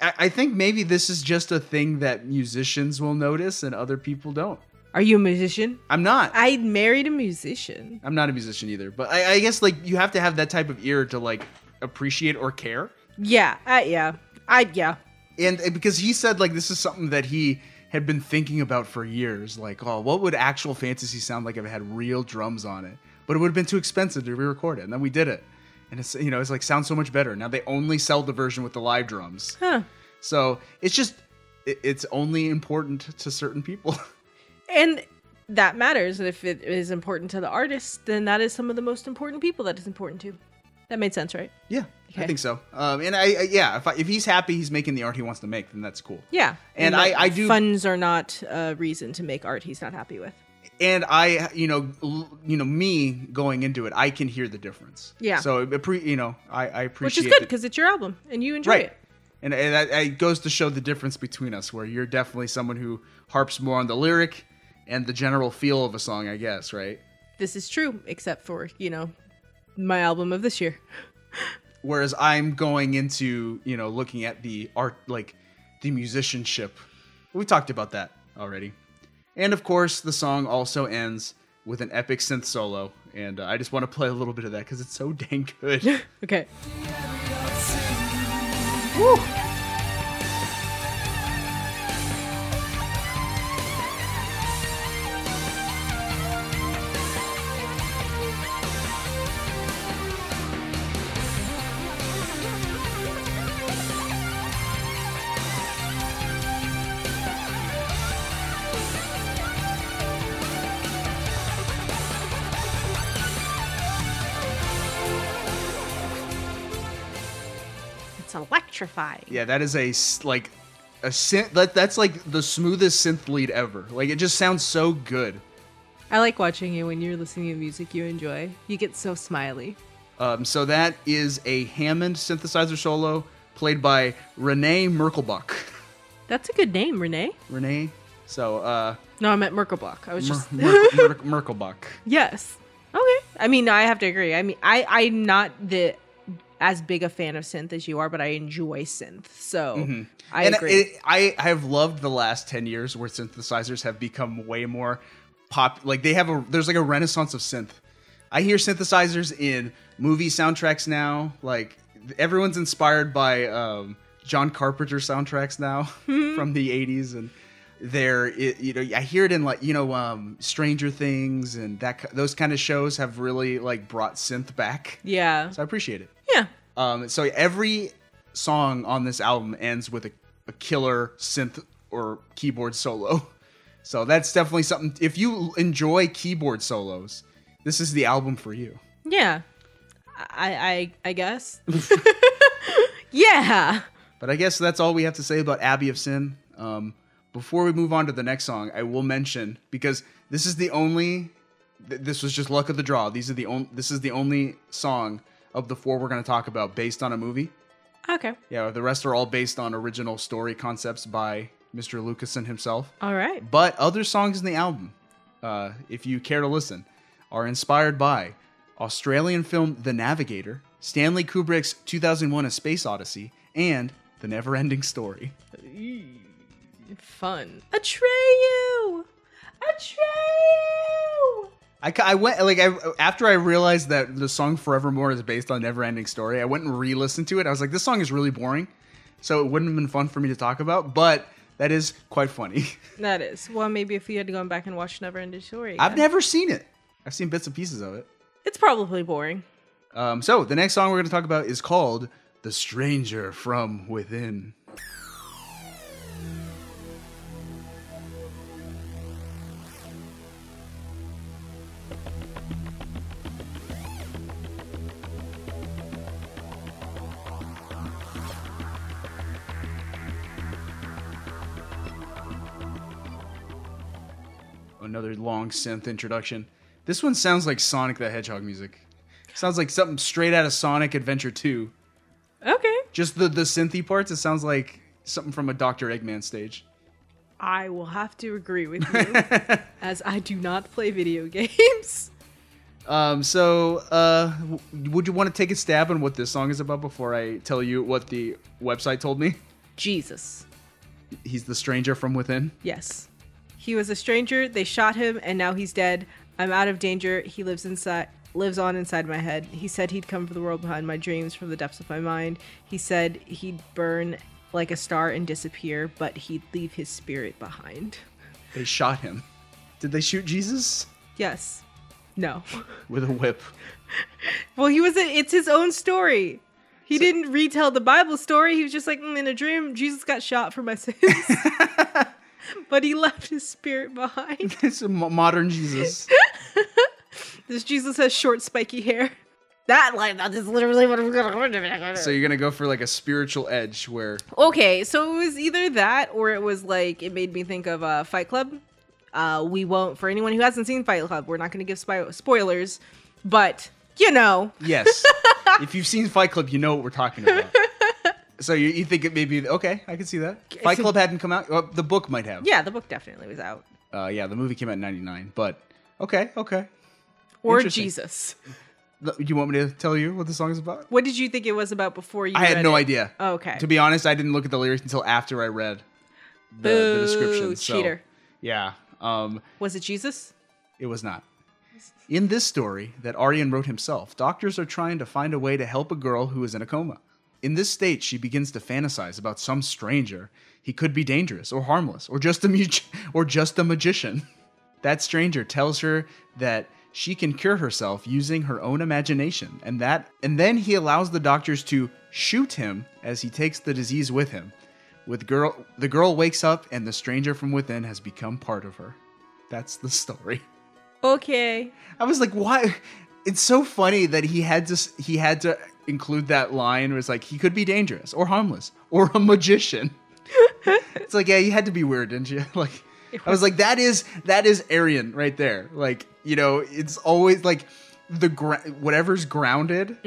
I, I think maybe this is just a thing that musicians will notice and other people don't. Are you a musician? I'm not. I married a musician. I'm not a musician either, but I, I guess like you have to have that type of ear to like appreciate or care. Yeah. Uh, yeah. I yeah. And because he said like this is something that he had been thinking about for years, like oh, what would actual fantasy sound like if it had real drums on it? But it would have been too expensive to re-record it, and then we did it, and it's you know it's like sounds so much better. Now they only sell the version with the live drums, Huh. so it's just it, it's only important to certain people. *laughs* And that matters. And if it is important to the artist, then that is some of the most important people that is important to. That made sense, right? Yeah, I think so. Um, and I, I yeah, if, I, if he's happy, he's making the art he wants to make, then that's cool. Yeah. And I- I do- Funds are not a reason to make art he's not happy with. And I, you know, l- you know, me going into it, I can hear the difference. Yeah. So, it appre- you know, I, I appreciate Which is good because it's your album and you enjoy right. it. And, and that it goes to show the difference between us, where you're definitely someone who harps more on the lyric and the general feel of a song, I guess, right? This is true, except for, you know, my album of this year. *laughs* Whereas I'm going into, you know, looking at the art, like the musicianship. We talked about that already. And of course, the song also ends with an epic synth solo. And uh, I just want to play a little bit of that because it's so *laughs* dang good. *laughs* Okay. It's yeah, that is a like a synth. That, that's like the smoothest synth lead ever. Like it just sounds so good. I like watching you when you're listening to music you enjoy. You get so smiley. Um, so that is a Hammond synthesizer solo played by Renee Merkelbach. *laughs* That's a good name, Renee. Renee. So uh, No, I meant Merkelbach. I was Mer- just Mer- *laughs* Merkelbach. yes. Okay. I mean, I have to agree. I mean, I I'm not the as big a fan of synth as you are, but I enjoy synth. So I Mm-hmm. and agree. It, I have loved the last 10 years where synthesizers have become way more pop like they have a there's like a renaissance of synth i hear synthesizers in movie soundtracks now like everyone's inspired by um, john carpenter soundtracks now *laughs* from the 80s and they're it, you know i hear it in like you know um, stranger things and that those kind of shows have really like brought synth back yeah. so i appreciate it Yeah. um, so every song on this album ends with a, a killer synth or keyboard solo. *laughs* So that's definitely something. If you enjoy keyboard solos, this is the album for you. Yeah. I I I guess. *laughs* yeah. But I guess that's all we have to say about Abbey of Synn. Um, before we move on to the next song, I will mention because this is the only. th- This was just luck of the draw. These are the only. This is the only song of the four we're going to talk about based on a movie. Okay. Yeah, the rest are all based on original story concepts by Mr. Lucassen himself. All right. But other songs in the album, uh, if you care to listen, are inspired by Australian film The Navigator, Stanley Kubrick's 2001 A Space Odyssey, and The Neverending Story. Fun. Atreyu. Atreyu. I, I went like I, after I realized that the song Forevermore is based on Neverending Story. I went and re-listened to it. I was like, this song is really boring, so it wouldn't have been fun for me to talk about. But that is quite funny. *laughs* That is. Well, maybe if you had to gone back and watched Never Ending Story. I've never seen it. I've seen bits and pieces of it. It's probably boring. Um, so the next song we're going to talk about is called "The Stranger from Within." Another long synth introduction. This one sounds like Sonic the Hedgehog music. Sounds like something straight out of Sonic Adventure 2. Okay. Just the the synthy parts, it sounds like something from a Dr. Eggman stage. I will have to agree with you, *laughs* as I do not play video *laughs* games. Um, so, uh, w- would you want to take a stab on what this song is about before I tell you what the website told me? Jesus. He's the stranger from within. Yes. He was a stranger, they shot him, and now he's dead. I'm out of danger. He lives inside lives on inside my head. He said he'd come for the world behind my dreams from the depths of my mind. He said he'd burn like a star and disappear, but he'd leave his spirit behind. They shot him. Did they shoot Jesus Yes. No. *laughs* with a whip? *laughs* Well, he was. A, it's his own story. He didn't retell the Bible story. He was just like, "Mm, in a dream, Jesus got shot for my sins, *laughs* *laughs* but he left his spirit behind. *laughs* it's a modern Jesus. *laughs* This Jesus has short, spiky hair. That line, that is literally what I'm gonna. So you're gonna go for like a spiritual edge where Okay, so it was either that or it was like it made me think of uh, Fight Club. Uh, we won't for anyone who hasn't seen Fight Club. We're not going to give spi- spoilers, but you know, yes, if you've seen Fight Club, you know what we're talking about. So you, you think it may be okay? I can see that. Fight Club hadn't come out. Well, the book might have. yeah, the book definitely was out. Uh, yeah, the movie came out in '99, but okay, okay. Or Interesting. Jesus. Do you want me to tell you what the song is about? What did you think it was about before you? I had no it? idea. Oh, okay. To be honest, I didn't look at the lyrics until after I read the, the Boo, description. So, cheater. Yeah. Um, Was it Jesus? It was not. In this story that Ayreon wrote himself, doctors are trying to find a way to help a girl who is in a coma. In this state, she begins to fantasize about some stranger. He could be dangerous or harmless or just a mu- *laughs* or just a magician. *laughs* That stranger tells her that she can cure herself using her own imagination, and that and then he allows the doctors to shoot him as he takes the disease with him. With girl, the girl wakes up, and the stranger from within has become part of her. That's the story. Okay. I was like, why? It's so funny that he had to he had to include that line. Where it's like he could be dangerous or harmless or a magician. *laughs* it's like yeah, you had to be weird, didn't you? *laughs* Like I was like that is that is Ayreon right there. Like you know, it's always like the gra- whatever's grounded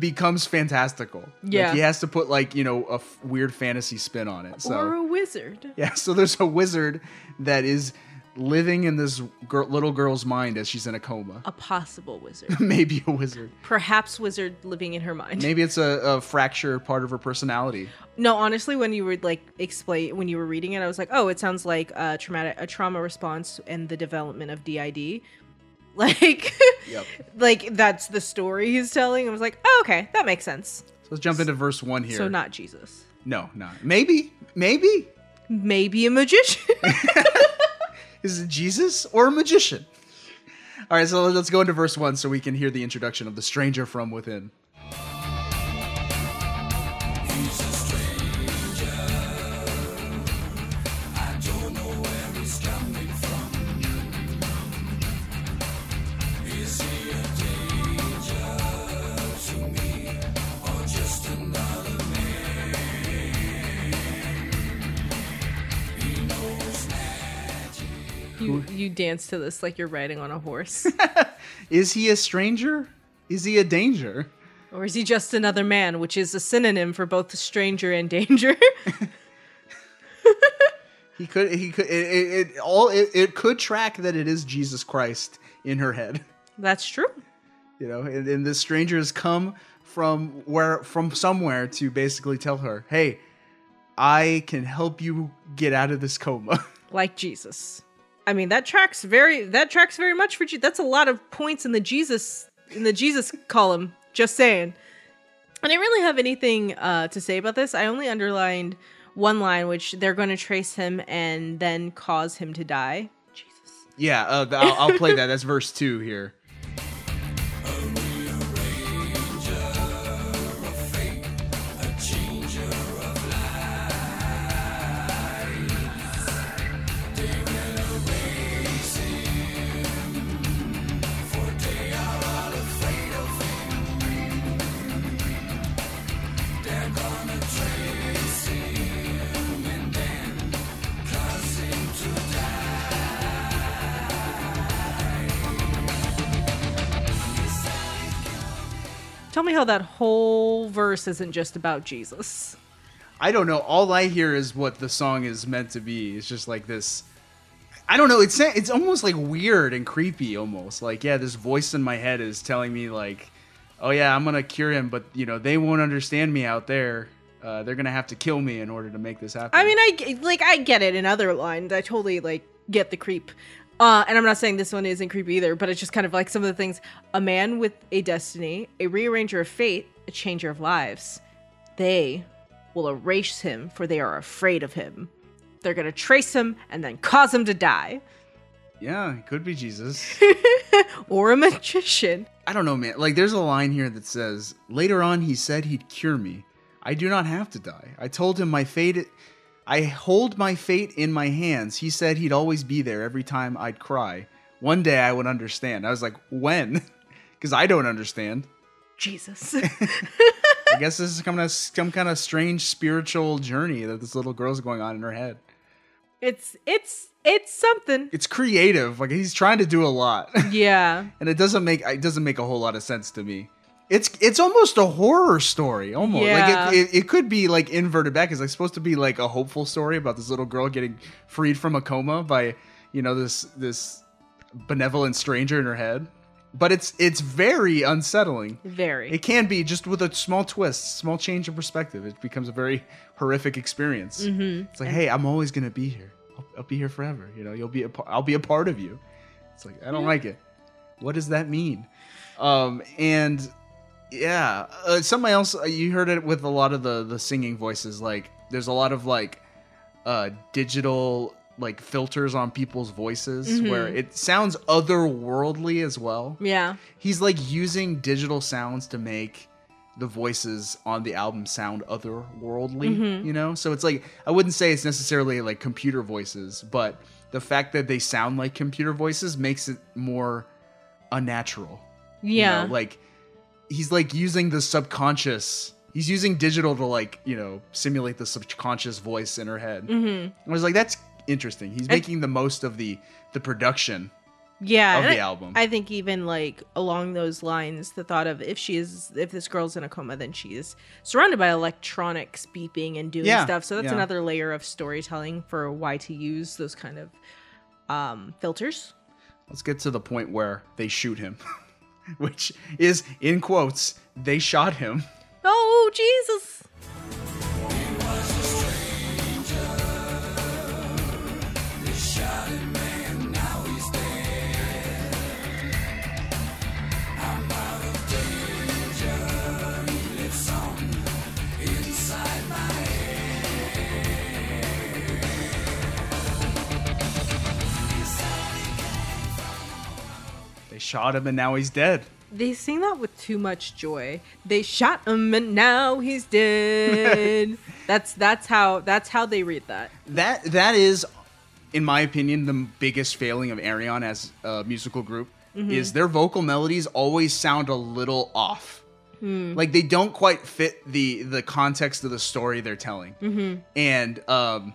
becomes fantastical. Like, Mm-hmm. Yeah. he has to put like you know a f- weird fantasy spin on it. So Or a wizard. yeah, *laughs* so there's a wizard that is living in this gir- little girl's mind as she's in a coma. A possible wizard. *laughs* Maybe a wizard. Perhaps wizard living in her mind. Maybe it's a, a fracture part of her personality. No, honestly, when you were like explain when you were reading it, I was like, oh, it sounds like a traumatic a trauma response and the development of DID. *laughs* Like, Yep. like that's the story he's telling. I was like, oh, okay, that makes sense. So let's jump into verse one here. So not Jesus, No, not. Maybe. Maybe. maybe a magician. *laughs* Is it Jesus or a magician? All right, so let's go into verse one so we can hear the introduction of the stranger from within. You dance to this like you're riding on a horse, *laughs* Is he a stranger? Is he a danger? or is he just another man, which is a synonym for both stranger and danger? *laughs* He could. He could. It, it, it all. It, it could track that it is Jesus Christ in her head. that's true. You know, and, and this stranger has come from where from somewhere to basically tell her, "Hey, I can help you get out of this coma." *laughs* like Jesus. I mean, that tracks very that tracks very much for Jesus. That's a lot of points in the Jesus in the Jesus *laughs* column. Just saying. I didn't really have anything uh, to say about this. I only underlined one line, which they're going to trace him and then cause him to die. Jesus. yeah, uh, I'll, I'll play that. That's verse two here. How that whole verse isn't just about Jesus. I don't know. All I hear is what the song is meant to be. It's just like this. I don't know. It's it's almost like weird and creepy, almost like yeah. This voice in my head is telling me like, oh yeah, I'm gonna cure him, but you know they won't understand me out there. Uh, they're gonna have to kill me in order to make this happen. I mean, I like I get it in other lines. I totally like get the creep. Uh, and I'm not saying this one isn't creepy either, but it's just kind of like some of the things. A man with a destiny, a rearranger of fate, a changer of lives. They will erase him, for they are afraid of him. They're gonna trace him and then cause him to die. yeah, it could be Jesus. *laughs* Or a magician. I don't know, man. Like, there's a line here that says, Later on, he said he'd cure me. I do not have to die. I told him my fate. I hold my fate in my hands. He said he'd always be there every time I'd cry. One day I would understand. I was like, When? *laughs* Because I don't understand. Jesus. *laughs* I guess this is some kind of some kind of strange spiritual journey that this little girl's going on in her head. it's it's it's something. It's creative. Like he's trying to do a lot, *laughs* Yeah. and it doesn't make it doesn't make a whole lot of sense to me. It's it's almost a horror story, almost Yeah. like it, it, it could be like inverted back. It's like supposed to be like a hopeful story about this little girl getting freed from a coma by you know this this benevolent stranger in her head. But it's it's very unsettling. Very. It can be just with a small twist, small change of perspective. It becomes a very horrific experience. Mhm. It's like, hey, I'm always gonna be here. I'll, I'll be here forever. You know, you'll be a, I'll be a part of you. It's like I don't like it. What does that mean? Um, and yeah, uh, somebody else. uh, You heard it with a lot of the the singing voices. Like, there's a lot of like uh digital like filters on people's voices Mhm. where it sounds otherworldly as well Yeah. he's like using digital sounds to make the voices on the album sound otherworldly, Mhm. you know? So it's like I wouldn't say it's necessarily like computer voices, but the fact that they sound like computer voices makes it more unnatural. you Yeah. know? Like he's like using the subconscious. He's using digital to like, you know, simulate the subconscious voice in her head. Mhm. I was like that's interesting. He's making the most of the the production Yeah. of the I- album. I think even like along those lines, the thought of if she is if this girl's in a coma, then she is surrounded by electronics beeping and doing Yeah, stuff. So that's yeah. another layer of storytelling for why to use those kind of um filters. Let's get to the point where they shoot him, *laughs* *laughs* which is in quotes, they shot him. Oh Jesus. Shot him and now he's dead. They sing that with too much joy. They shot him and now he's dead. *laughs* that's that's how that's how they read that. That that is, in my opinion, the biggest failing of Ayreon as a musical group Mhm. is their vocal melodies always sound a little off. Hmm. Like they don't quite fit the the context of the story they're telling. Mhm. And um,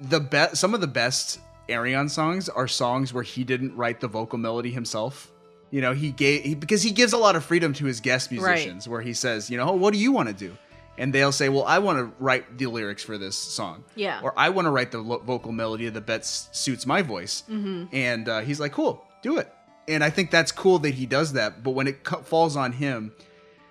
the best some of the best Ayreon songs are songs where he didn't write the vocal melody himself. You know, he gave he, because he gives a lot of freedom to his guest Right. musicians, where he says, you know, oh, what do you want to do? And they'll say, well, I want to write the lyrics for this song. Yeah. Or I want to write the lo- vocal melody that best suits my voice. Mhm. And uh, he's like, cool, do it. And I think that's cool that he does that. But when it co- falls on him,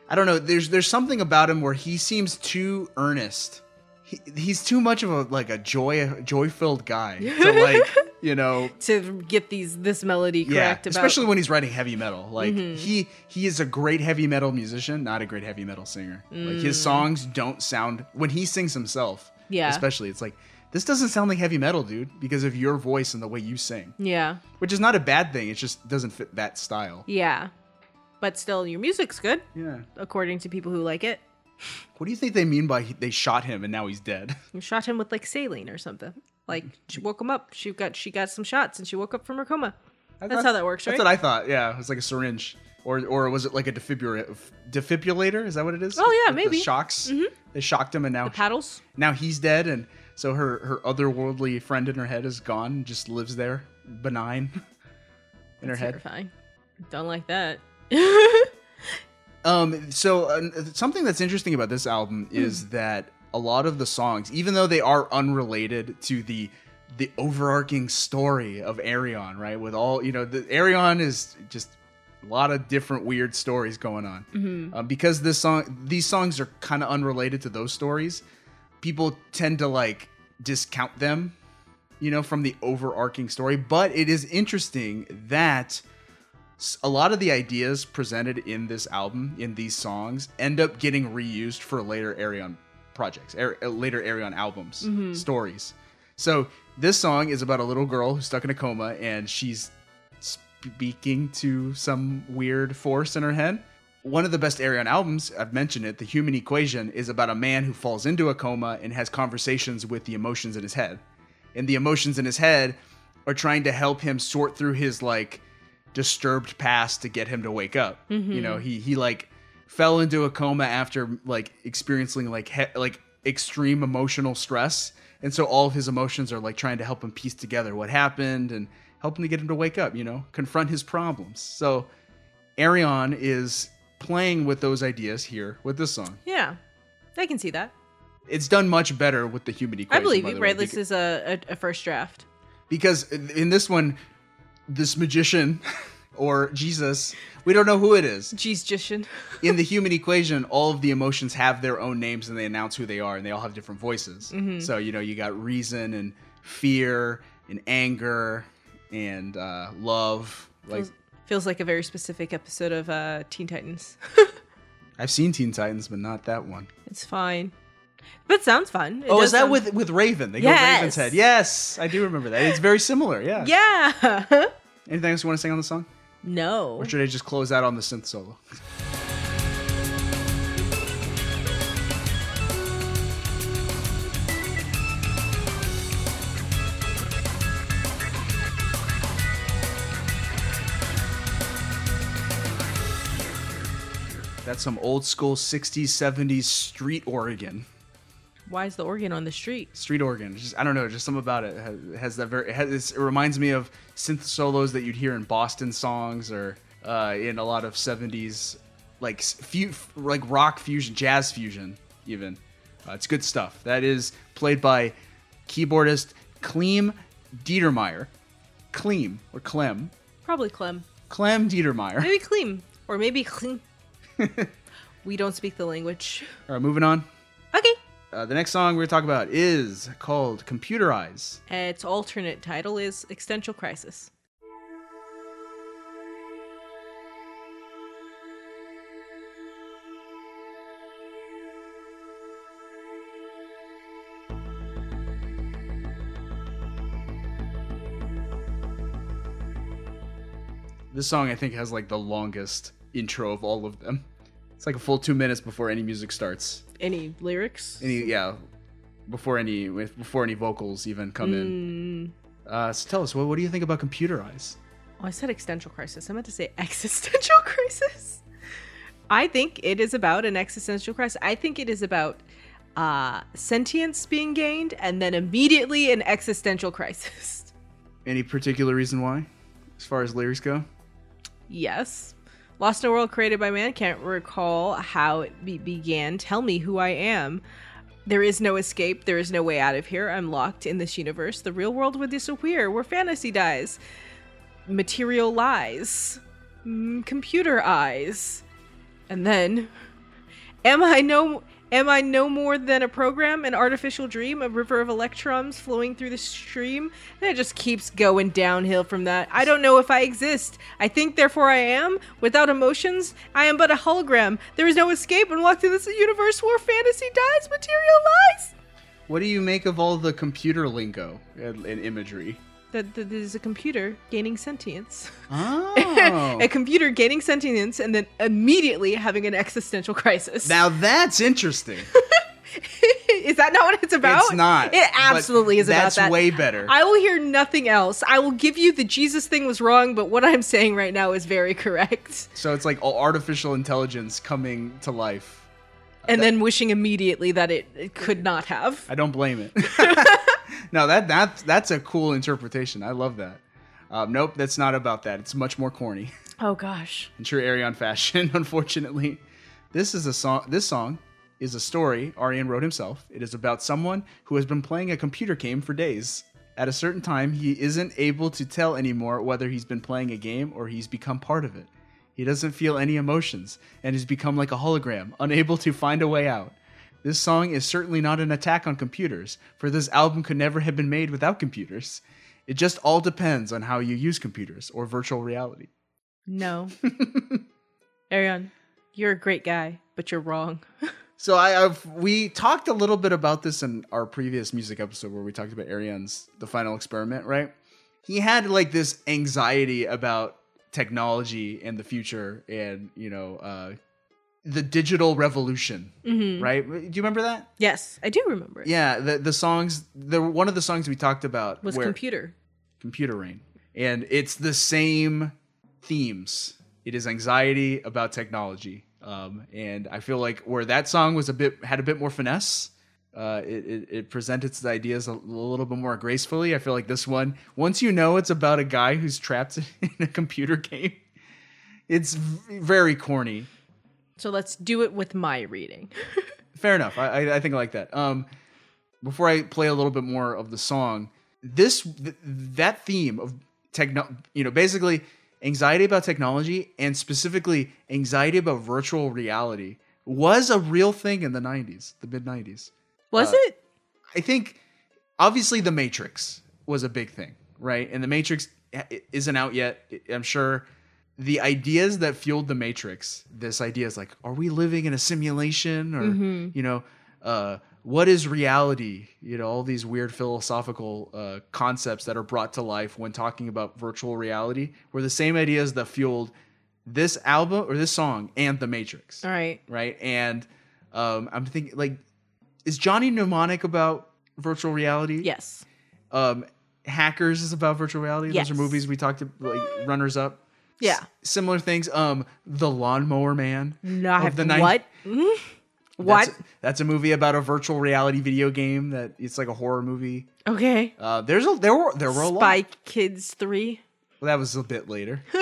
I don't know. There's there's something about him where he seems too earnest. He, he's too much of a like a joy joy filled guy *laughs* to like you know *laughs* to get these this melody yeah correct about especially when he's writing heavy metal like Mhm. he he is a great heavy metal musician not a great heavy metal singer like his Mm. songs don't sound when he sings himself Yeah. especially it's like this doesn't sound like heavy metal dude because of your voice and the way you sing Yeah. which is not a bad thing it just doesn't fit that style Yeah. But still your music's good. Yeah. According to people who like it. What do you think they mean by he- they shot him and now he's dead *laughs* You shot him with like saline or something. Like she woke him up. She got she got some shots and she woke up from her coma. That's how that works, right? That's what I thought. Yeah, it was like a syringe, or or was it like a defibrillator? Defibrillator? Is that what it is? Oh, yeah, the maybe. shocks. Mhm. They shocked him, and now The paddles? Now he's dead, and so her her otherworldly friend in her head is gone. Just lives there, benign, *laughs* in her That's head. Terrifying. Don't like that. *laughs* Um, so uh, something that's interesting about this album is that a lot of the songs, even though they are unrelated to the the overarching story of Ayreon, right? With all you know, the Ayreon is just a lot of different weird stories going on. Um, because this song, these songs are kind of unrelated to those stories. People tend to like discount them, you know, from the overarching story. But it is interesting that a lot of the ideas presented in this album in these songs end up getting reused for later Ayreon projects, uh, later Ayreon albums, stories. So this song is about a little girl who's stuck in a coma and she's speaking to some weird force in her head. One of the best Ayreon albums, I've mentioned it, The Human Equation, is about a man who falls into a coma and has conversations with the emotions in his head. And the emotions in his head are trying to help him sort through his like disturbed past to get him to wake up. You mm-hmm. know, he he like fell into a coma after like experiencing like he- like extreme emotional stress, and so all of his emotions are like trying to help him piece together what happened and helping to get him to wake up. You know, confront his problems. So Ayreon is playing with those ideas here with this song. Yeah, I can see that. It's done much better with the human I believe you. Right, this is a, a, a first draft. because in this one, this magician or Jesus, we don't know who it is. Jishin. In the *laughs* human equation, all of the emotions have their own names and they announce who they are, and they all have different voices. Mm-hmm. So you know, you got reason and fear and anger and uh, love. Like Feels, feels like a very specific episode of uh, Teen Titans. *laughs* I've seen Teen Titans, but not that one. it's fine, but sounds fun. It oh, is that sound- with with Raven? They go Yes. Raven's head. Yes, I do remember that. It's very similar. Yeah. Yeah. *laughs* Anything else you want to sing on the song, no. or should I just close out on the synth solo? That's some old school 60s, 70s street organ. Why is the organ on the street? Street organ. Just I don't know, just something about it has, has that very. It, has, it reminds me of synth solos that you'd hear in Boston songs or uh, in a lot of 70s, like fu- like rock fusion, jazz fusion, even. Uh, it's good stuff. That is played by keyboardist Clem Determeijer. Clem or Clem. Probably Clem. Clem Determeijer. Maybe Clem. Or maybe Clem. *laughs* we don't speak the language. All right, moving on. Okay. Uh, the next song we're talking about is called Computer Eyes. Its alternate title is Existential Crisis. This song, I think, has like the longest intro of all of them. It's like a full two minutes before any music starts. Any lyrics? Any, yeah, before any with- before any vocals even come in. Uh, so tell us, what, what do you think about Computer Eyes? Oh, I said existential crisis. I meant to say *laughs* existential crisis. I think it is about an existential crisis. I think it is about uh, sentience being gained and then immediately an existential crisis. *laughs* Any particular reason why, as far as lyrics go? yes. Lost in a World Created by Man. Can't recall how it be- began. Tell me who I am. There is no escape. There is no way out of here. I'm locked in this universe. The real world would disappear where fantasy dies. Material lies. Mm, computer eyes. And then, am I no am I no more than a program, an artificial dream, a river of electrons flowing through the stream? And it just keeps going downhill from that. I don't know if I exist. I think therefore I am. Without emotions, I am but a hologram. There is no escape and walk through this universe where fantasy dies, material lies. What do you make of all the computer lingo and imagery? That that there's a computer gaining sentience. Oh, *laughs* a computer gaining sentience and then immediately having an existential crisis. now that's interesting. *laughs* is that not what it's about? It's not. It absolutely is about that. That's way better. I will hear nothing else. I will give you the Jesus thing was wrong, but what I'm saying right now is very correct. so it's like all artificial intelligence coming to life. And then wishing immediately that it, it could not have. I don't blame it. *laughs* *laughs* no, that that that's a cool interpretation. I love that. Um, nope, that's not about that. It's much more corny. *laughs* Oh gosh. In true Ayreon fashion, unfortunately. This is a song. This song is a story Ayreon wrote himself. It is about someone who has been playing a computer game for days. At a certain time, he isn't able to tell anymore whether he's been playing a game or he's become part of it. He doesn't feel any emotions and has become like a hologram, unable to find a way out. This song is certainly not an attack on computers, for this album could never have been made without computers. It just all depends on how you use computers or virtual reality. No. *laughs* Ayreon, you're a great guy, but you're wrong. *laughs* So I, I've we talked a little bit about this in our previous music episode where we talked about Ayreon's the final experiment, right? He had like this anxiety about technology and the future and you know uh, the digital revolution, Mhm. right? Do you remember that? yes, I do remember it. Yeah, the the songs the one of the songs we talked about Was computer. Computer Reign. And it's the same themes. It is anxiety about technology. Um, and I feel like where that song was a bit had a bit more finesse, uh, it, it, it presented its ideas a, little bit more gracefully. I feel like this one, once you know it's about a guy who's trapped *laughs* in a computer game, it's very corny. So let's do it with my reading. *laughs* Fair enough. I, I, I think I like that. Um, before I play a little bit more of the song, this th- that theme of techno, you know, basically anxiety about technology and specifically anxiety about virtual reality was a real thing in the 90s, the mid 90s. Was Uh, it? I think obviously the Matrix was a big thing, right? And the Matrix isn't out yet. I'm sure the ideas that fueled the Matrix, this idea is like, are we living in a simulation or, Mhm. you know, uh, what is reality? You know, all these weird philosophical uh, concepts that are brought to life when talking about virtual reality were the same ideas that fueled this album or this song and the Matrix All right. right? And um, I'm thinking like, is Johnny Mnemonic about virtual reality? Yes. Um, Hackers is about virtual reality. Yes. Those are movies we talked to, like runners up. Yeah. S- similar things. Um, The Lawnmower Man. No, I the have- nine- what? What? That's, that's a movie about a virtual reality video game that it's like a horror movie. Okay. Uh, there's a there were there were a lot. Spy Kids 3. Well, that was a bit later. *laughs*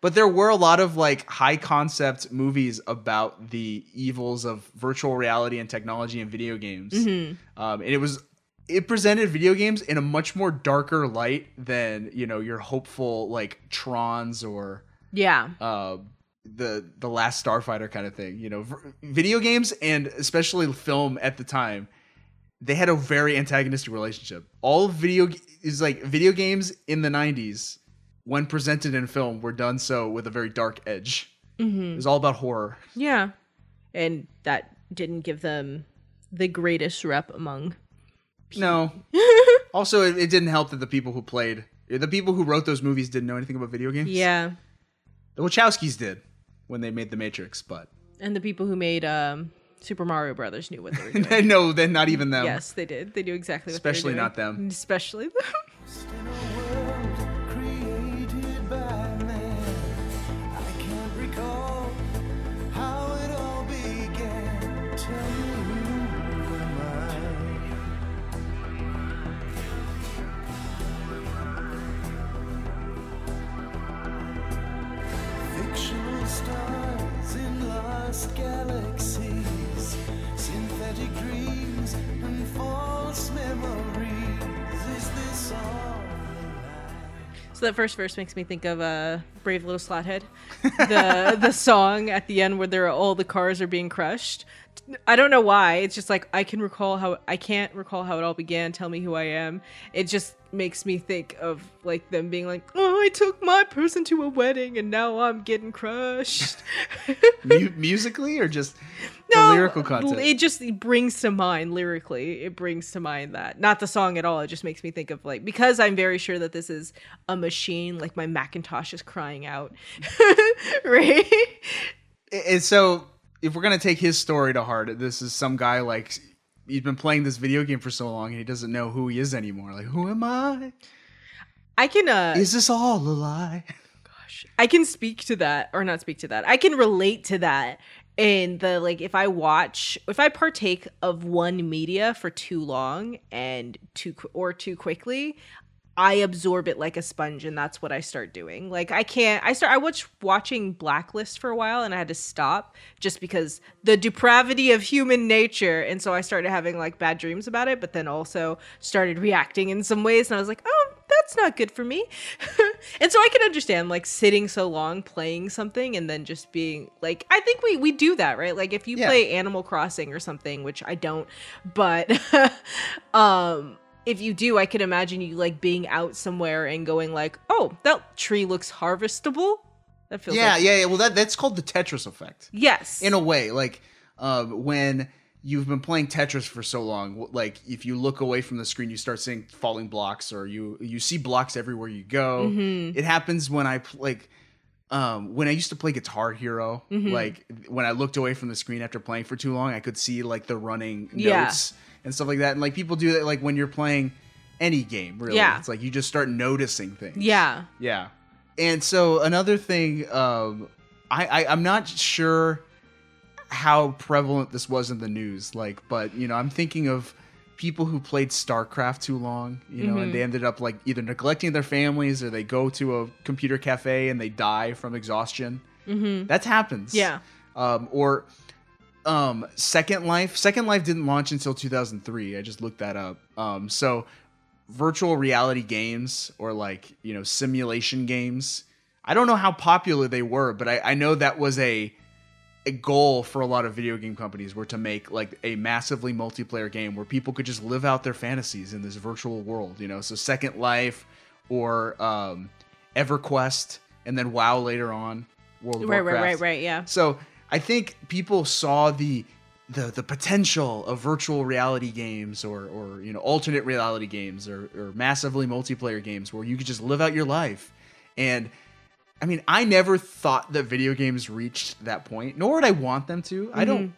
but there were a lot of like high concept movies about the evils of virtual reality and technology and video games. Mhm. Um, and it was it presented video games in a much more darker light than you know your hopeful like Trons or Yeah. uh, the the Last Starfighter kind of thing. You know, v- video games and especially film at the time, they had a very antagonistic relationship. All video g- is like video games in the '90s, when presented in film, were done so with a very dark edge. Mhm. It was all about horror. Yeah. And that didn't give them the greatest rep among. No. *laughs* also, it, it didn't help that the people who played, the people who wrote those movies, didn't know anything about video games. Yeah. The Wachowskis did when they made The Matrix, but And the people who made um, Super Mario Brothers knew what they were *laughs* doing. no, then not even them. Yes, they did. They knew exactly what Especially they were not them. *laughs* Especially them. Lost galaxies, synthetic dreams and false memories. Is this all? So that first verse makes me think of uh, "Brave Little Slothead," the the song at the end where there are, all the cars are being crushed. I don't know why. It's just like I can recall how I can't recall how it all began. Tell me who I am. It just makes me think of like them being like, "Oh, I took my person to a wedding and now I'm getting crushed." *laughs* Mu- musically or just no, the lyrical content? It just it brings to mind lyrically. It brings to mind that not the song at all. It just makes me think of like because I'm very sure that this is a machine. Like my Macintosh is crying out, *laughs* right? and so if we're gonna take his story to heart, this is some guy like he's been playing this video game for so long and he doesn't know who he is anymore. Like, who am I? I can uh Is this all a lie? Gosh, I can speak to that or not speak to that. I can relate to that in the like if I watch if I partake of one media for too long and too or too quickly, I absorb it like a sponge and that's what I start doing. Like I can't I start I watched watching Blacklist for a while and I had to stop just because the depravity of human nature and so I started having like bad dreams about it but then also started reacting in some ways and I was like, "Oh, that's not good for me." *laughs* and so I can understand like sitting so long playing something and then just being like I think we we do that, right? Like if you Yeah. play Animal Crossing or something, which I don't, but *laughs* um if you do, I can imagine you like being out somewhere and going like, "Oh, that tree looks harvestable." That feels yeah, like yeah, yeah. Well, that that's called the Tetris effect. Yes. in a way like um, when you've been playing tetris for so long like if you look away from the screen you start seeing falling blocks or you you see blocks everywhere you go Mhm. it happens when i like um, when I used to play Guitar Hero, Mhm. like when I looked away from the screen after playing for too long, I could see like the running Yeah. notes and stuff like that. And like people do that, like when you're playing any game, really. Yeah. It's like you just start noticing things. Yeah. Yeah. And so another thing, um, I, I I'm not sure how prevalent this was in the news, like, but you know, I'm thinking of people who played StarCraft too long, you know, Mhm. and they ended up like either neglecting their families or they go to a computer cafe and they die from exhaustion. Mhm. That happens. Yeah. Um, or um, Second Life. Second Life didn't launch until 2003. I just looked that up. Um, so virtual reality games or like you know simulation games. I don't know how popular they were, but I, I know that was a a goal for a lot of video game companies were to make like a massively multiplayer game where people could just live out their fantasies in this virtual world, you know. So Second Life or um EverQuest and then WoW later on, World of Right, right, Warcraft. right, right, yeah. So I think people saw the the the potential of virtual reality games or or you know alternate reality games or, or massively multiplayer games where you could just live out your life. And I mean, I never thought that video games reached that point, nor would I want them to. I don't.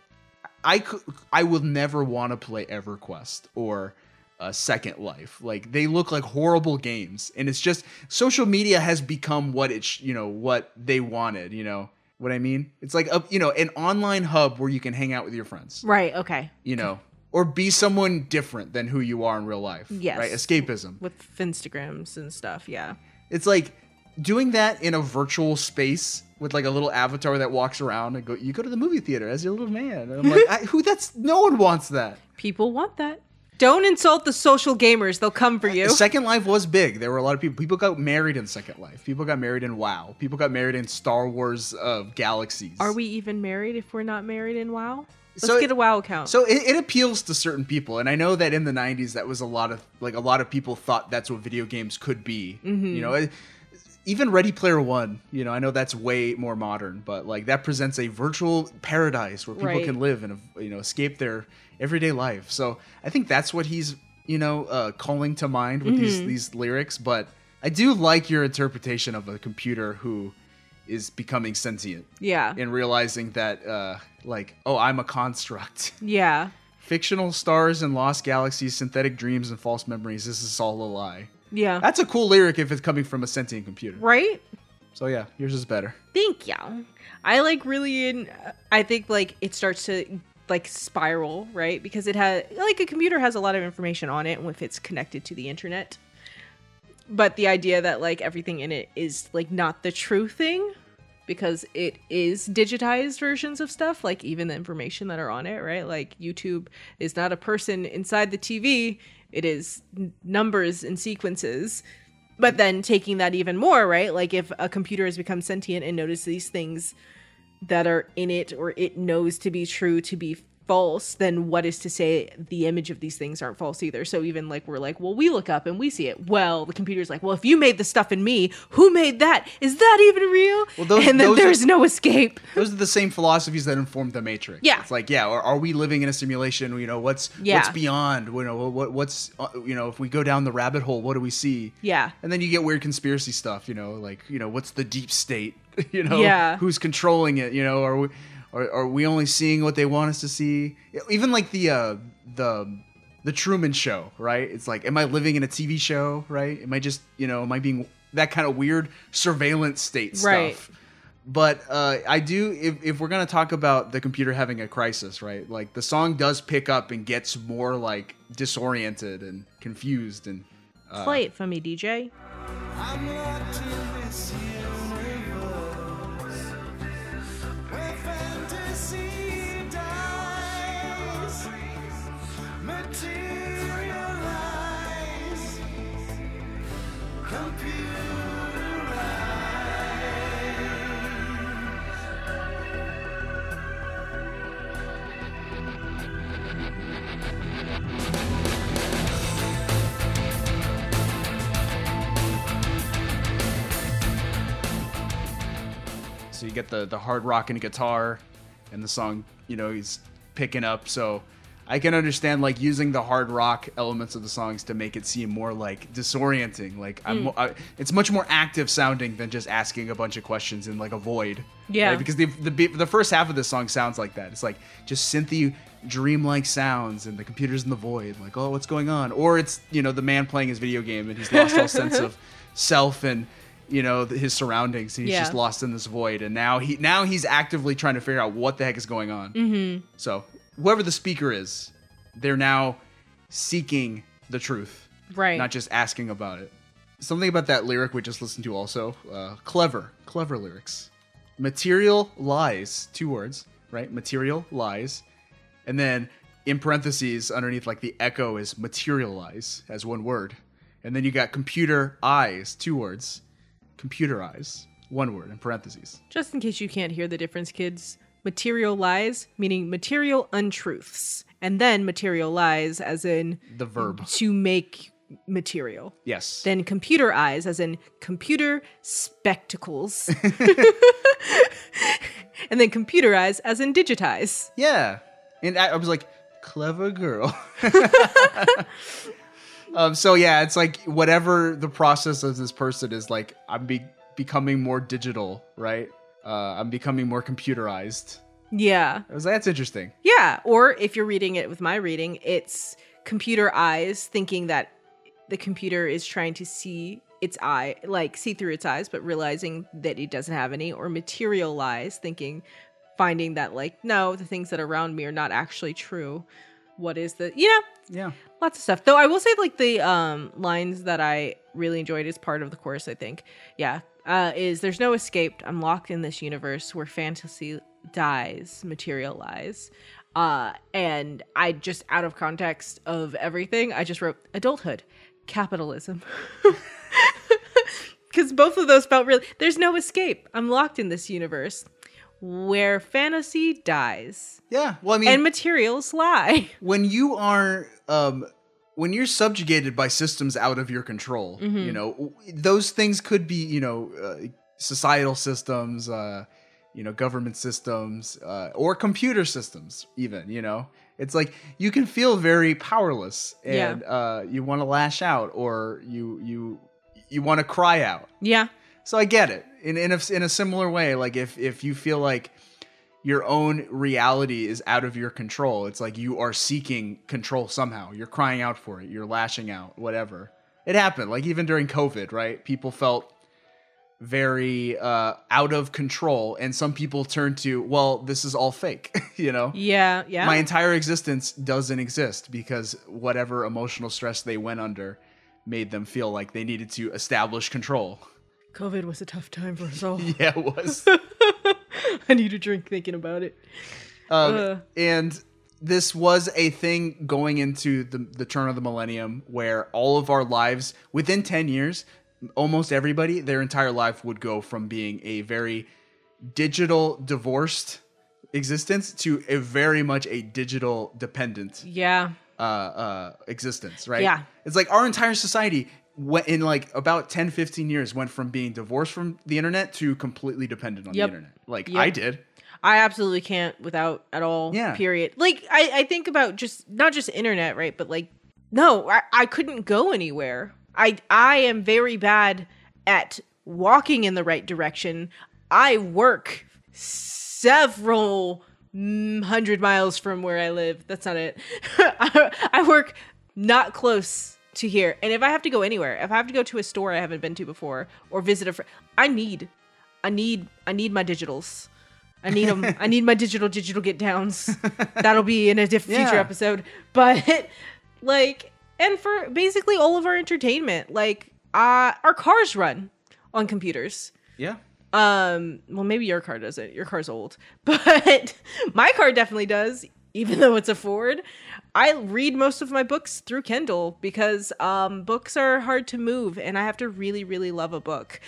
I could. I will never want to play EverQuest or uh, Second Life. Like they look like horrible games, and it's just social media has become what it's Sh- you know what they wanted. You know what I mean? It's like a you know an online hub where you can hang out with your friends. Right. Okay. You know. Or be someone different than who you are in real life. Yes. Right? Escapism. With Finstagrams and stuff. Yeah. It's like doing that in a virtual space with like a little avatar that walks around and go. You go to the movie theater as your little man. And I'm like, *laughs* I, who? That's no one wants that. People want that. Don't insult the social gamers. They'll come for you. Second Life was big. There were a lot of people. People got married in Second Life. People got married in WoW. People got married in Star Wars uh, Galaxies. Are we even married if we're not married in WoW? Let's So- get a WoW account. So it, it appeals to certain people, and I know that in the '90s, that was a lot of like a lot of people thought that's what video games could be. Mhm. You know, it- even Ready Player One. You know, I know that's way more modern, but like that presents a virtual paradise where people Right. can live and you know escape their everyday life. So I think that's what he's you know uh, calling to mind with these Mhm. these lyrics. But I do like your interpretation of a computer who is becoming sentient. Yeah. And realizing that, uh, like, oh, I'm a construct. *laughs* yeah. Fictional stars and lost galaxies, synthetic dreams and false memories. This is all a lie. Yeah. That's a cool lyric if it's coming from a sentient computer. right? So yeah, yours is better. Thank you. I like really in I think like it starts to like spiral, right? Because it has like a computer has a lot of information on it if it's connected to the internet. But the idea that like everything in it is like not the true thing because it is digitized versions of stuff, like even the information that are on it, right? Like YouTube is not a person inside the TV, it is numbers and sequences. But then taking that even more right? Like if a computer has become sentient and notices these things that are in it or it knows to be true to be false then what is to say the image of these things aren't false either so even like we're like well we look up and we see it well the computer's like well if you made the stuff in me who made that is that even real Well, those- and then those are- there's no escape Those are the same philosophies that informed the Matrix. Yeah. it's like yeah, are, are we living in a simulation? You know, what's Yeah. what's beyond? You know, what what's uh, you know, if we go down the rabbit hole, what do we see? yeah And then you get weird conspiracy stuff, you know, like, you know, what's the deep state? *laughs* you know, Yeah. who's controlling it? You know, are we are, are we only seeing what they want us to see? Even like the uh the the Truman show, right? It's like, am I living in a TV show, right? Am I just, you know, am I being that kind of weird surveillance state Right. stuff? But uh, I do, if, if we're going to talk about the computer having a crisis, right? Like the song does pick up and gets more like disoriented and confused and Uh, Play it for me, DJ. So you get the the hard rock and guitar, and the song, you know, he's picking up. So I can understand like using the hard rock elements of the songs to make it seem more like disorienting. Like I'm, mm. I, it's much more active sounding than just asking a bunch of questions in like a void. Yeah. right? Because the the the first half of this song sounds like that. It's like just synthy dreamlike sounds and the computer's in the void like oh what's going on or it's you know the man playing his video game and he's lost all sense of *laughs* self and you know his surroundings he's Yeah. just lost in this void and now he now he's actively trying to figure out what the heck is going on Mm-hmm. so whoever the speaker is they're now seeking the truth Right. not just asking about it. Something about that lyric we just listened to also uh, clever clever lyrics. Material lies two words right? Material lies. And then in parentheses underneath like the echo is materialize as one word. And then you got computer eyes two words. Computer eyes one word in parentheses. Just in case you can't hear the difference, kids, material lies, meaning material untruths, and then material lies, as in the verb to make material. yes Then computer eyes, as in computer spectacles. *laughs* *laughs* and then computer eyes, as in digitize. Yeah. And I, I was like, clever girl. *laughs* um, so yeah, it's like whatever the process of this person is like, I'm be- becoming more digital, right? Uh, I'm becoming more computerized. Yeah. I was like, that's interesting. Yeah. Or if you're reading it with my reading, it's computer eyes thinking that the computer is trying to see its eye, like see through its eyes, but realizing that it doesn't have any, or material materialize thinking, finding that, like, no, the things that are around me are not actually true. What is the, you know, Yeah. lots of stuff. Though I will say, like, the um, lines that I really enjoyed as part of the course, I think, yeah, uh, is there's no escape. I'm locked in this universe where fantasy dies, materialize. Uh, and I just, out of context of everything, I just wrote adulthood, capitalism. *laughs* Because both of those felt really, there's no escape. I'm locked in this universe where fantasy dies Yeah. Well, I mean, and materials lie. *laughs* when you are um when you're subjugated by systems out of your control Mhm. you know those things could be you know uh, societal systems uh you know government systems uh, or computer systems even you know it's like you can feel very powerless Yeah. and uh you want to lash out or you you you want to cry out Yeah. so I get it. In in a, in a similar way, like if if you feel like your own reality is out of your control, it's like you are seeking control somehow. You're crying out for it. You're lashing out. Whatever. It happened. Like even during COVID, right? People felt very uh, out of control, and some people turned to, well, this is all fake. *laughs* you know. Yeah. Yeah. My entire existence doesn't exist because whatever emotional stress they went under made them feel like they needed to establish control. COVID was a tough time for us all. *laughs* Yeah, it was. *laughs* *laughs* I need a drink thinking about it. Um, Uh. and this was a thing going into the, the turn of the millennium where all of our lives, within 10 years, almost everybody, their entire life would go from being a very digital divorced existence to a very much a digital dependent Yeah. uh, uh, existence, right? Yeah. It's like our entire society went in like about 10, 15 years went from being divorced from the internet to completely dependent on Yep. the internet. Like Yep. I did. I absolutely can't without at all. Yeah. Period. Like I, I think about just not just internet, right? But like no, I, I couldn't go anywhere. I I am very bad at walking in the right direction. I work several mm, hundred miles from where I live. That's not it. *laughs* I, I work not close to here. And if I have to go anywhere, if I have to go to a store I haven't been to before or visit a friend, I need, I need, I need my digitals. I need them. I need my digital digital get downs. *laughs* That'll be in a diff- future episode. But *laughs* like, and for basically all of our entertainment. Like uh our cars run on computers. Yeah. Um, well, maybe your car doesn't. Your car's old, *laughs* but my car definitely does. Even *laughs* though it's a Ford, I read most of my books through Kindle because um, books are hard to move, and I have to really, really love a book.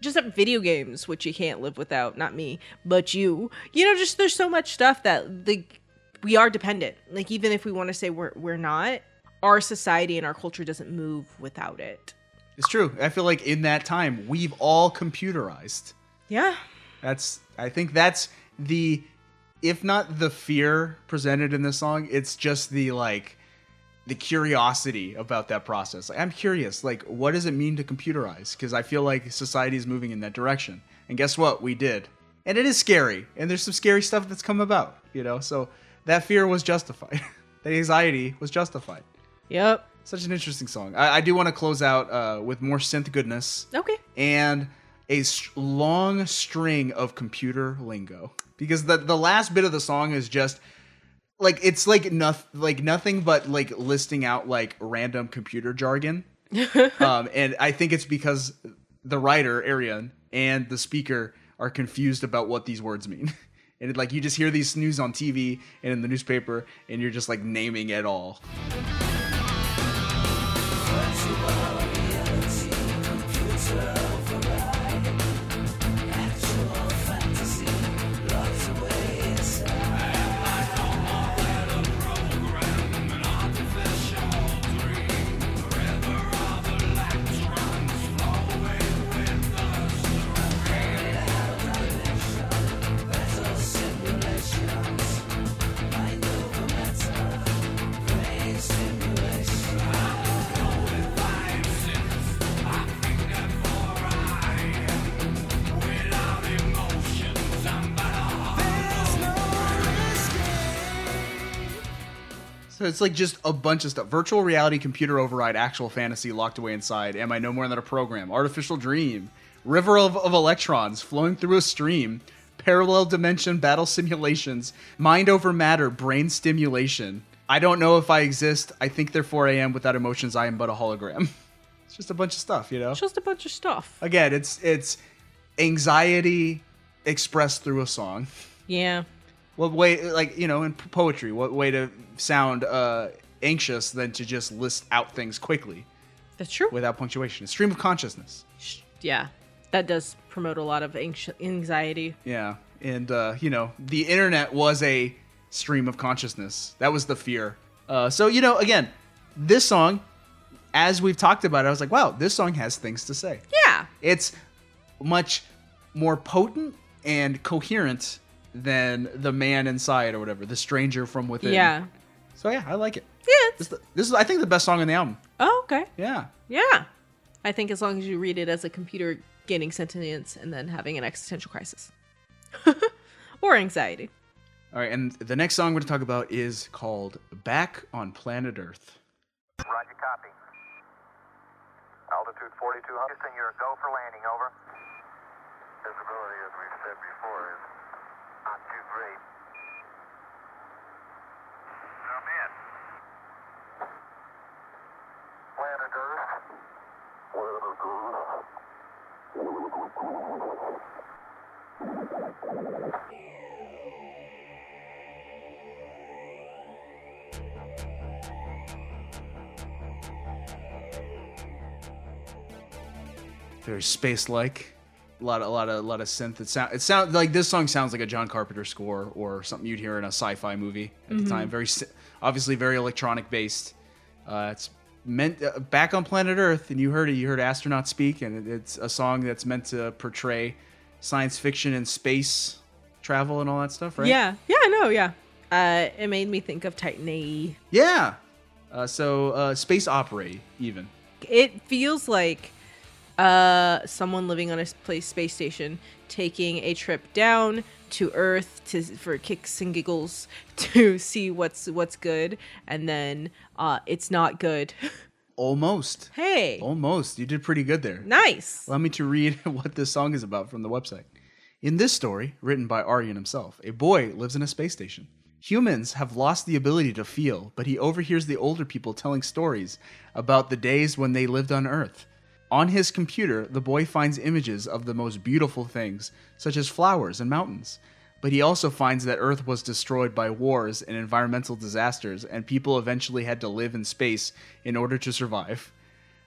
Just have video games, which you can't live without. Not me, but you. You know, just there's so much stuff that the we are dependent. Like even if we want to say we're we're not, our society and our culture doesn't move without it. It's true. I feel like in that time, we've all computerized. Yeah. That's I think that's the if not the fear presented in this song, it's just the like the curiosity about that process. Like, I'm curious, like what does it mean to computerize? Because I feel like society is moving in that direction. And guess what? We did. And it is scary. And there's some scary stuff that's come about, you know? So that fear was justified. *laughs* that anxiety was justified. Yep. Such an interesting song. I, I do want to close out uh, with more synth goodness Okay. and a long string of computer lingo. Because the the last bit of the song is just like it's like nothing like nothing but like listing out like random computer jargon. *laughs* Um and i think it's because the writer Arjen and the speaker are confused about what these words mean. *laughs* And it, like you just hear these news on tv and in the newspaper and you're just like naming it all So it's like just a bunch of stuff. Virtual reality, computer override, actual fantasy locked away inside. Am I no more than a program? Artificial dream. River of, of electrons flowing through a stream. Parallel dimension battle simulations. Mind over matter, brain stimulation. I don't know if I exist. I think therefore I am. Without emotions, I am but a hologram. *laughs* It's just a bunch of stuff, you know? Just a bunch of stuff. Again, it's it's anxiety expressed through a song. Yeah. What way, like you know, in poetry, what way to sound uh, anxious than to just list out things quickly That's true. without punctuation? A stream of consciousness. Yeah. That does promote a lot of anxiety. Yeah, and uh, you know, the internet was a stream of consciousness. That was the fear. Uh, so you know, again, this song, as we've talked about, it, I was like, wow, this song has things to say. Yeah. It's much more potent and coherent than the man inside or whatever, the stranger from within. Yeah. So yeah, I like it. Yeah. This, this is, I think, the best song on the album. Oh, okay. Yeah. Yeah. I think as long as you read it as a computer gaining sentience and then having an existential crisis *laughs* or anxiety. All right, and the next song we're going to talk about is called "Back on Planet Earth." Roger, copy. Altitude 4200. Houston, you're a go for landing, over. Visibility, as we've said before, is not too great. Come in. Planet Earth. Very space-like. A lot of a lot of a lot of synth. It sound it sound like this song sounds like a John Carpenter score or something you'd hear in a sci-fi movie at the Mhm. time. Very obviously very electronic based. Uh, it's meant uh, back on planet Earth, and you heard it. You heard astronauts speak, and it, it's a song that's meant to portray science fiction and space travel and all that stuff, right? Yeah. Yeah, I know. Yeah. Uh, it made me think of Titan AE. Yeah. Uh, so uh, space opera even. It feels like uh, someone living on a place space station taking a trip down to Earth to for kicks and giggles *laughs* to see what's what's good, and then uh, it's not good. *laughs* Almost. hey, Almost. You did pretty good there. nice. Allow me to read *laughs* what this song is about from the website. In this story, written by Arjen himself, a boy lives in a space station. Humans have lost the ability to feel, but he overhears the older people telling stories about the days when they lived on Earth. On his computer, the boy finds images of the most beautiful things, such as flowers and mountains. But he also finds that Earth was destroyed by wars and environmental disasters, and people eventually had to live in space in order to survive.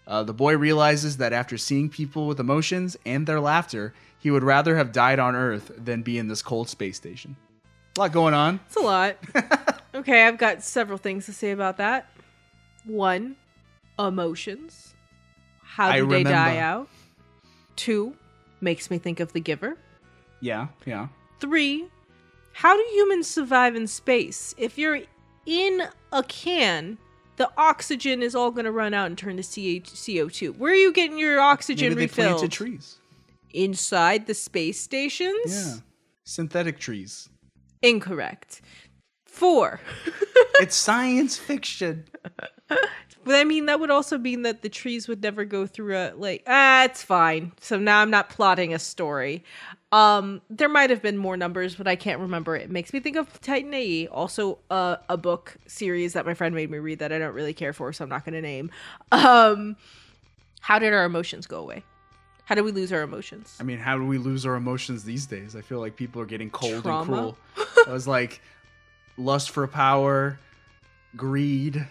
Uh, the boy realizes that after seeing people with emotions and their laughter, he would rather have died on Earth than be in this cold space station. A lot going on. It's a lot. *laughs* okay, I've got several things to say about that. One, emotions. How do they die out? Two, makes me think of the giver. Yeah, yeah. Three, how do humans survive in space? If you're in a can, the oxygen is all going to run out and turn to CO2. Where are you getting your oxygen Maybe they refilled? planted trees. Inside the space stations? Yeah. Synthetic trees. Incorrect. Four. *laughs* it's science fiction. But I mean, that would also mean that the trees would never go through a like. Ah, it's fine. So now I'm not plotting a story. Um, there might have been more numbers, but I can't remember. It makes me think of Titan AE, also a, a book series that my friend made me read that I don't really care for, so I'm not going to name. Um, how did our emotions go away? How did we lose our emotions? I mean, how do we lose our emotions these days? I feel like people are getting cold Trauma. and cruel. *laughs* I was like lust for power, greed,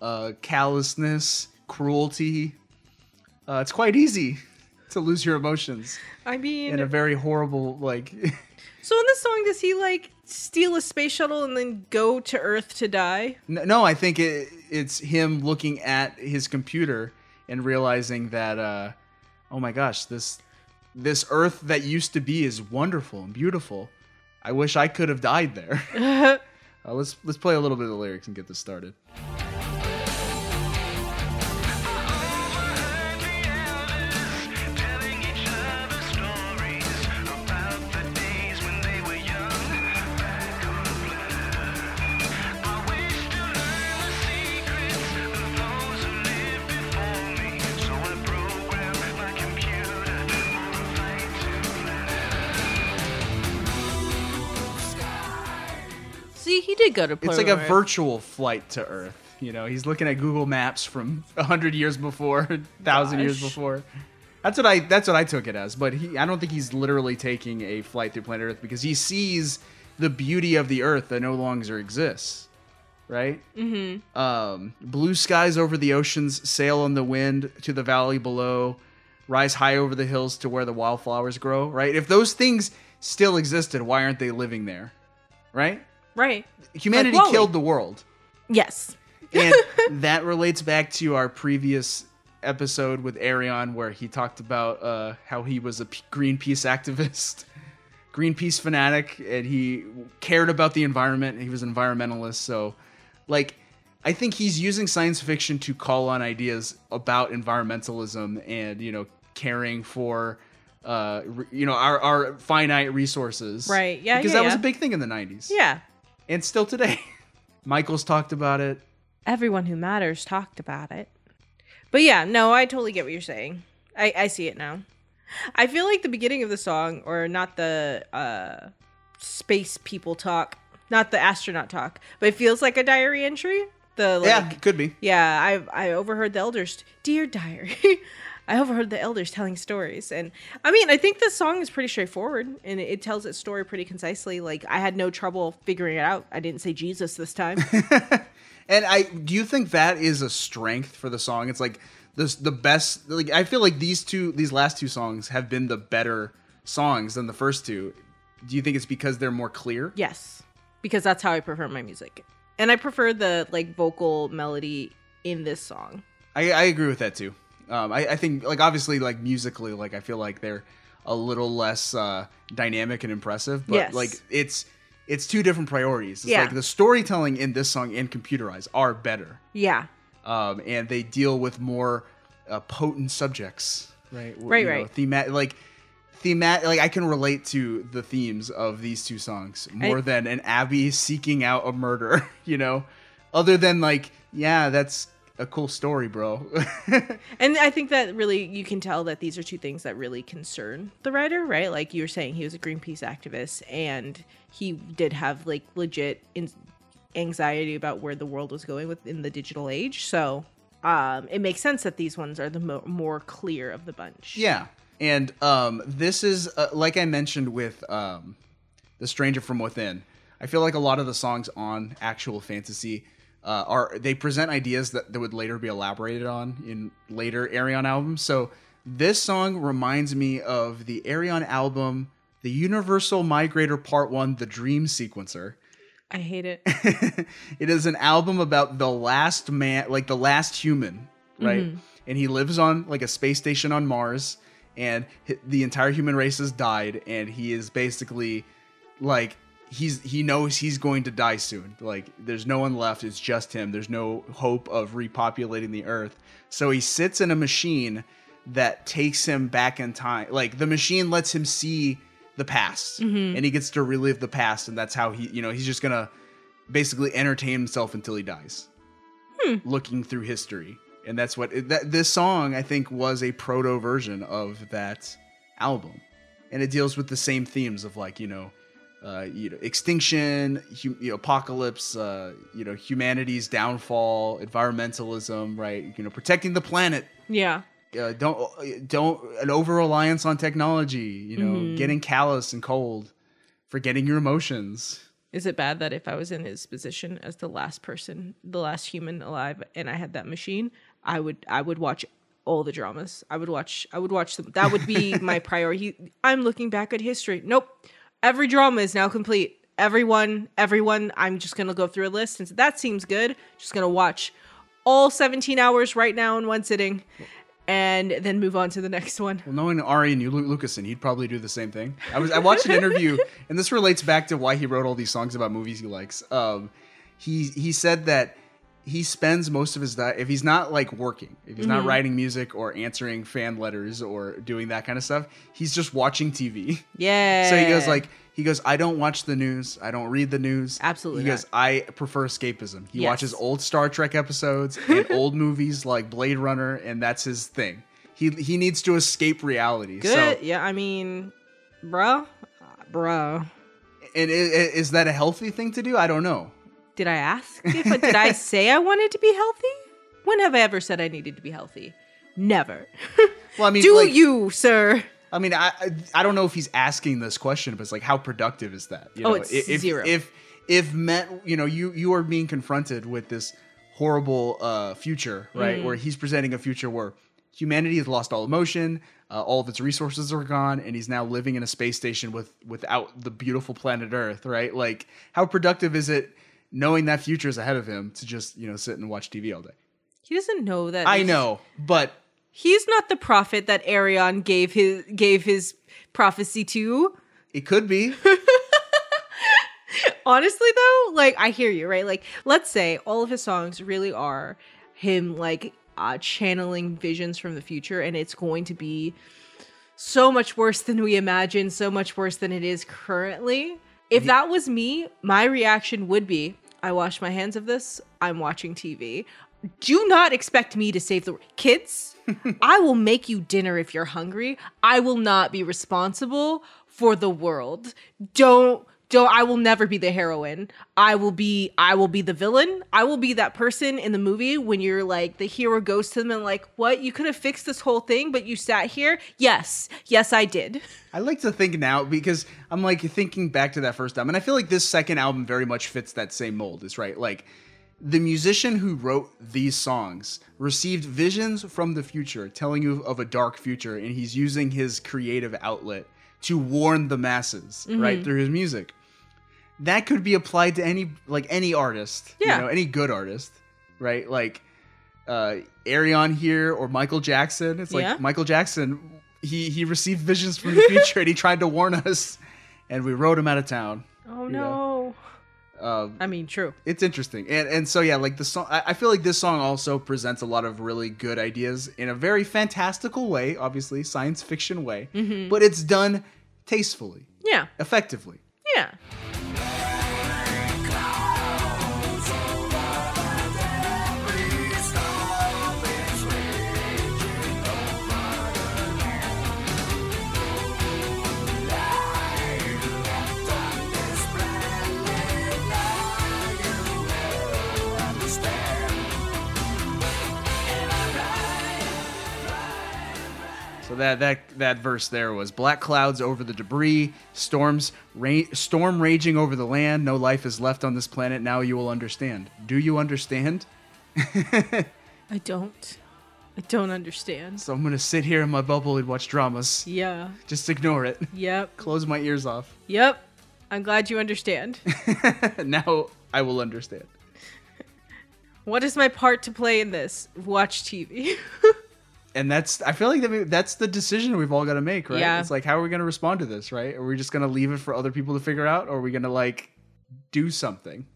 uh, callousness, cruelty. Uh, it's quite easy *laughs* to lose your emotions I mean, in a very horrible like. *laughs* so in this song, does he like steal a space shuttle and then go to Earth to die? No, no, I think it, it's him looking at his computer and realizing that, uh, oh my gosh, this this Earth that used to be is wonderful and beautiful. I wish I could have died there. *laughs* uh, let's let's play a little bit of the lyrics and get this started. Go to. It's like a virtual flight to Earth. You know, he's looking at Google Maps from *laughs* hundred years before, *laughs* thousand years before. That's what I that's what I took it as. But he, I don't think he's literally taking a flight through planet Earth because he sees the beauty of the Earth that no longer exists. Right? Mm-hmm. Um, blue skies over the oceans, sail on the wind to the valley below, rise high over the hills to where the wildflowers grow. Right? If those things still existed, why aren't they living there? Right? Right. Humanity Like killed the world. Yes. and *laughs* that relates back to our previous episode with Ayreon, where he talked about uh, how he was a P- Greenpeace activist, *laughs* Greenpeace fanatic, and he cared about the environment. He was an environmentalist. So, like, I think he's using science fiction to call on ideas about environmentalism and, you know, caring for. Uh, re- you know our, our finite resources, Right. Yeah, Because yeah, that was a big thing in the '90s, Yeah. And still today. *laughs* Michael's talked about it. Everyone who matters talked about it. But yeah, no, I totally get what you're saying. I, I see it now. I feel like the beginning of the song, or not the uh, space people talk, not the astronaut talk, but it feels like a diary entry. The like, yeah, could be. Yeah, I I overheard the elders, dear diary. *laughs* I overheard the elders telling stories, and I mean, I think this song is pretty straightforward, and it, it tells its story pretty concisely. Like I had no trouble figuring it out. I didn't say Jesus this time. *laughs* And I do you think that is a strength for the song? It's like this the best like I feel like these two these last two songs have been the better songs than the first two. Do you think it's because they're more clear? yes, because that's how I prefer my music, and I prefer the like vocal melody in this song. I, I agree with that too. Um, I, I think like obviously like musically like I feel like they're a little less uh, dynamic and impressive, but Yes. like it's it's two different priorities. It's Yeah. like the storytelling in this song and computerized are better. Yeah, um, and they deal with more uh, potent subjects, right? Right, you know, right. Thema- like themat, like I can relate to the themes of these two songs more I- than an Abby seeking out a murder. *laughs* You know, other than like, yeah, that's a cool story, bro. *laughs* And I think that really you can tell that these are two things that really concern the writer, right? Like you were saying, he was a Greenpeace activist, and he did have like legit in- anxiety about where the world was going within the digital age. So um, it makes sense that these ones are the mo- more clear of the bunch. Yeah, and um, this is uh, like I mentioned with um, the Stranger from Within. I feel like a lot of the songs on actual fantasy uh, are they present ideas that, that would later be elaborated on in later Ayreon albums. So this song reminds me of the Ayreon album, the Universal Migrator Part One, the Dream Sequencer. I hate it. *laughs* it is an album about the last man, like the last human, right? Mhm. And he lives on like a space station on Mars, and the entire human race has died, and he is basically like he's he knows he's going to die soon. Like there's no one left; it's just him. There's no hope of repopulating the Earth. So he sits in a machine that takes him back in time. Like the machine lets him see the past, Mhm. and he gets to relive the past, and that's how he, you know, he's just gonna basically entertain himself until he dies, Hmm. looking through history, and that's what that this song I think was a proto version of that album, and it deals with the same themes of like you know. Uh, you know, extinction, hu- you know, apocalypse, uh, you know, humanity's downfall, environmentalism, right? You know, protecting the planet, Yeah. uh, don't don't an over reliance on technology you know Mhm. getting callous and cold forgetting your emotions Is it bad that if I was in his position as the last person, the last human alive, and I had that machine, I would I would watch all the dramas. I would watch I would watch them. That would be *laughs* my priority. I'm looking back at history. Nope. Every drama is now complete. Everyone, everyone, I'm just gonna go through a list. Since that seems good, just gonna watch all 17 hours right now in one sitting and then move on to the next one. well knowing Arjen Lu- Lucassen he'd probably do the same thing i was i watched an *laughs* interview and this relates back to why he wrote all these songs about movies he likes um he he said that he spends most of his time if he's not like working if he's not Mhm. writing music or answering fan letters or doing that kind of stuff he's just watching tv Yeah. *laughs* So he goes like he goes, I don't watch the news. I don't read the news. Absolutely He goes, I prefer escapism. He Yes. watches old Star Trek episodes *laughs* and old movies like Blade Runner, and that's his thing. He he needs to escape reality. Good. So yeah, I mean, bruh, bruh. and i- i- is that a healthy thing to do? I don't know. Did I ask? If, did I *laughs* say I wanted to be healthy? When have I ever said I needed to be healthy? Never. *laughs* Well, I mean, Do like- you, sir? I mean, I I- I don't know if he's asking this question, but it's like, how productive is that? You Oh, know, it's if, if- zero. If if met, you know, you you are being confronted with this horrible uh, future, right? Mm. Where he's presenting a future where humanity has lost all emotion, uh, all of its resources are gone, and he's now living in a space station with without the beautiful planet Earth, right? Like, how productive is it knowing that future is ahead of him to just you know sit and watch TV all day? He doesn't know that. I know, but He's not the prophet that Ayreon gave his gave his prophecy to. it could be. *laughs* Honestly though, like I hear you, right? Like let's say all of his songs really are him like uh channeling visions from the future and it's going to be so much worse than we imagine, so much worse than it is currently. If that was me, my reaction would be I wash my hands of this. I'm watching TV. Do not expect me to save the kids. *laughs* I will make you dinner if you're hungry. I will not be responsible for the world. Don't don't I will never be the heroine. I will be I will be the villain. I will be that person in the movie when you're like the hero goes to them and like, "What? You could have fixed this whole thing, but you sat here?" Yes. Yes, I did. I like to think now because I'm like thinking back to that first album, and I feel like this second album very much fits that same mold. It's right, like the musician who wrote these songs received visions from the future, telling you of a dark future, and he's using his creative outlet to warn the masses, right, Mhm. through his music. That could be applied to any like any artist, Yeah. you know, any good artist, right? Like uh Ayreon here or Michael Jackson. It's like Yeah. Michael Jackson he he received visions from the *laughs* future and he tried to warn us and we rode him out of town. Oh no. Um, I mean, true. it's interesting and and so yeah like the song I, I feel like this song also presents a lot of really good ideas in a very fantastical way obviously science fiction way Mhm. but it's done tastefully Yeah. effectively Yeah. That that that verse there was black clouds over the debris, storms ra- storm raging over the land. No life is left on this planet. Now you will understand. Do you understand? *laughs* I don't. I don't understand. So I'm gonna sit here in my bubble and watch dramas. Yeah. Just ignore it. Yep. *laughs* Close my ears off. Yep. I'm glad you understand. *laughs* now I will understand. what is my part to play in this? Watch TV. And that's I feel like that's the decision we've all got to make, right? Yeah. It's like how are we gonna respond to this, right? Are we just gonna leave it for other people to figure out, or are we gonna like do something?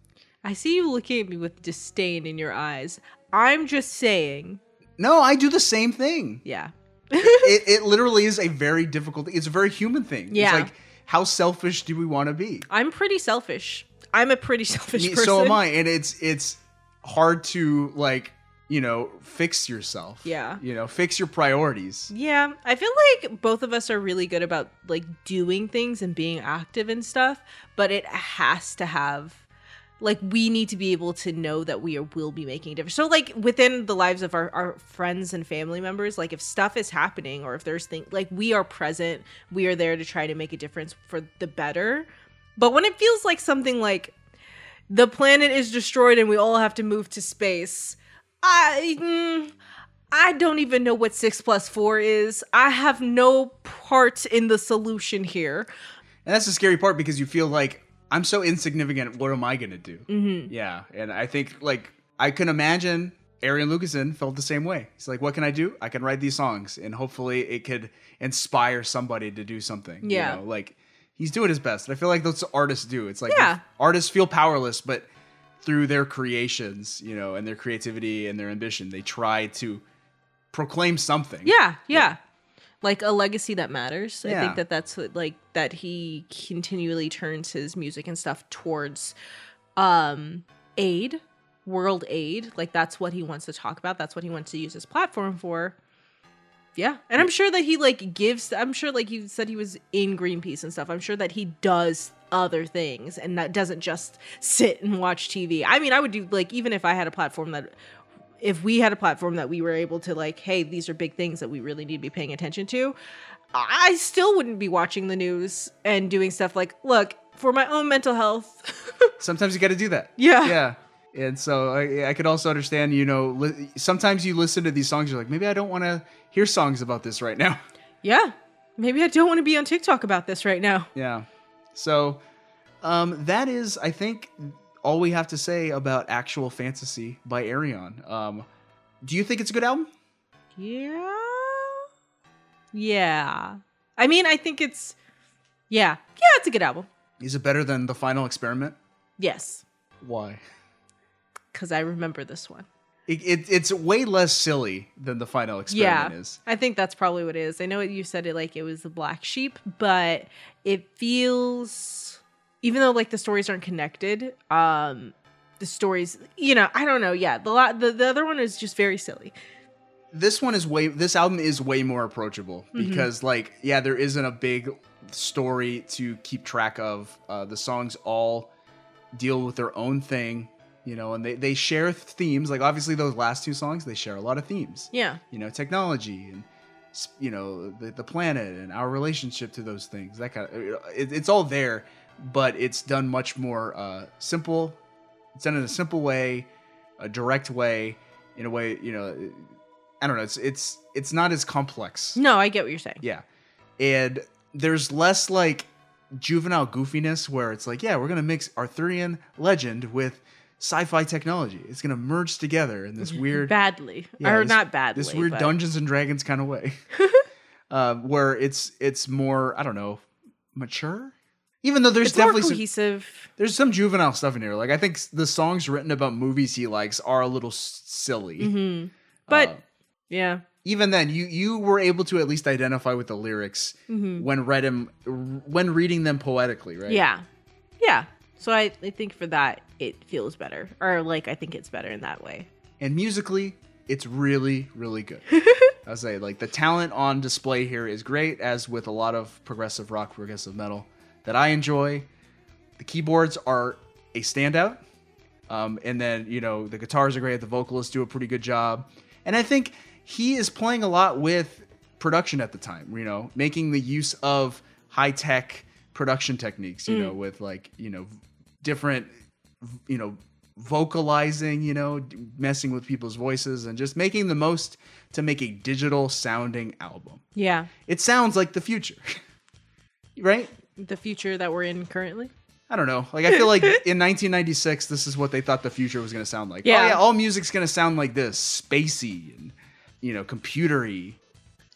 I see you looking at me with disdain in your eyes. I'm just saying. No, I do the same thing. Yeah. it, it *laughs* literally is a very difficult it's a very human thing Yeah. it's like how selfish do we want to be I'm pretty selfish. I'm a pretty *laughs* selfish person. so am i and it's it's hard to like you know fix yourself Yeah. you know fix your priorities Yeah, I feel like both of us are really good about like doing things and being active and stuff, but it has to have like we need to be able to know that we are, will be making a difference. So like within the lives of our, our friends and family members, like if stuff is happening or if there's things like we are present, we are there to try to make a difference for the better. But when it feels like something like the planet is destroyed and we all have to move to space, I mm, I don't even know what six plus four is. I have no part in the solution here. and that's the scary part because you feel like i'm so insignificant what am i gonna do Mhm. yeah and i think like i can imagine Arjen Lucassen felt the same way he's like what can i do i can write these songs and hopefully it could inspire somebody to do something you Yeah. know, like he's doing his best and i feel like that's what artists do it's like Yeah. artists feel powerless but through their creations you know and their creativity and their ambition they try to proclaim something Yeah, yeah. Like a legacy that matters. I think that that's what, like that he continually turns his music and stuff towards um aid, world aid. Like that's what he wants to talk about. That's what he wants to use his platform for. Yeah. And I'm sure that he like gives I'm sure like you said he was in Greenpeace and stuff. I'm sure that he does other things and that doesn't just sit and watch TV. I mean, I would do like even if I had a platform that if we had a platform that we were able to like, hey, these are big things that we really need to be paying attention to, I still wouldn't be watching the news and doing stuff like, look, for my own mental health. *laughs* sometimes you got to do that. Yeah. Yeah. And so I, I could also understand, you know, li- sometimes you listen to these songs, you're like, maybe I don't want to hear songs about this right now. yeah. Maybe I don't want to be on TikTok about this right now. Yeah. So um, that is, I think, all we have to say about Actual Fantasy by Ayreon. Um, do you think it's a good album? Yeah. Yeah. I mean, I think it's yeah. Yeah, it's a good album. Is it better than The Final Experiment? Yes. Why? Cuz I remember this one. It, it, it's way less silly than The Final Experiment yeah, is. I think that's probably what it is. I know you said it like it was the black sheep, but it feels even though like the stories aren't connected, um the stories, you know, I don't know. Yeah, the la- the, the other one is just very silly. this one is way this album is way more approachable Mhm. because like yeah there isn't a big story to keep track of uh, the songs all deal with their own thing you know and they, they share themes like obviously those last two songs they share a lot of themes Yeah. you know technology and you know the, the planet and our relationship to those things that kind of it, it's all there but it's done much more uh, simple. It's done in a simple way a direct way in a way you know i don't know it's it's it's not as complex. No, I get what you're saying. yeah. And there's less like juvenile goofiness where it's like yeah we're gonna mix arthurian legend with sci-fi technology it's gonna merge together in this weird badly. or this- not badly. This weird but- Dungeons and Dragons kind of way, uh, *laughs* where it's it's more I don't know mature. Even though there's It's definitely some, there's some juvenile stuff in here. Like I think the songs written about movies he likes are a little s- silly. Mhm. But Uh, yeah. even then, you you were able to at least identify with the lyrics Mhm. when read him when reading them poetically, right? Yeah. Yeah. So I, I think for that it feels better. Or like I think it's better in that way. and musically it's really really good *laughs* i'll say like the talent on display here is great as with a lot of progressive rock progressive metal that i enjoy the keyboards are a standout um, and then you know the guitars are great the vocalists do a pretty good job and i think he is playing a lot with production at the time. You know, making the use of high tech production techniques. You Mm. know, with like you know different you know vocalizing. You know, messing with people's voices and just making the most to make a digital sounding album. Yeah. It sounds like the future, *laughs* right? The future that we're in currently. I don't know. Like I feel like *laughs* in 1996, this is what they thought the future was going to sound like. Yeah. Oh yeah, all music's going to sound like this, spacey and you know, computery.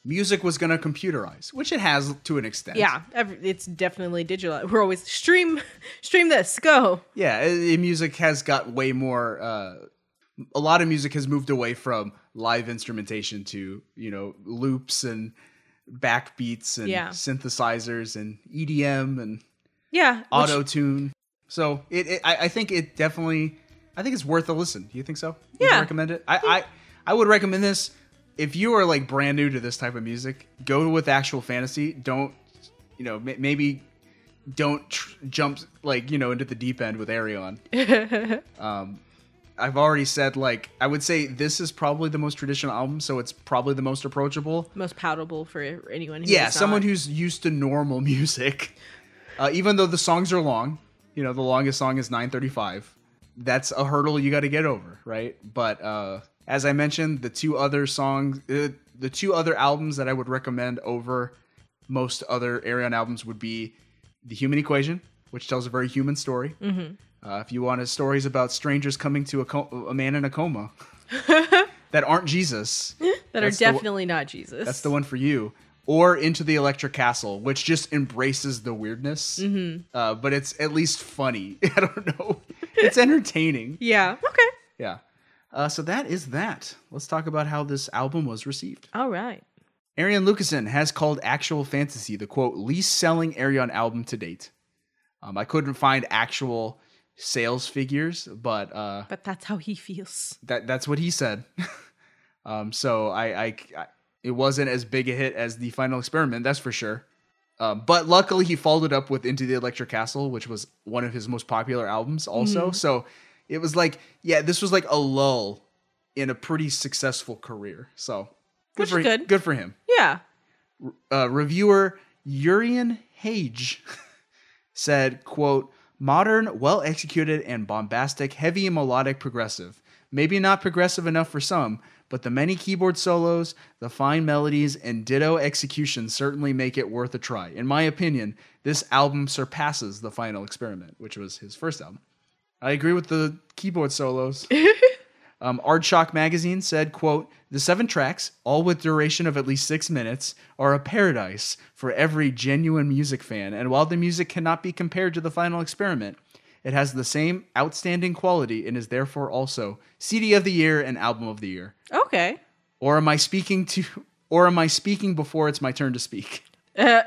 Music was going to computerize, which it has to an extent. Yeah, it's definitely digital. We're always stream, *laughs* stream this, go. Yeah, music has got way more. Uh, a lot of music has moved away from live instrumentation to you know loops and backbeats and Yeah. synthesizers and EDM and Yeah, auto tune. So it, it I, I think it definitely, I think it's worth a listen. Do you think so? Would you Yeah. recommend it. I, I I would recommend this if you are like brand new to this type of music. Go with actual fantasy. Don't you know ma- maybe don't tr- jump like you know into the deep end with Ayreon. *laughs* um, I've already said like I would say this is probably the most traditional album, so it's probably the most approachable. Most palatable for anyone. Who Yeah, someone not. who's used to normal *laughs* music. Uh, even though the songs are long, you know, the longest song is 935. That's a hurdle you got to get over, right? But uh, as I mentioned, the two other songs, uh, the two other albums that I would recommend over most other Ayreon albums would be The Human Equation, which tells a very human story. Mhm. Uh, if you wanted stories about strangers coming to a, co- a man in a coma *laughs* that aren't Jesus, *laughs* that are that's the one- definitely not Jesus. that's the one for you. Or Into the Electric Castle, which just embraces the weirdness, Mhm. uh, but it's at least funny. *laughs* I don't know. It's entertaining. Yeah. Okay. Yeah. Uh, so that is that. Let's talk about how this album was received. All right. Arjen Lucassen has called Actual Fantasy the quote least selling Ayreon album to date. Um, I couldn't find actual sales figures, but uh, But that's how he feels. that that's what he said. *laughs* um, so I, I, I- it wasn't as big a hit as the Final Experiment, that's for sure. Um, but luckily, he followed up with Into the Electric Castle, which was one of his most popular albums, also. Mhm. So it was like, yeah, this was like a lull in a pretty successful career. So good Which for is good. good for him. Yeah. Uh, reviewer Urian Hage *laughs* said, quote, modern, well executed, and bombastic, heavy melodic progressive. Maybe not progressive enough for some, but the many keyboard solos, the fine melodies, and ditto execution certainly make it worth a try. In my opinion, this album surpasses The Final Experiment, which was his first album. I agree with the keyboard solos. *laughs* Um, magazine said, quote, the seven tracks, all with duration of at least six minutes, are a paradise for every genuine music fan. And while the music cannot be compared to the final experiment, it has the same outstanding quality and is therefore also CD of the year and album of the year. Okay. Or am I speaking to *laughs* or am I speaking before it's my turn to speak? Uh,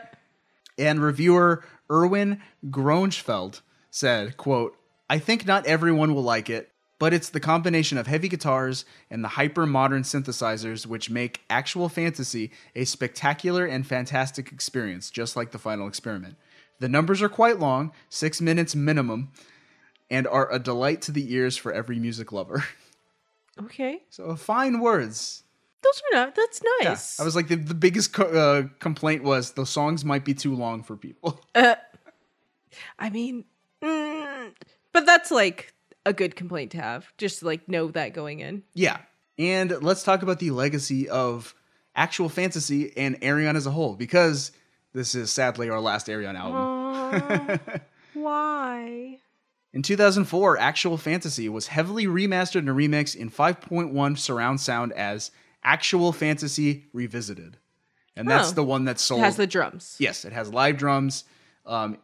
And reviewer Erwin Gronefeld said, quote, I think not everyone will like it, but it's the combination of heavy guitars and the hyper modern synthesizers which make actual fantasy a spectacular and fantastic experience, just like the final experiment. The numbers are quite long, six minutes minimum, and are a delight to the ears for every music lover. *laughs* okay. So fine words. Those are not. That's Yeah. nice. I was like, the, the biggest co- uh, complaint was the songs might be too long for people. Uh, I mean, mm, but that's like a good complaint to have. Just like know that going in. Yeah. And let's talk about the legacy of actual fantasy and Ayreon as a whole, because this is sadly our last Ayreon album. *laughs* Why? In 2004, Actual Fantasy was heavily remastered and remixed in 5.1 surround sound as Actual Fantasy Revisited. And that's Oh. the one that's It sold. has the drums. Yes, it has live drums. Um,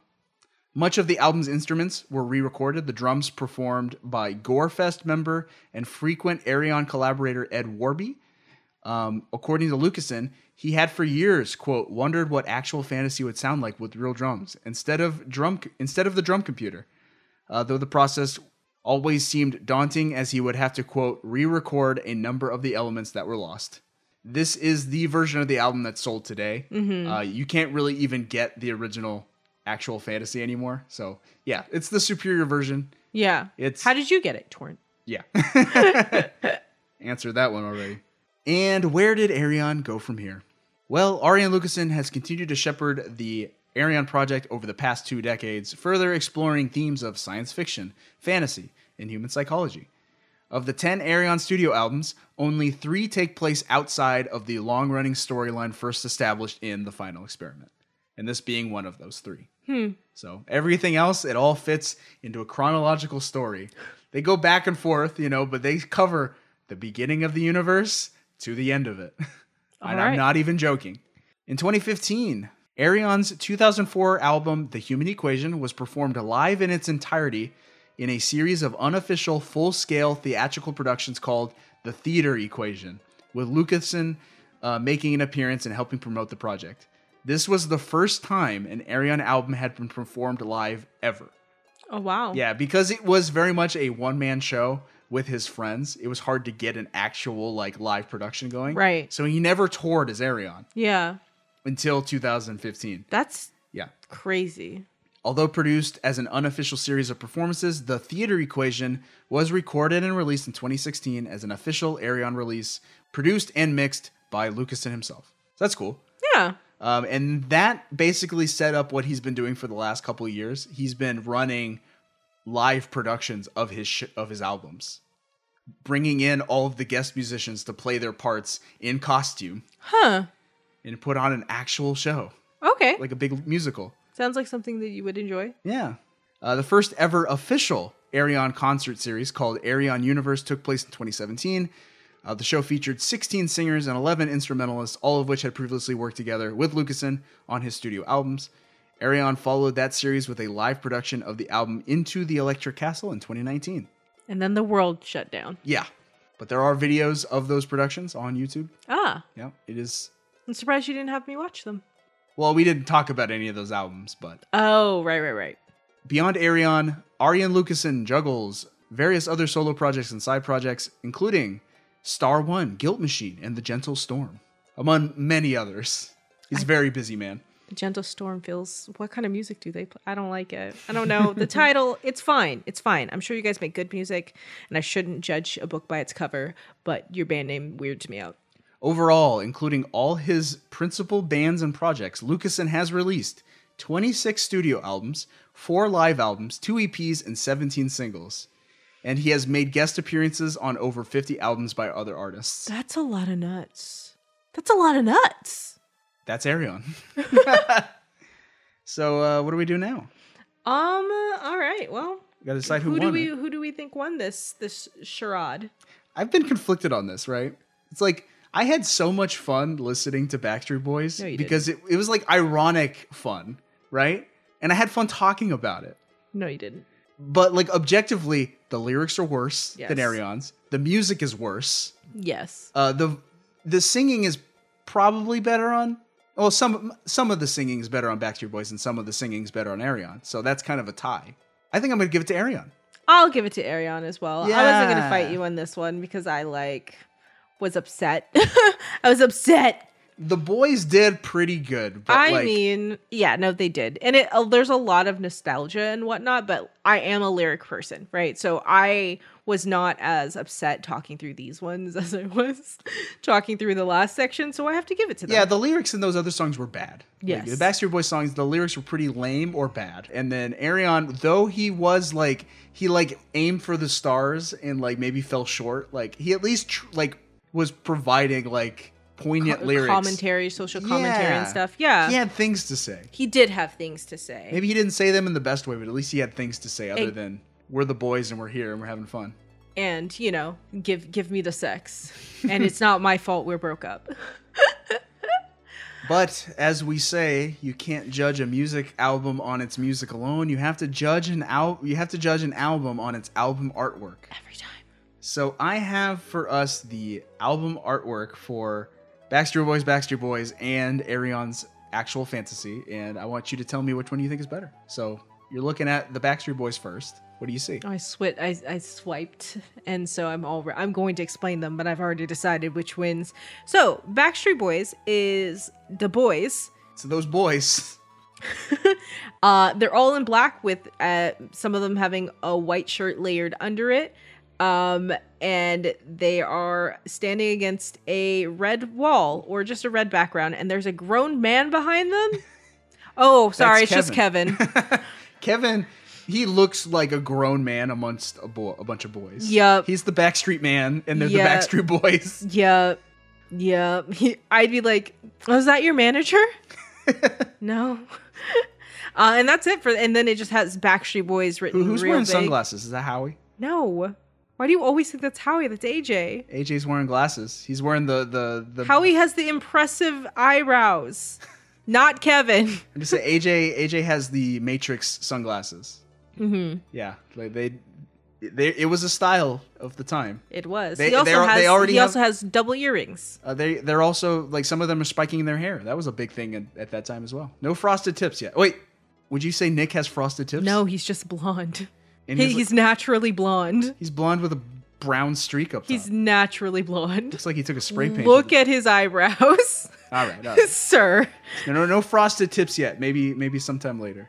much of the album's instruments were re-recorded. The drums performed by Gorefest member and frequent Ayreon collaborator Ed Warby. Um, according to Lucassen, he had for years, quote, wondered what actual fantasy would sound like with real drums instead of drum instead of the drum computer. Uh, though the process always seemed daunting, as he would have to quote re-record a number of the elements that were lost. This is the version of the album that's sold today. Mhm. Uh, you can't really even get the original actual fantasy anymore. So yeah, it's the superior version. Yeah. It's How did you get it torn? yeah. *laughs* Answered that one already. And where did Ayreon go from here? Well, Arjen Lucassen has continued to shepherd the Ayreon project over the past two decades, further exploring themes of science fiction, fantasy, and human psychology. Of the 10 Ayreon studio albums, only three take place outside of the long running storyline first established in The Final Experiment, and this being one of those three. Hmm. So everything else, it all fits into a chronological story. They go back and forth, you know, but they cover the beginning of the universe to the end of it. *laughs* and All I'm not even joking. In 2015, Ayreon's 2004 album, The Human Equation, was performed live in its entirety in a series of unofficial full scale theatrical productions called The Theater Equation, with Lucassen uh, making an appearance and helping promote the project. This was the first time an Ayreon album had been performed live ever. Oh wow. Yeah, because it was very much a one man show with his friends. It was hard to get an actual like live production going. Right. So he never toured as Ayreon Yeah. until 2015. That's Yeah. crazy. Although produced as an unofficial series of performances, The Theater Equation was recorded and released in 2016 as an official Ayreon release, produced and mixed by Lucassen himself. So that's cool. Yeah. Um, and that basically set up what he's been doing for the last couple of years. He's been running live productions of his sh- of his albums, bringing in all of the guest musicians to play their parts in costume Huh. and put on an actual show, Okay. like a big musical. Sounds like something that you would enjoy. Yeah. Uh, the first ever official Ayreon concert series called Ayreon Universe took place in 2017. Uh, the show featured 16 singers and 11 instrumentalists, all of which had previously worked together with Lucassen on his studio albums. Ayreon followed that series with a live production of the album Into the Electric Castle in 2019. And then the world shut down. Yeah. But there are videos of those productions on YouTube. Ah. Yeah, it is. I'm surprised you didn't have me watch them. Well, we didn't talk about any of those albums, but Oh, right, right, right. Beyond Ayreon, Arjen Lucassen juggles various other solo projects and side projects, including Star One, Guilt Machine, and The Gentle Storm, among many others. He's a very busy man. The Gentle Storm feels. What kind of music do they play? I don't like it. I don't know. The *laughs* title, it's fine. It's fine. I'm sure you guys make good music, and I shouldn't judge a book by its cover, but your band name weirds me out. Overall, including all his principal bands and projects, Lucassen has released 26 studio albums, 4 live albums, 2 EPs, and 17 singles. And he has made guest appearances on over 50 albums by other artists. That's a lot of nuts. That's a lot of nuts. That's Ayreon. *laughs* so, uh, what do we do now? Um. All right. Well, We gotta decide who, who do we who do we think won this this charade? I've been conflicted on this, right? It's like I had so much fun listening to Backstreet Boys No, because it, it was like ironic fun, right? And I had fun talking about it. No, you didn't. But like objectively, the lyrics are worse than Yes. Ayreon's. The music is worse. Yes. Uh, the the singing is probably better on. Well, some some of the singing is better on Backstreet Boys, and some of the singing is better on Ayreon. So that's kind of a tie. I think I'm gonna give it to Ayreon. I'll give it to Ayreon as well. I wasn't gonna fight you on this one because I like was upset. *laughs* I was upset. The boys did pretty good, but I like, mean, yeah, no, they did, and it uh, there's a lot of nostalgia and whatnot. But I am a lyric person, right? So I was not as upset talking through these ones *laughs* as I was talking through the last section. So I have to give it to them. Yeah, the lyrics in those other songs were bad. Like, the Backstreet Boys songs, the lyrics were pretty lame or bad. And then Ayreon, though he was like he like aimed for the stars and like maybe fell short, like he at least tr- like was providing like poignant lyrics, commentary, social commentary, and stuff. Yeah, He had things to say. he did have things to say. Maybe he didn't say them in the best way, but at least he had things to say other than we're the boys and we're here and we're having fun. and you know give give me the sex *laughs* and it's not my fault we're broke up *laughs* But as we say, you can't judge a music album on its music alone. You have to judge an al- you have to judge an album on its album artwork. every time So I have for us the album artwork for Backstreet Boys, Backstreet Boys, and Ayreon's actual fantasy, and I want you to tell me which one you think is better. So you're looking at the Backstreet Boys first. What do you see? i swit I, I swiped and so i'm all i'm going to explain them but i've already decided which wins so backstreet boys is the boys So those boys. *laughs* uh they're all in black with uh some of them having a white shirt layered under it Um, and they are standing against a red wall or just a red background, and there's a grown man behind them. *laughs* Oh, sorry, it's just Kevin. *laughs* Kevin, he looks like a grown man amongst a, bo- a bunch of boys. Yup. He's the Backstreet Man, and they're Yup. the Backstreet Boys. *laughs* Yep. Yep. He, I'd be like, "Was that your manager?" no. Uh, and that's it for. And then it just has Backstreet Boys written. Who, who's real wearing big. sunglasses? Is that Howie? No. Why do you always think that's Howie? That's AJ. AJ's wearing glasses. He's wearing the the the. Howie has the impressive eyebrows, *laughs* not Kevin. *laughs* I'm just saying, AJ AJ has the Matrix sunglasses. Mm-hmm. Yeah, like they, they it was a style of the time. It was. They- he also has. they already he have- also has double earrings. Uh, they they're also like some of them are spiking their hair. That was a big thing at, at that time as well. No frosted tips yet. Wait, would you say Nick has frosted tips? No, he's just blonde. *laughs* And He- he's he's, like- naturally blonde. He's blonde with a brown streak up top. He's naturally blonde. Looks like he took a spray paint. Look at his eyebrows, *laughs* all right, all right. *laughs* sir. No, no, no frosted tips yet. Maybe maybe sometime later.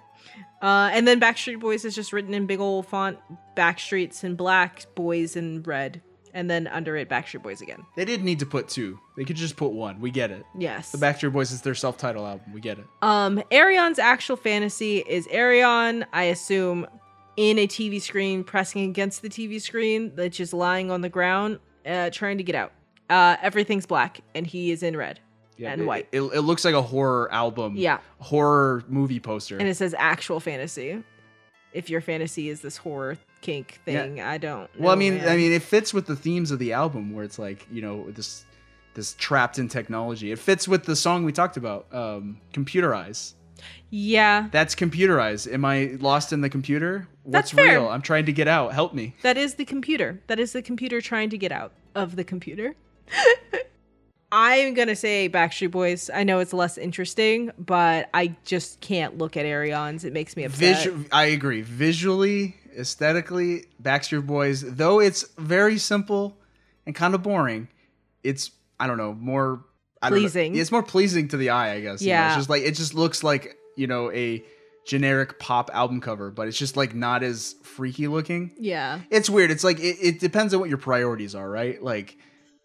Uh, and then Backstreet Boys is just written in big old font, Backstreets in black, Boys in red, and then under it Backstreet Boys again. They didn't need to put two. They could just put one. We get it. Yes. The Backstreet Boys is their self-titled album. We get it. Um, Ayreon's actual fantasy is Ayreon, I assume, in a TV screen, pressing against the TV screen, that's just lying on the ground, uh, trying to get out. Uh, everything's black, and he is in red and it, white. It, it looks like a horror album. Yeah. Horror movie poster. And it says actual fantasy. If your fantasy is this horror kink Yeah. thing, I don't. well, I mean, man. I mean, it fits with the themes of the album, where it's like you know this this trapped in technology. It fits with the song we talked about, um, "Computer Reign." yeah, That's computerized. Am I lost in the computer? What's That's fair. real? I'm trying to get out. Help me. that is the computer. That is the computer trying to get out of the computer. *laughs* I'm gonna say Backstreet Boys. I know it's less interesting, but I just can't look at Ayreon's. It makes me upset. Visu- I agree. Visually, aesthetically, Backstreet Boys, though it's very simple and kind of boring, it's I don't know more I don't know. Pleasing. It's more pleasing to the eye, I guess. you know? Yeah. it's just like it just looks like you know a generic pop album cover, but it's just like not as freaky looking. yeah, It's weird. It's like it, it depends on what your priorities are, right? Like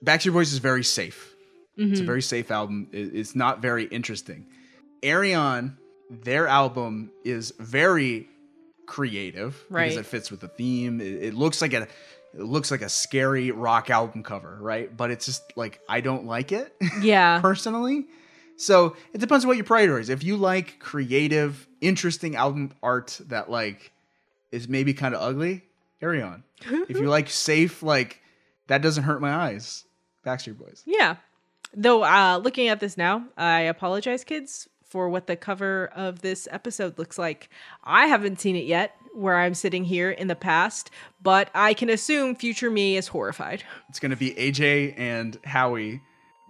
Backstreet Boys is very safe. It's a Mhm. very safe album. It- It's not very interesting. Ayreon, their album is very creative Right. because it fits with the theme. It, it looks like a it looks like a scary rock album cover, right? But it's just like I don't like it *laughs* yeah. personally. So it depends on what your priorities. If you like creative, interesting album art that like is maybe kind of ugly, carry on. *laughs* if you like safe, like that doesn't hurt my eyes, Backstreet Boys. Yeah. Though uh looking at this now, I apologize kids for what the cover of this episode looks like. I haven't seen it yet where I'm sitting here in the past, but I can assume future me is horrified. It's gonna be AJ and Howie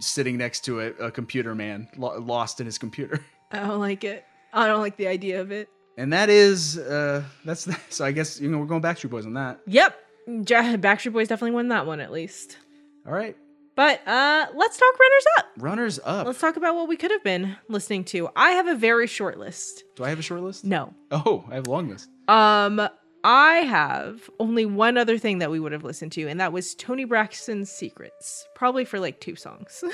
sitting next to a, a computer man lo- lost in his computer, *laughs* I don't like it. I don't like the idea of it. and that is uh that's *laughs* so. I guess you know we're going Backstreet Boys on that. Yep. Ja- Backstreet Boys definitely won that one at least. All right, But uh let's talk runners up. runners up. Let's talk about what we could have been listening to. I have a very short list. Do I have a short list? No. Oh, I have a long list. Um, I have only one other thing that we would have listened to, and that was Toni Braxton's Secrets. Probably for like two songs. *laughs*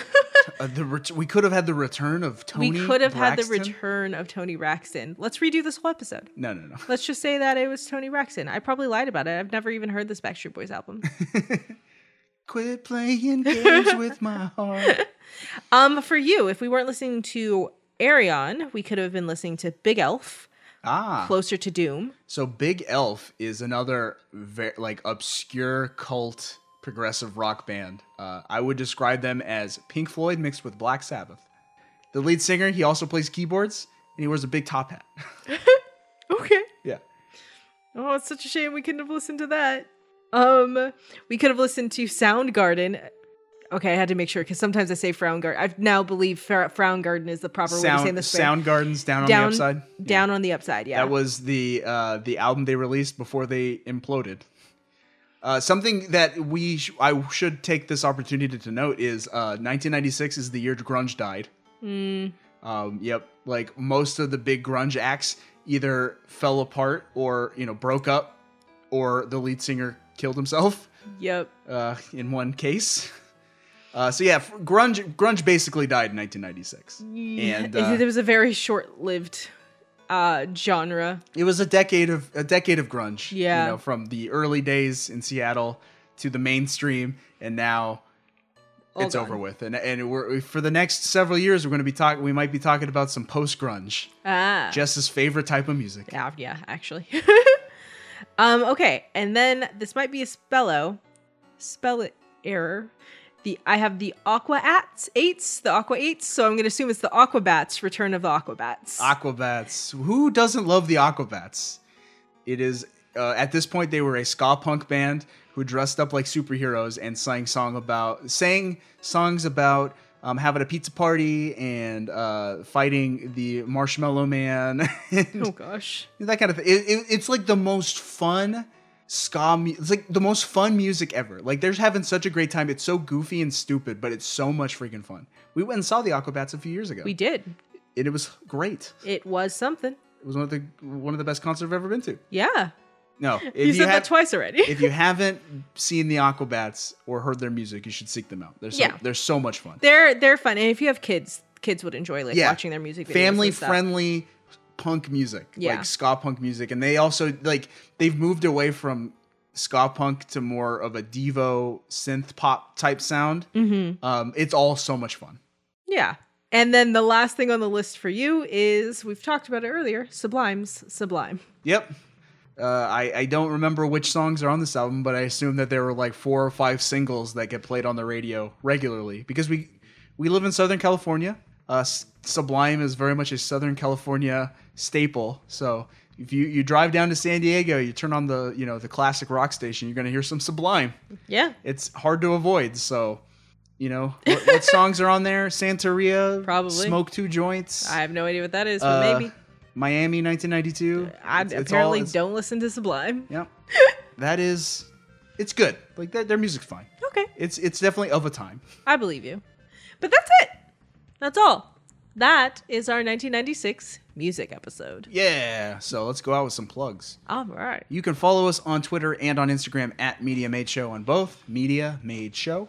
Uh, the ret- we could have had the return of Toni. we could have had the Braxton. return of Toni Braxton. Let's redo this whole episode. No, no, no. Let's just say that it was Toni Braxton. I probably lied about it. I've never even heard this Backstreet Boys album. *laughs* Quit playing games with my heart. *laughs* um, for you, if we weren't listening to Ayreon, we could have been listening to Big Elf, Ah, Closer to Doom. so Big Elf is another very like obscure cult progressive rock band. Uh, I would describe them as Pink Floyd mixed with Black Sabbath. The lead singer, he also plays keyboards and he wears a big top hat. *laughs* Okay. yeah. Oh, it's such a shame we couldn't have listened to that. Um, we could have listened to Soundgarden. Okay, I had to make sure because sometimes I say Frowngarden. I now believe Fra- Frowngarden is the proper way to say Sound this. Soundgarden's down on the upside. Down on the upside, yeah. That was the uh, the album they released before they imploded. Uh, something that we sh- I should take this opportunity to note is uh, 1996 is the year grunge died. Mm, Um, yep, like most of the big grunge acts either fell apart or you know broke up, or the lead singer killed himself Yep. uh, in one case. Uh, so yeah, grunge grunge basically died in 1996, and uh, it was a very short-lived uh, genre. it was a decade of a decade of grunge. Yeah. you know, from the early days in Seattle to the mainstream, and now All it's gone. over with. And and we're for the next several years, we're going to be talking. We might be talking about some post grunge, Ah. Jess's favorite type of music. Yeah, yeah, actually. *laughs* um, okay, and then this might be a spello, spell it error. The I have the Aqua Ats eights, the Aqua eights, so I'm gonna assume it's the Aquabats, Return of the Aquabats. Aquabats. Who doesn't love the Aquabats? It is uh, at this point they were a ska punk band who dressed up like superheroes and sang song about sang songs about um, having a pizza party and uh, fighting the Marshmallow Man. *laughs* oh gosh. that kind of thing. It, it- it's like the most fun ska. Mu- it's like the most fun music ever. Like they're having such a great time. It's so goofy and stupid, but it's so much freaking fun. We went and saw the Aquabats a few years ago. We did. and it was great. It was something. It was one of the one of the best concerts I've ever been to. Yeah. No, *laughs* You said that twice already. if you haven't seen the Aquabats or heard their music, you should seek them out. They're so, Yeah. they're so much fun. They're they're fun, and if you have kids, kids would enjoy like Yeah. watching their music. videos Family and stuff. friendly punk music, Yeah. like ska punk music, and they also like they've moved away from ska punk to more of a Devo synth pop type sound. Mhm. Um, it's all so much fun. Yeah. And then the last thing on the list for you is we've talked about it earlier, Sublime's Sublime. Yep. Uh, I, I don't remember which songs are on this album, but I assume that there were like four or five singles that get played on the radio regularly because we we live in Southern California. Uh, Sublime is very much a Southern California staple. So if you, you drive down to San Diego, you turn on the you know the classic rock station, you're gonna hear some Sublime. Yeah. It's hard to avoid. So you know what, what *laughs* songs are on there? Santeria, Probably. Smoke Two Joints. I have no idea what that is, but uh, maybe. Miami, 1992. I It's- it's all- apparently it's- don't listen to Sublime. Yep. *laughs* that is, it's good. Like that, their music's fine. Okay. It's it's definitely of a time. I believe you. But that's it. That's all. That is our 1996 music episode. Yeah. So let's go out with some plugs. All right. You can follow us on Twitter and on Instagram at Media Made Show on both Media Made Show.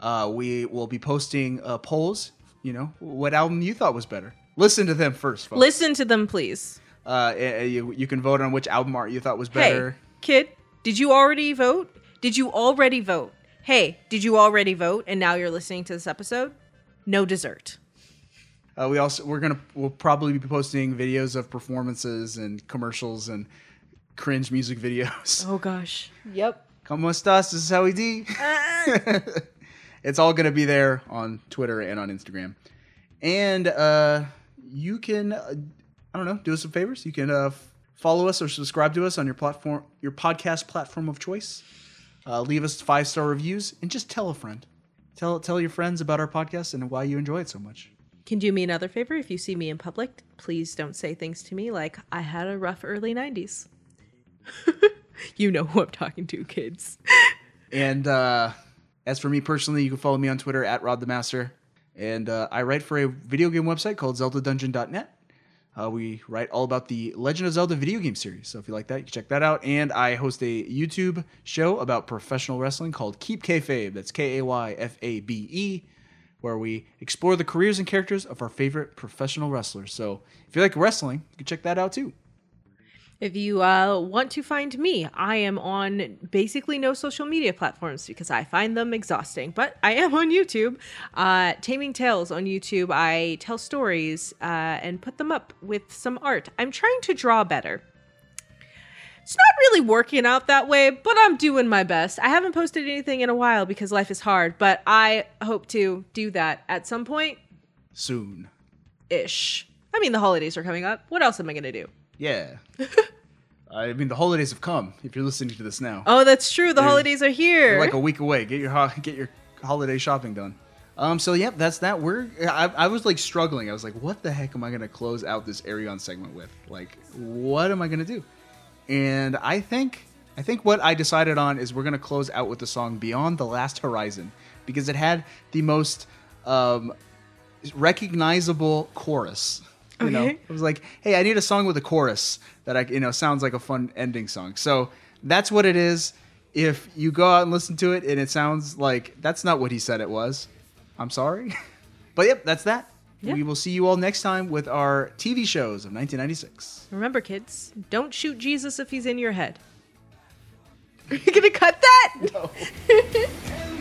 Uh, we will be posting uh, polls. You know what album you thought was better. Listen to them first, folks. Listen to them, please. Uh, eh, eh, you, you can vote on which album art you thought was better. Hey, better. kid, did you already vote? Did you already vote? Hey, did you already vote and now you're listening to this episode? No dessert. Uh, we also we're gonna we'll probably be posting videos of performances and commercials and cringe music videos. *laughs* Oh gosh. Yep. Como estas? This is how we do. *laughs* it's all gonna be there on Twitter and on Instagram, and uh, you can uh, I don't know do us some favors. You can uh, f- follow us or subscribe to us on your platform, your podcast platform of choice. Uh, leave us five star reviews and just tell a friend. Tell tell your friends about our podcast and why you enjoy it so much. Can do me another favor if you see me in public, please don't say things to me like I had a rough early 90s. *laughs* you know who I'm talking to, kids. *laughs* And uh, as for me personally, you can follow me on Twitter at Rod the Master. And uh, I write for a video game website called ZeldaDungeon.net. Uh, we write all about the Legend of Zelda video game series. So if you like that, you can check that out. And I host a YouTube show about professional wrestling called Keep Kayfabe. That's K A Y F A B E, where we explore the careers and characters of our favorite professional wrestlers. So if you like wrestling, you can check that out too. If you uh, want to find me, I am on basically no social media platforms because I find them exhausting. But I am on YouTube, uh, Taming Tales on YouTube. I tell stories uh, and put them up with some art. I'm trying to draw better. It's not really working out that way, but I'm doing my best. I haven't posted anything in a while because life is hard, but I hope to do that at some point Soon. ish. I mean, the holidays are coming up. What else am I going to do? Yeah. *laughs* I mean, the holidays have come. If you're listening to this now. Oh, that's true. The holidays are here. You're like a week away. Get your ho- get your holiday shopping done. Um. So yep, that's that. We're. I, I was like struggling. I was like, what the heck am I gonna close out this Ayreon segment with? Like, what am I gonna do? And I think I think what I decided on is we're gonna close out with the song "Beyond the Last Horizon" because it had the most um, recognizable chorus. You know, Okay. it was like, hey, I need a song with a chorus that I, you know, sounds like a fun ending song. So that's what it is. if you go out and listen to it and it sounds like that's not what he said it was, I'm sorry. *laughs* but yep, that's that. Yeah. We will see you all next time with our TV shows of 1996. Remember, kids, don't shoot Jesus if he's in your head. *laughs* Are you gonna cut that? No. *laughs*